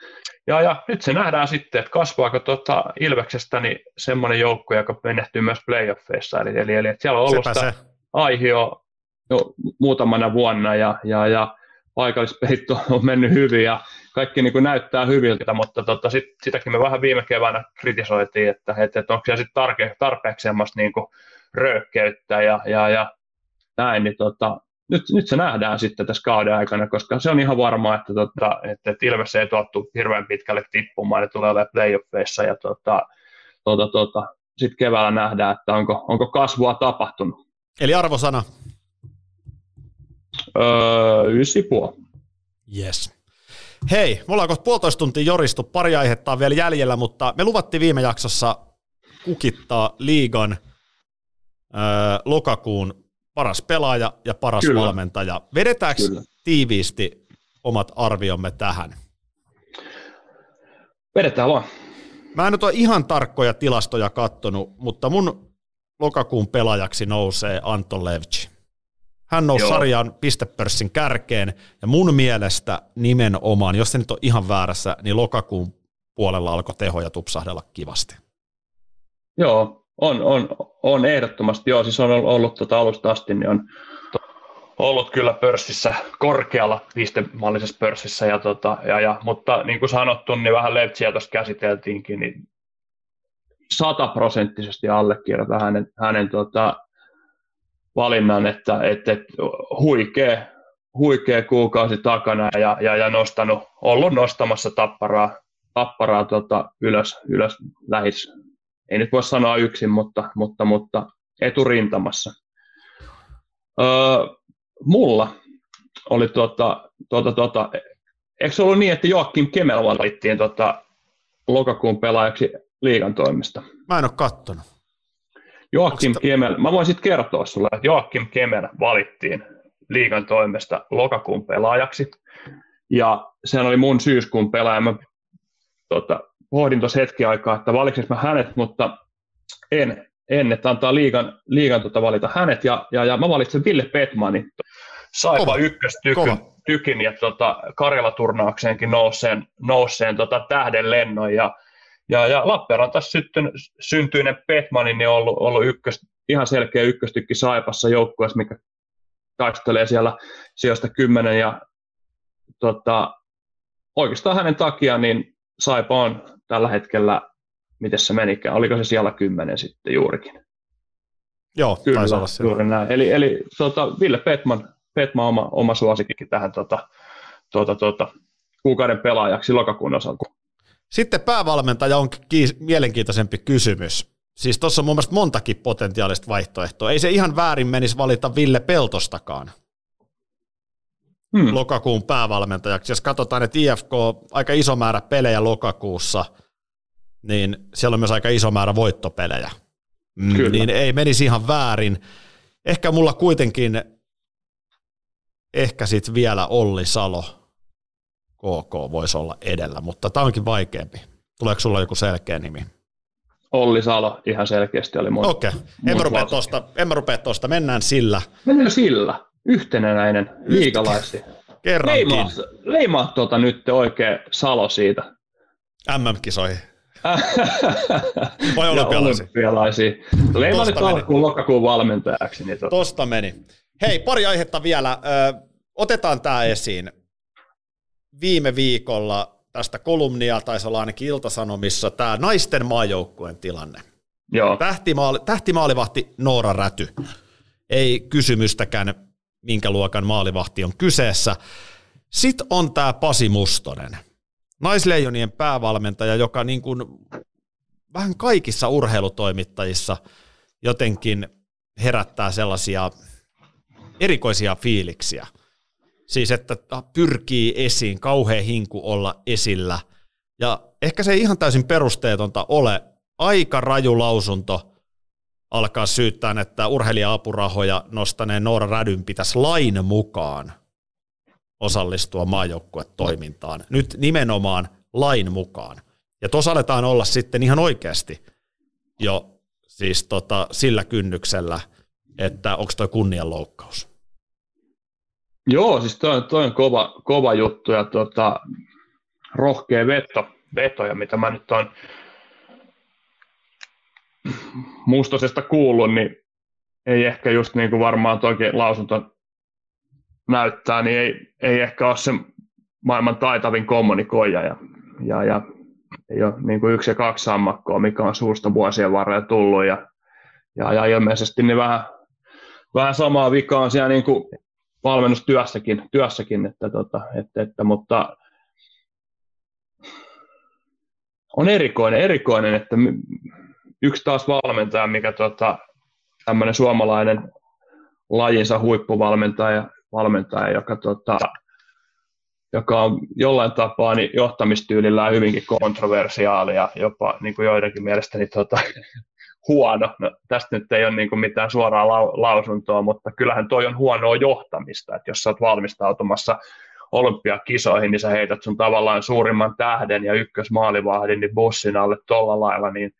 ja, ja nyt se nähdään sitten, että kasvaako tuota Ilveksestä niin semmoinen joukko, joka menehtyy myös playoffeissa. Eli, eli, eli että siellä on ollut Sepä sitä se. aihio jo muutamana vuonna ja, ja, ja paikallispelit on mennyt hyvin ja kaikki niin kuin näyttää hyviltä, mutta tota, sit, sitäkin me vähän viime keväänä kritisoitiin, että, että, että onko siellä sitten tarpe, tarpeeksi semmoista niin kuin röyhkeyttä ja, ja, ja näin, niin tota, nyt, nyt se nähdään sitten tässä kauden aikana, koska se on ihan varmaa, että, tota, että, että Ilves ei tuottu hirveän pitkälle tippumaan, ne tulee olemaan playoffeissa ja tota, tota, tota, sitten keväällä nähdään, että onko, onko kasvua tapahtunut. Eli arvosana? Öö, ysi Yes. Hei, mulla on kohta puolitoista tuntia joristu, pari aihetta on vielä jäljellä, mutta me luvattiin viime jaksossa kukittaa liigan öö, lokakuun paras pelaaja ja paras Kyllä. valmentaja. Vedetäänkö Kyllä. tiiviisti omat arviomme tähän? Vedetään vaan. Mä en nyt ole ihan tarkkoja tilastoja kattonut, mutta mun lokakuun pelaajaksi nousee Anton Levci. Hän nousi Joo. sarjan pistepörssin kärkeen, ja mun mielestä nimenomaan, jos se nyt on ihan väärässä, niin lokakuun puolella alkoi tehoja tupsahdella kivasti. Joo, on, on, on ehdottomasti. Joo, siis on ollut tuota alusta asti, niin on ollut kyllä pörssissä korkealla pistemallisessa pörssissä, ja tota, ja, ja, mutta niin kuin sanottu, niin vähän Levtsiä tuosta käsiteltiinkin, niin sataprosenttisesti allekirjoitan hänen, hänen tota, valinnan, että, että, että huikea, huikea kuukausi takana ja, ja, ja nostanut, ollut nostamassa tapparaa, tapparaa tota, ylös, ylös lähis, ei nyt voi sanoa yksin, mutta, mutta, mutta eturintamassa. Öö, mulla oli tuota, tuota, tuota, eikö se ollut niin, että Joakim Kemel valittiin tuota, lokakuun pelaajaksi liigan toimesta? Mä en ole kattonut. Joakim Onks Kemel, mä voin sitten kertoa sulle, että Joakim Kemel valittiin liigan toimesta lokakuun pelaajaksi. Ja sehän oli mun syyskuun pelaaja. Mä tota, pohdin tuossa hetki aikaa, että valitsinko mä hänet, mutta en, en että antaa liigan, liigan tota valita hänet. Ja, ja, ja mä valitsin Ville Petmanin. Saipa ykköstykin tykin ja tota, Karjala-turnaukseenkin nouseen, nouseen tota, tähden lennon. Ja, ja, ja Lappeenranta sitten syntyinen Petmanin niin on ollut, ollut ykkös, ihan selkeä ykköstykki Saipassa joukkueessa, mikä taistelee siellä sijoista kymmenen ja tota, oikeastaan hänen takia niin Saipa on tällä hetkellä, miten se menikään, oliko se siellä kymmenen sitten juurikin? Joo, Kyllä, taisi olla juuri näin. Eli, eli tota, Ville Petman, Petman oma, oma suosikki tähän tota, tota, tota, kuukauden pelaajaksi lokakuun osalta. Sitten päävalmentaja on kiis- mielenkiintoisempi kysymys. Siis tuossa on mun mielestä montakin potentiaalista vaihtoehtoa. Ei se ihan väärin menisi valita Ville Peltostakaan hmm. lokakuun päävalmentajaksi. Jos katsotaan, että IFK aika iso määrä pelejä lokakuussa, niin siellä on myös aika iso määrä voittopelejä. Mm, Kyllä. Niin ei menisi ihan väärin. Ehkä mulla kuitenkin, ehkä sitten vielä Olli Salo, KK voisi olla edellä, mutta tämä onkin vaikeampi. Tuleeko sulla joku selkeä nimi? Olli Salo ihan selkeästi oli mun Okei, okay. en, mä rupea tuosta, mennään sillä. Mennään sillä yhtenäinen liikalaisesti. Kerrankin. Leimaa, leimaa tuota nyt oikein Salo siitä. MM-kisoihin. Vai olympialaisiin? olympialaisiin. Leima nyt alkuun lokakuun valmentajaksi. Niin tuota. Tosta meni. Hei, pari aihetta vielä. Ö, otetaan tämä esiin. Viime viikolla tästä kolumnia, taisi olla ainakin Iltasanomissa, tämä naisten maajoukkueen tilanne. Joo. Tähtimaali, tähtimaalivahti Noora Räty. Ei kysymystäkään minkä luokan maalivahti on kyseessä. Sitten on tämä Pasi Mustonen, naisleijonien päävalmentaja, joka niin kuin vähän kaikissa urheilutoimittajissa jotenkin herättää sellaisia erikoisia fiiliksiä. Siis, että pyrkii esiin, kauhea hinku olla esillä. Ja ehkä se ei ihan täysin perusteetonta ole. Aika raju lausunto alkaa syyttää, että urheilija-apurahoja nostaneen Noora Rädyn pitäisi lain mukaan osallistua maajoukkuetoimintaan. Nyt nimenomaan lain mukaan. Ja tuossa aletaan olla sitten ihan oikeasti jo siis tota, sillä kynnyksellä, että onko toi kunnianloukkaus. Joo, siis toi, toi on kova, kova juttu ja tota, rohkea veto, veto, ja mitä mä nyt on Mustosesta kuullut, niin ei ehkä just niin kuin varmaan toki lausunto näyttää, niin ei, ei ehkä ole se maailman taitavin kommunikoija ja, ja, ja ei ole niin kuin yksi ja kaksi sammakkoa, mikä on suusta vuosien varrella tullut ja, ja, ja ilmeisesti niin vähän, vähän samaa vikaa on siellä niin kuin valmennustyössäkin, työssäkin, että, tota, että, että, mutta on erikoinen, erikoinen, että yksi taas valmentaja, mikä tota, tämmöinen suomalainen lajinsa huippuvalmentaja, valmentaja, joka, tota, joka on jollain tapaa niin johtamistyylillään hyvinkin kontroversiaali ja jopa niin kuin joidenkin mielestäni niin, tota, huono. No, tästä nyt ei ole niin kuin mitään suoraa lau- lausuntoa, mutta kyllähän toi on huonoa johtamista, että jos sä oot valmistautumassa olympiakisoihin, niin sä heität sun tavallaan suurimman tähden ja ykkösmaalivahdin niin bussin alle tolla lailla, niin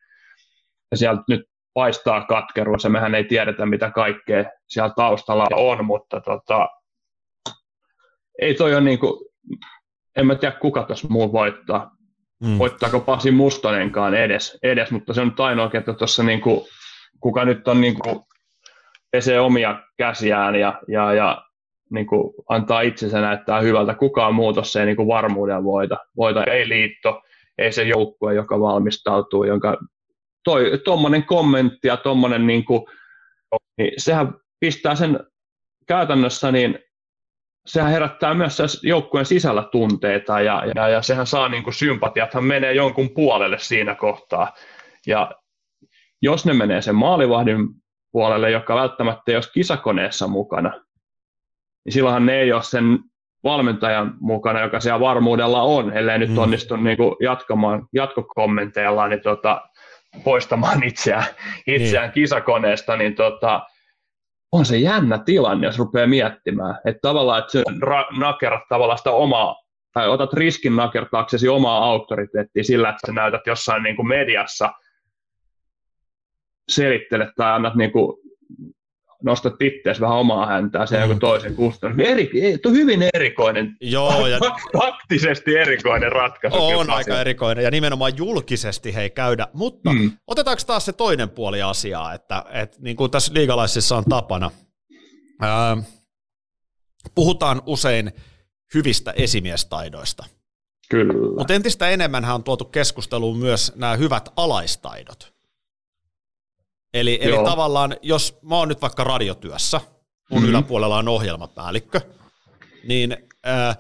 sieltä nyt paistaa katkeruus ja mehän ei tiedetä, mitä kaikkea siellä taustalla on, mutta tota, ei toi ole niin kuin, en mä tiedä kuka tässä muu voittaa. Mm. Voittaako Pasi Mustonenkaan edes, edes, mutta se on nyt ainoa, että tuossa niin kuin, kuka nyt on niin kuin, pesee omia käsiään ja, ja, ja niin kuin, antaa itsensä näyttää hyvältä. Kukaan muu ei niin kuin, varmuuden voita. voita. Ei liitto, ei se joukkue, joka valmistautuu, jonka tuommoinen kommentti ja tuommoinen, niin niin sehän pistää sen käytännössä, niin sehän herättää myös joukkueen sisällä tunteita ja, ja, ja sehän saa niin kuin sympatiathan menee jonkun puolelle siinä kohtaa. Ja jos ne menee sen maalivahdin puolelle, joka välttämättä ei ole kisakoneessa mukana, niin silloinhan ne ei ole sen valmentajan mukana, joka siellä varmuudella on, ellei nyt mm. onnistu niin kuin jatkamaan jatkokommenteilla, niin tota, poistamaan itseään, itseään niin. kisakoneesta, niin tota, on se jännä tilanne, jos rupeaa miettimään. Että tavallaan, että ra- nakerat tavallaan sitä omaa, tai otat riskin nakertaaksesi omaa auktoriteettia sillä, että sä näytät jossain niin kuin mediassa, selittelet tai annat niin kuin nostat itseäsi vähän omaa häntää se mm. joku toisen kustannus. Eri, tuo hyvin erikoinen, Joo, ja... taktisesti erikoinen ratkaisu. On aika asia. erikoinen ja nimenomaan julkisesti hei käydä, mutta mm. otetaanko taas se toinen puoli asiaa, että, että niin kuin tässä liigalaisissa on tapana, ää, puhutaan usein hyvistä esimiestaidoista. Kyllä. Mutta entistä enemmän on tuotu keskusteluun myös nämä hyvät alaistaidot. Eli, eli tavallaan, jos mä oon nyt vaikka radiotyössä, mun mm-hmm. yläpuolella on ohjelmapäällikkö, niin äh,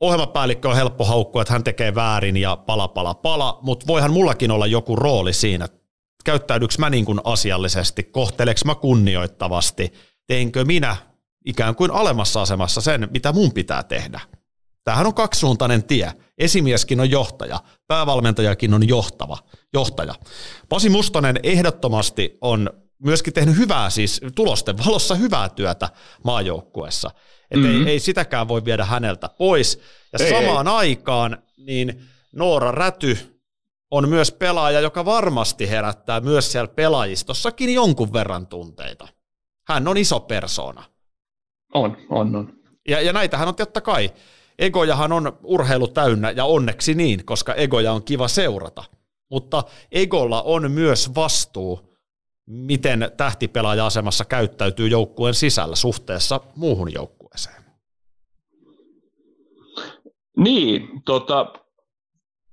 ohjelmapäällikkö on helppo haukkua, että hän tekee väärin ja pala pala pala, mutta voihan mullakin olla joku rooli siinä, käyttäydyks mä niin kuin asiallisesti, kohteleks mä kunnioittavasti, teinkö minä ikään kuin alemmassa asemassa sen, mitä mun pitää tehdä. Tämähän on kaksisuuntainen tie. Esimieskin on johtaja, päävalmentajakin on johtava, johtaja. Pasi Mustonen ehdottomasti on myöskin tehnyt hyvää, siis tulosten valossa hyvää työtä maajoukkueessa. Että mm-hmm. ei, ei sitäkään voi viedä häneltä pois. Ja ei, samaan ei. aikaan niin Noora Räty on myös pelaaja, joka varmasti herättää myös siellä pelaajistossakin jonkun verran tunteita. Hän on iso persona. On, on, on. Ja, ja näitähän on totta kai egojahan on urheilu täynnä ja onneksi niin, koska egoja on kiva seurata. Mutta egolla on myös vastuu, miten tähtipelaaja-asemassa käyttäytyy joukkueen sisällä suhteessa muuhun joukkueeseen. Niin, tota,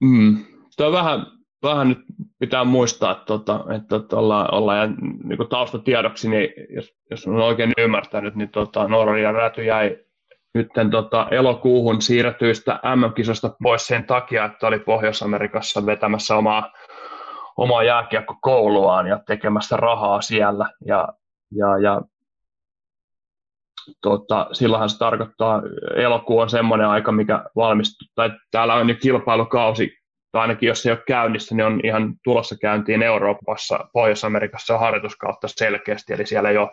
mm, tämä vähän, vähän nyt pitää muistaa, että, tota, että, ollaan, ollaan ja niin taustatiedoksi, niin jos, jos on oikein ymmärtänyt, niin tota, Norri ja Räty jäi nyt tota, elokuuhun siirretyistä MM-kisosta pois sen takia, että oli Pohjois-Amerikassa vetämässä omaa, omaa jääkiekkokouluaan ja tekemässä rahaa siellä. Ja, ja, ja tota, silloinhan se tarkoittaa, elokuu on semmoinen aika, mikä valmistuu, tai täällä on jo kilpailukausi, tai ainakin jos se ei ole käynnissä, niin on ihan tulossa käyntiin Euroopassa, Pohjois-Amerikassa on harjoituskautta selkeästi, eli siellä ei ole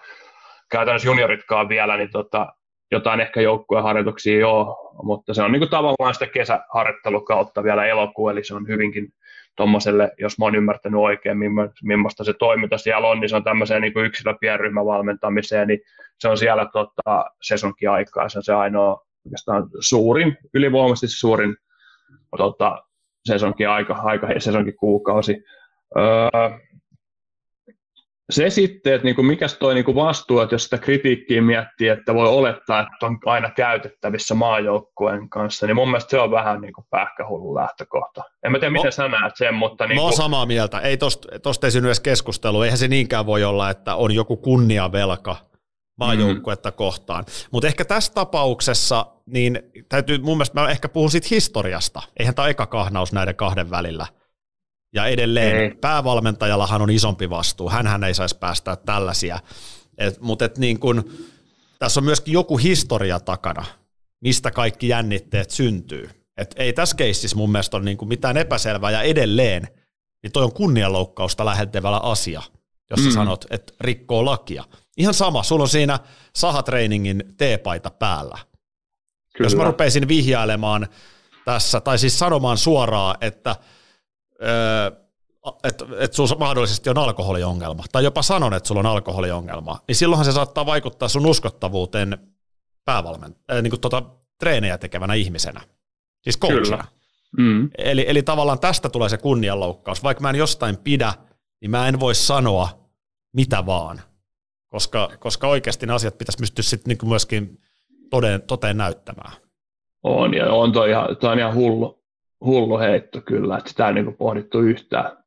käytännössä junioritkaan vielä, niin tota, jotain ehkä joukkueen harjoituksia joo, mutta se on niin kuin tavallaan sitä kesäharjoittelukautta vielä elokuu, eli se on hyvinkin tuommoiselle, jos mä oon ymmärtänyt oikein, millaista se toiminta siellä on, niin se on tämmöiseen niin yksilöpienryhmävalmentamiseen, niin se on siellä tota, sesonkin aikaa, se on se ainoa oikeastaan suurin, ylivoimaisesti suurin tota, sesonkin aika, aika sesonkin kuukausi. Öö, se sitten, että niinku, mikä toi niinku vastuu, että jos sitä kritiikkiä miettii, että voi olettaa, että on aina käytettävissä maajoukkueen kanssa, niin mun mielestä se on vähän niinku pähkähullu lähtökohta. En mä tiedä, miten no, sä näet sen, mutta... Niinku... Mä oon samaa mieltä. Ei tosta, tosta ei synny edes keskustelua. Eihän se niinkään voi olla, että on joku kunniavelka maajoukkuetta mm. kohtaan. Mutta ehkä tässä tapauksessa, niin täytyy mun mielestä, mä ehkä puhun siitä historiasta. Eihän tämä eka kahnaus näiden kahden välillä. Ja edelleen ei. päävalmentajallahan on isompi vastuu. Hänhän ei saisi päästää tällaisia. Mutta et niin kun, tässä on myöskin joku historia takana, mistä kaikki jännitteet syntyy. Et ei tässä keississä mun mielestä ole niin mitään epäselvää, ja edelleen, niin toi on kunnianloukkausta lähentävällä asia, jos mm. sanot, että rikkoo lakia. Ihan sama, sulla on siinä sahatreiningin teepaita päällä. Kyllä. Jos mä rupeisin vihjailemaan tässä, tai siis sanomaan suoraan, että että et sulla mahdollisesti on alkoholiongelma, tai jopa sanon, että sulla on alkoholiongelma, niin silloinhan se saattaa vaikuttaa sun uskottavuuteen päävalmen, äh, niin kuin tota, treenejä tekevänä ihmisenä, siis coachina. Mm. Eli, eli tavallaan tästä tulee se kunnianloukkaus. Vaikka mä en jostain pidä, niin mä en voi sanoa mitä vaan, koska, koska oikeasti ne asiat pitäisi pystyä sitten niin myöskin toteen, toteen näyttämään. On, ja on toi ihan, toi on ihan hullu, hullu heitto kyllä, että sitä ei niin pohdittu yhtään.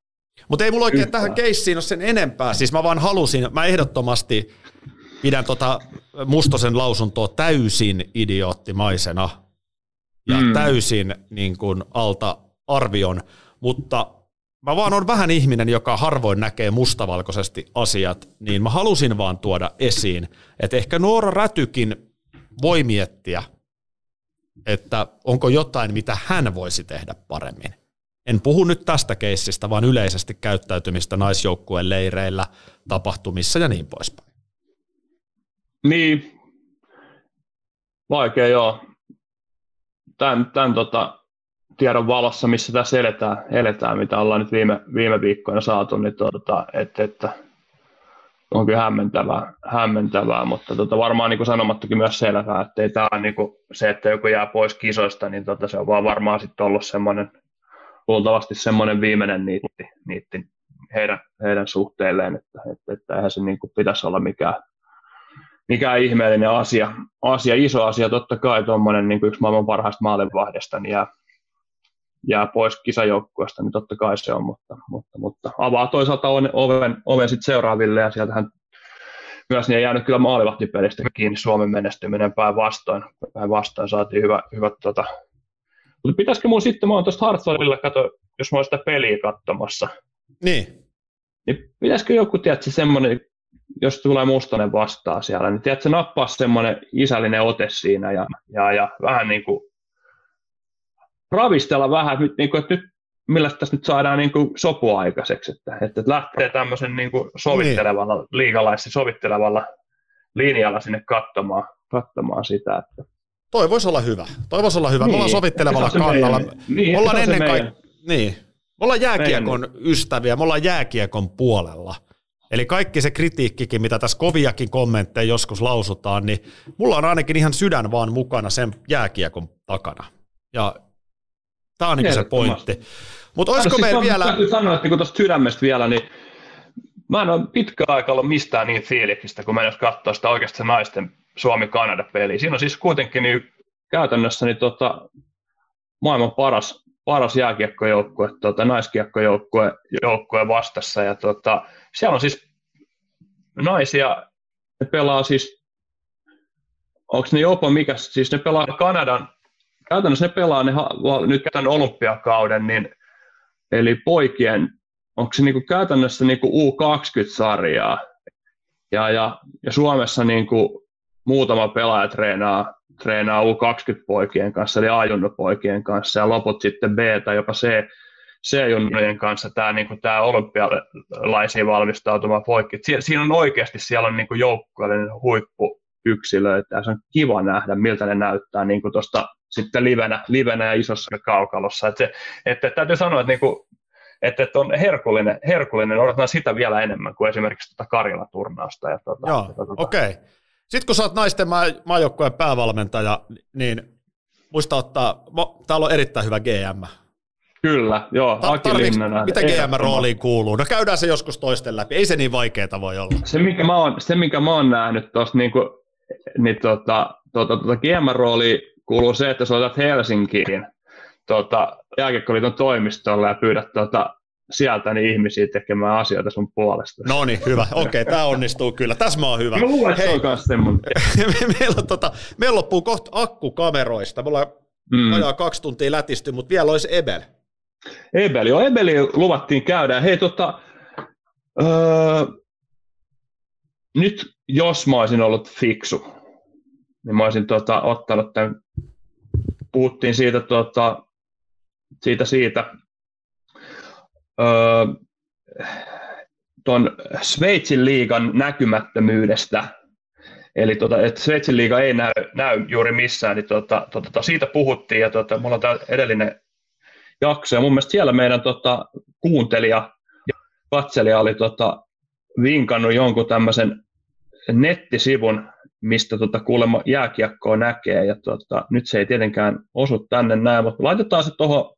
Mutta ei mulla oikein yhtään. tähän keissiin ole sen enempää, siis mä vaan halusin, mä ehdottomasti pidän tota Mustosen lausuntoa täysin idioottimaisena ja mm. täysin niin kuin alta arvion, mutta mä vaan on vähän ihminen, joka harvoin näkee mustavalkoisesti asiat, niin mä halusin vaan tuoda esiin, että ehkä Noora Rätykin voi miettiä, että onko jotain, mitä hän voisi tehdä paremmin. En puhu nyt tästä keissistä, vaan yleisesti käyttäytymistä naisjoukkueen leireillä, tapahtumissa ja niin poispäin. Niin, vaikea joo. Tämän, tämän tota, tiedon valossa, missä tässä eletään, eletään mitä ollaan nyt viime, viime viikkoina saatu, niin tota, että, että on kyllä hämmentävää, hämmentävää mutta tota, varmaan niin kuin sanomattakin myös selvää, että ei tämä niin kuin se, että joku jää pois kisoista, niin tota, se on vaan varmaan sitten ollut semmoinen, luultavasti semmoinen viimeinen niitti, niitti heidän, heidän suhteilleen, että, että, että eihän se niin kuin pitäisi olla mikään, mikään ihmeellinen asia, asia, iso asia, totta kai tuommoinen niin yksi maailman parhaista maailmanvahdesta niin jää, jää pois kisajoukkueesta, niin totta kai se on, mutta, mutta, mutta avaa toisaalta oven, oven, oven sit seuraaville ja sieltähän myös niin ei jäänyt kyllä maalivahtipelistä kiinni Suomen menestyminen päinvastoin. Päinvastoin saatiin hyvä, hyvä tota. Mutta pitäisikö mun sitten, mä oon tuosta Hartwellilla, kato, jos mä oon sitä peliä katsomassa. Niin. Niin pitäisikö joku, tiedätkö, semmoinen, jos tulee mustainen vastaan siellä, niin tiedätkö, nappaa semmoinen isällinen ote siinä ja, ja, ja vähän niin kuin ravistella vähän, että, niin kuin, että nyt millä tässä nyt saadaan niin kuin sopua aikaiseksi, että, että lähtee tämmöisen niin kuin sovittelevalla, niin. liikalaisesti sovittelevalla linjalla sinne katsomaan, katsomaan sitä. Että. Toi voisi olla hyvä. Toi voisi olla hyvä. Niin. Me ollaan niin. sovittelevalla kannalla. Meidän, niin, ollaan ennen kaikkea, niin. Me ollaan jääkiekon meidän. ystäviä, me ollaan jääkiekon puolella. Eli kaikki se kritiikkikin, mitä tässä koviakin kommentteja joskus lausutaan, niin mulla on ainakin ihan sydän vaan mukana sen jääkiekon takana. Ja Tämä on niin se pointti. Mutta olisiko siis meillä vielä... Täytyy sanoa, että niin tuosta sydämestä vielä, niin mä en ole pitkä aika ollut mistään niin fiiliksistä, kun mä jos katsoa sitä oikeasti naisten Suomi-Kanada-peliä. Siinä on siis kuitenkin niin käytännössä niin tota, maailman paras, paras jääkiekkojoukkue, tota, naiskiekkojoukkue joukkue vastassa. Ja tota, siellä on siis naisia, ne pelaa siis, onko ne jopa mikä, siis ne pelaa Kanadan käytännössä ne pelaa ne, nyt tämän olympiakauden, niin, eli poikien, onko se niinku käytännössä niinku U20-sarjaa, ja, ja, ja Suomessa niinku muutama pelaaja treenaa, treenaa U20-poikien kanssa, eli A-junnupoikien kanssa, ja loput sitten B tai jopa C, C-junnujen kanssa tämä niinku, tää olympialaisiin valmistautuma poikki. Si- siinä on oikeasti, siellä on niinku joukkueellinen huippu, yksilöitä ja se on kiva nähdä, miltä ne näyttää niin tuosta sitten livenä, livenä ja isossa kaukalossa. Et se, että täytyy sanoa, että, niin kuin, että, että on herkullinen, herkullinen, odotetaan sitä vielä enemmän kuin esimerkiksi tuota Karjala-turnausta. Ja tuota, Joo, tuota, okei. Okay. Sitten kun sä oot naisten maa- maajoukkueen päävalmentaja, niin muista ottaa, täällä on erittäin hyvä GM, Kyllä, joo, Aki Linnana. Mitä GM-rooliin kuuluu? No käydään se joskus toisten läpi, ei se niin vaikeaa voi olla. Se, mikä mä oon, se, minkä mä oon nähnyt tuossa, niin, kuin, niin tota, tota, tota GM-rooliin kuuluu se, että soitat Helsinkiin tota, jääkiekkoliiton toimistolle ja pyydät tota, sieltä niin ihmisiä tekemään asioita sun puolesta. No niin, hyvä. Okei, okay, tämä onnistuu kyllä. Tässä mä oon hyvä. Mä luulen, että Hei. se on semmoinen. meillä, on, tota, meillä loppuu kohta akku kameroista. Me ollaan mm. ajaa kaksi tuntia lätisty, mutta vielä olisi Ebel. Ebel, joo, Ebeli luvattiin käydä. Hei, tota, öö, nyt jos mä olisin ollut fiksu, niin mä olisin tota, ottanut tämän, puhuttiin siitä, tota, siitä, siitä öö, tuon Sveitsin liigan näkymättömyydestä, eli tota, että Sveitsin liiga ei näy, näy juuri missään, niin tota, tota, siitä puhuttiin, ja tota, mulla on tämä edellinen jakso, ja mun mielestä siellä meidän tota, kuuntelija ja katselija oli tota, vinkannut jonkun tämmöisen nettisivun, mistä tota, kuulemma jääkiekkoa näkee, ja tota, nyt se ei tietenkään osu tänne näin, mutta laitetaan se tuohon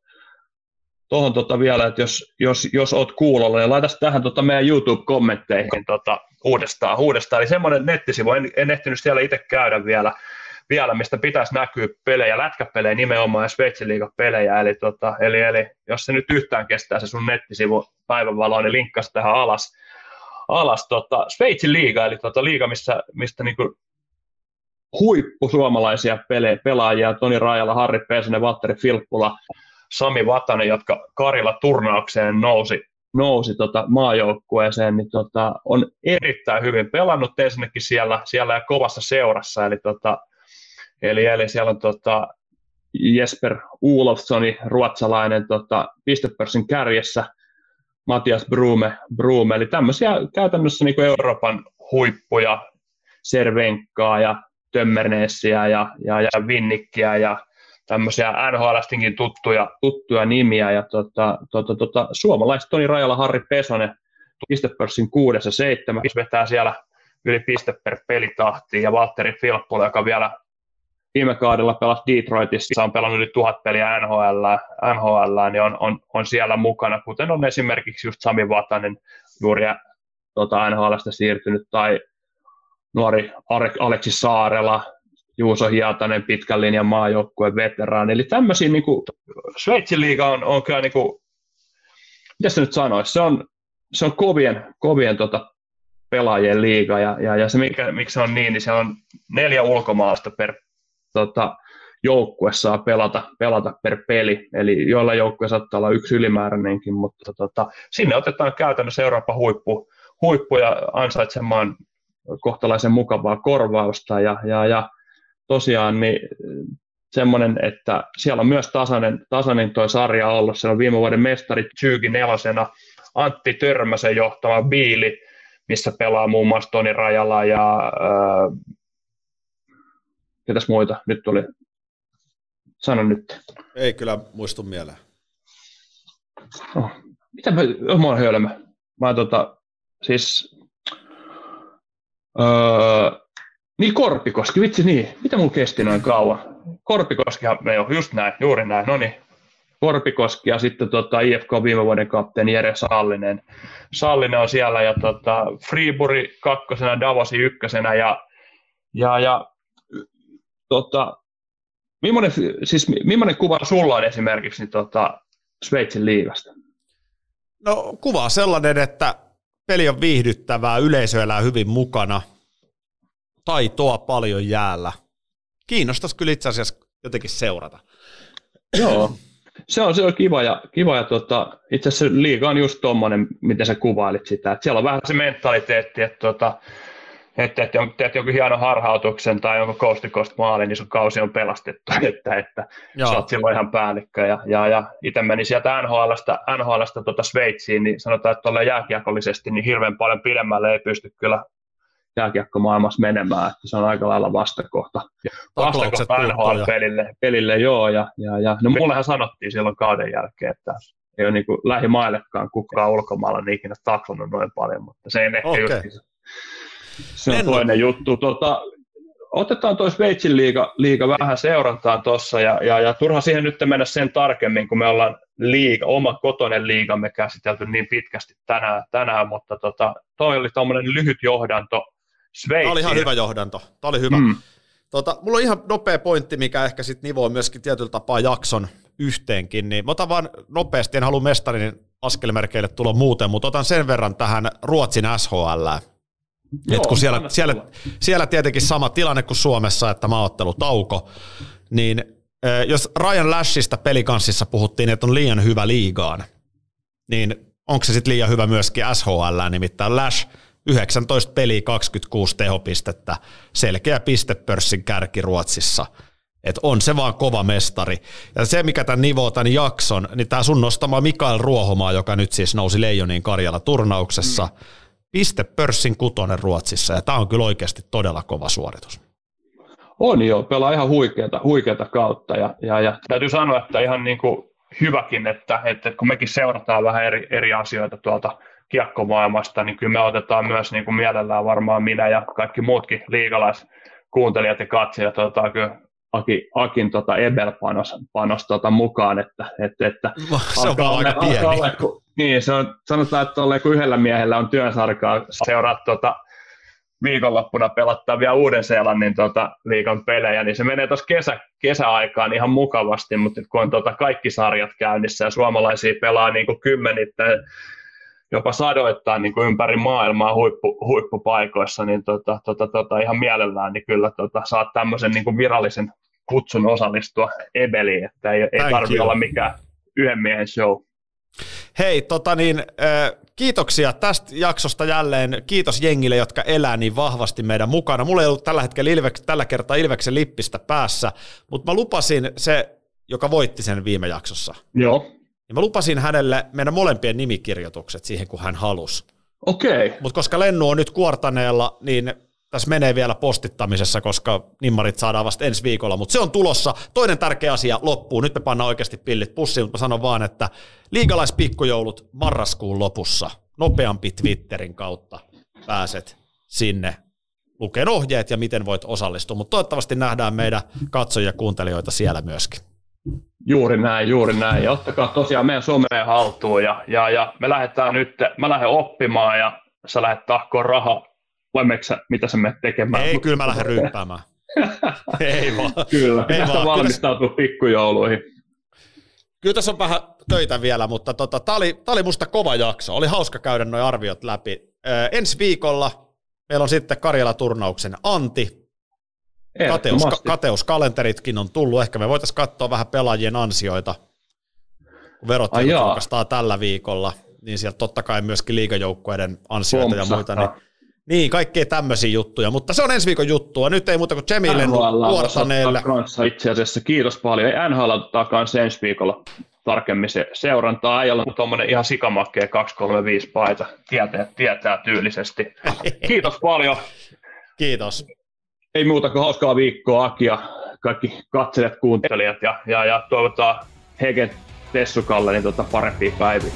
tuohon tota vielä, että jos, jos, jos oot kuulolla, niin laita tähän tota meidän YouTube-kommentteihin tota, uudestaan, uudestaan. Eli semmoinen nettisivu, en, en ehtinyt siellä itse käydä vielä, vielä, mistä pitäisi näkyä pelejä, lätkäpelejä nimenomaan ja Sveitsin pelejä. Eli, tota, eli, eli, jos se nyt yhtään kestää se sun nettisivu päivänvaloa, niin linkkas tähän alas. alas tota, Sveitsin liiga, eli tota, liiga, missä, mistä niinku huippu suomalaisia pele, pelaajia, Toni Rajala, Harri Pesinen, Valtteri Filppula, Sami Vatanen, jotka Karilla turnaukseen nousi, nousi tota maajoukkueeseen, niin tota, on erittäin hyvin pelannut ensinnäkin siellä, siellä ja kovassa seurassa, eli, tota, eli, eli siellä on tota, Jesper Ulofssoni, ruotsalainen tota, pistepörssin kärjessä, Matias Brume, Brume, eli tämmöisiä käytännössä niin kuin Euroopan huippuja, Servenkkaa ja Tömmernessiä ja, ja, ja Vinnikkiä ja tämmöisiä NHLstinkin tuttuja, tuttuja nimiä, ja tota, tota, tota, suomalaiset Toni Rajala, Harri Pesonen, pistepörssin kuudessa seitsemän, vetää siellä yli piste per pelitahtiin, ja Valtteri Filppula, joka vielä viime kaudella pelasi Detroitissa, on pelannut yli tuhat peliä NHL, NHL niin on, on, on, siellä mukana, kuten on esimerkiksi just Sami Vatanen, juuri tota, NHLstä siirtynyt, tai nuori Aleksi Saarela, Juuso Hiatanen, pitkän linjan maajoukkueen veteraani. Eli tämmöisiä, niin kuin, Sveitsin liiga on, on kyllä, niin kuin, mitä se nyt sanoisi, se on, se on kovien, kovien tota, pelaajien liiga, ja, ja, ja se mikä, miksi se on niin, niin se on neljä ulkomaalaista per tota, joukkue saa pelata, pelata per peli, eli joilla joukkue saattaa olla yksi ylimääräinenkin, mutta tota, sinne otetaan käytännössä Euroopan huippu, huippu ja ansaitsemaan kohtalaisen mukavaa korvausta, ja, ja, ja tosiaan niin semmoinen, että siellä on myös tasainen, tasainen tuo sarja ollut. Siellä on viime vuoden mestari Tyyki nelosena, Antti Törmäsen johtama Biili, missä pelaa muun muassa Toni Rajala ja äh, ketäs muita nyt tuli. Sano nyt. Ei kyllä muistu mieleen. Oh, mitä mä, mä oon hölmö. Mä tota, siis öö, niin Korpikoski, vitsi niin. Mitä mun kesti noin kauan? Korpikoskihan me on just näin, juuri näin. No niin, Korpikoski ja sitten tota, IFK viime vuoden kapteeni Jere Sallinen. Sallinen on siellä ja tota, Freeburi kakkosena, Davosi ykkösenä ja, ja, ja tota, millainen, siis, millainen kuva sulla on esimerkiksi niin, tota, Sveitsin liigasta? No kuva sellainen, että peli on viihdyttävää, yleisö elää hyvin mukana – taitoa paljon jäällä. Kiinnostaisi kyllä itse asiassa jotenkin seurata. Joo, se on, se on kiva ja, kiva ja tota, itse asiassa liiga on just tuommoinen, miten sä kuvailit sitä, että siellä on vähän se mentaliteetti, että tota, että, että teet jonkun hienon harhautuksen tai jonkun coast to maalin, niin sun kausi on pelastettu, että, että sä oot silloin ihan päällikkö. Ja, ja, ja itse meni sieltä NHLstä, NHLstä tuota Sveitsiin, niin sanotaan, että tuolla jääkiekollisesti niin hirveän paljon pidemmälle ei pysty kyllä jääkiekko maailmassa menemään, että se on aika lailla vastakohta, vastakohta NHL-pelille, pelille, joo, ja, ja, ja. No mullehan sanottiin silloin kauden jälkeen, että ei ole niin kuin lähimaillekaan kukaan ulkomailla niin ikinä taklannut noin paljon, mutta se ei ehkä okay. just, se on toinen juttu. Tota, otetaan tuo Sveitsin liiga, liiga vähän seurantaan tuossa, ja, ja, ja turha siihen nyt mennä sen tarkemmin, kun me ollaan liiga, oma kotonen liigamme käsitelty niin pitkästi tänään, tänään mutta tota, toi oli tuommoinen lyhyt johdanto Sveitsiin. Tämä oli ihan hyvä johdanto, tämä oli hyvä. Mm. Tota, mulla on ihan nopea pointti, mikä ehkä sitten nivoo myöskin tietyllä tapaa jakson yhteenkin, niin mä otan vaan nopeasti, en halua mestarin askelmerkeille tulla muuten, mutta otan sen verran tähän Ruotsin SHL. Joo, Et kun siellä, siellä, siellä tietenkin sama tilanne kuin Suomessa, että maaottelutauko, niin jos Ryan Lashista pelikanssissa puhuttiin, että on liian hyvä liigaan, niin onko se sitten liian hyvä myöskin SHL, nimittäin Lash 19 peliä 26 tehopistettä, selkeä pistepörssin kärki Ruotsissa. Et on se vaan kova mestari. Ja se, mikä tämän nivoo tämän jakson, niin tämä sun nostama Mikael Ruohomaa, joka nyt siis nousi Leijoniin Karjala turnauksessa, mm. Pistepörssin kutonen Ruotsissa, ja tämä on kyllä oikeasti todella kova suoritus. On jo, pelaa ihan huikeata, huikeata kautta, ja, ja, ja täytyy sanoa, että ihan niin kuin hyväkin, että, että kun mekin seurataan vähän eri, eri asioita tuolta kiekkomaailmasta, niin kyllä me otetaan myös niin kuin mielellään varmaan minä ja kaikki muutkin liikalaiskuuntelijat ja katsojat otetaan kyllä Aki, Akin tota Ebel-panos panos, tota mukaan, että, että, että se on aika ole, pieni. Kun, niin, se on, sanotaan, että olleen, kun yhdellä miehellä on työnsarkaa seuraa tota, viikonloppuna pelattavia Uuden-Seelannin tota, liikan pelejä, niin se menee tuossa kesä, kesäaikaan ihan mukavasti, mutta kun on tota, kaikki sarjat käynnissä ja suomalaisia pelaa niin kuin kymmenittäin jopa sadoittain niin kuin ympäri maailmaa huippu, huippupaikoissa, niin tota, tota, tota, ihan mielellään niin kyllä tota, saat tämmöisen niin kuin virallisen kutsun osallistua Ebeliin, että ei, ei tarvitse olla mikään yhden miehen show. Hei, tota niin, äh, kiitoksia tästä jaksosta jälleen. Kiitos jengille, jotka elää niin vahvasti meidän mukana. Mulla ei ollut tällä hetkellä Ilveks, tällä kertaa Ilveksen lippistä päässä, mutta mä lupasin se, joka voitti sen viime jaksossa. Joo. Ja mä lupasin hänelle meidän molempien nimikirjoitukset siihen, kun hän halusi. Okei. Okay. Mutta koska Lennu on nyt kuortaneella, niin tässä menee vielä postittamisessa, koska nimmarit saadaan vasta ensi viikolla, mutta se on tulossa. Toinen tärkeä asia loppuu. Nyt me pannaan oikeasti pillit pussiin, mutta mä sanon vaan, että liigalaispikkujoulut marraskuun lopussa nopeampi Twitterin kautta pääset sinne lukeen ohjeet ja miten voit osallistua, mutta toivottavasti nähdään meidän katsojia ja kuuntelijoita siellä myöskin. Juuri näin, juuri näin. Ja ottakaa tosiaan meidän someen haltuun ja, ja, ja me lähdetään nyt, mä lähden oppimaan ja sä lähdet tahkoon rahaa. Vai sä, mitä sä menet tekemään? Ei, kyllä mä lähden ryyppäämään. Ei vaan. Kyllä, Ei vaan. valmistautua kyllä... pikkujouluihin. Kyllä tässä on vähän töitä vielä, mutta tota, tämä oli, oli musta kova jakso. Oli hauska käydä nuo arviot läpi. Ö, ensi viikolla meillä on sitten Karjala-turnauksen Anti, Kateus, kateuskalenteritkin on tullut. Ehkä me voitaisiin katsoa vähän pelaajien ansioita, kun verot julkaistaan tällä viikolla, niin sieltä totta kai myöskin liigajoukkueiden ansioita Pompsahtaa. ja muita. Niin, niin, kaikkea tämmöisiä juttuja, mutta se on ensi viikon juttua. Nyt ei muuta kuin Cemille nuortaneelle. Itse asiassa kiitos paljon. Ei NHL ottaa kanssa ensi viikolla tarkemmin se seurantaa. Ei ole tuommoinen ihan sikamakkeen 235 paita. Tietää, tietää tyylisesti. Kiitos paljon. Kiitos ei muuta kuin hauskaa viikkoa Aki ja kaikki katselijat, kuuntelijat ja, ja, ja toivotaan Hegen Tessukalle niin tota parempia päiviä.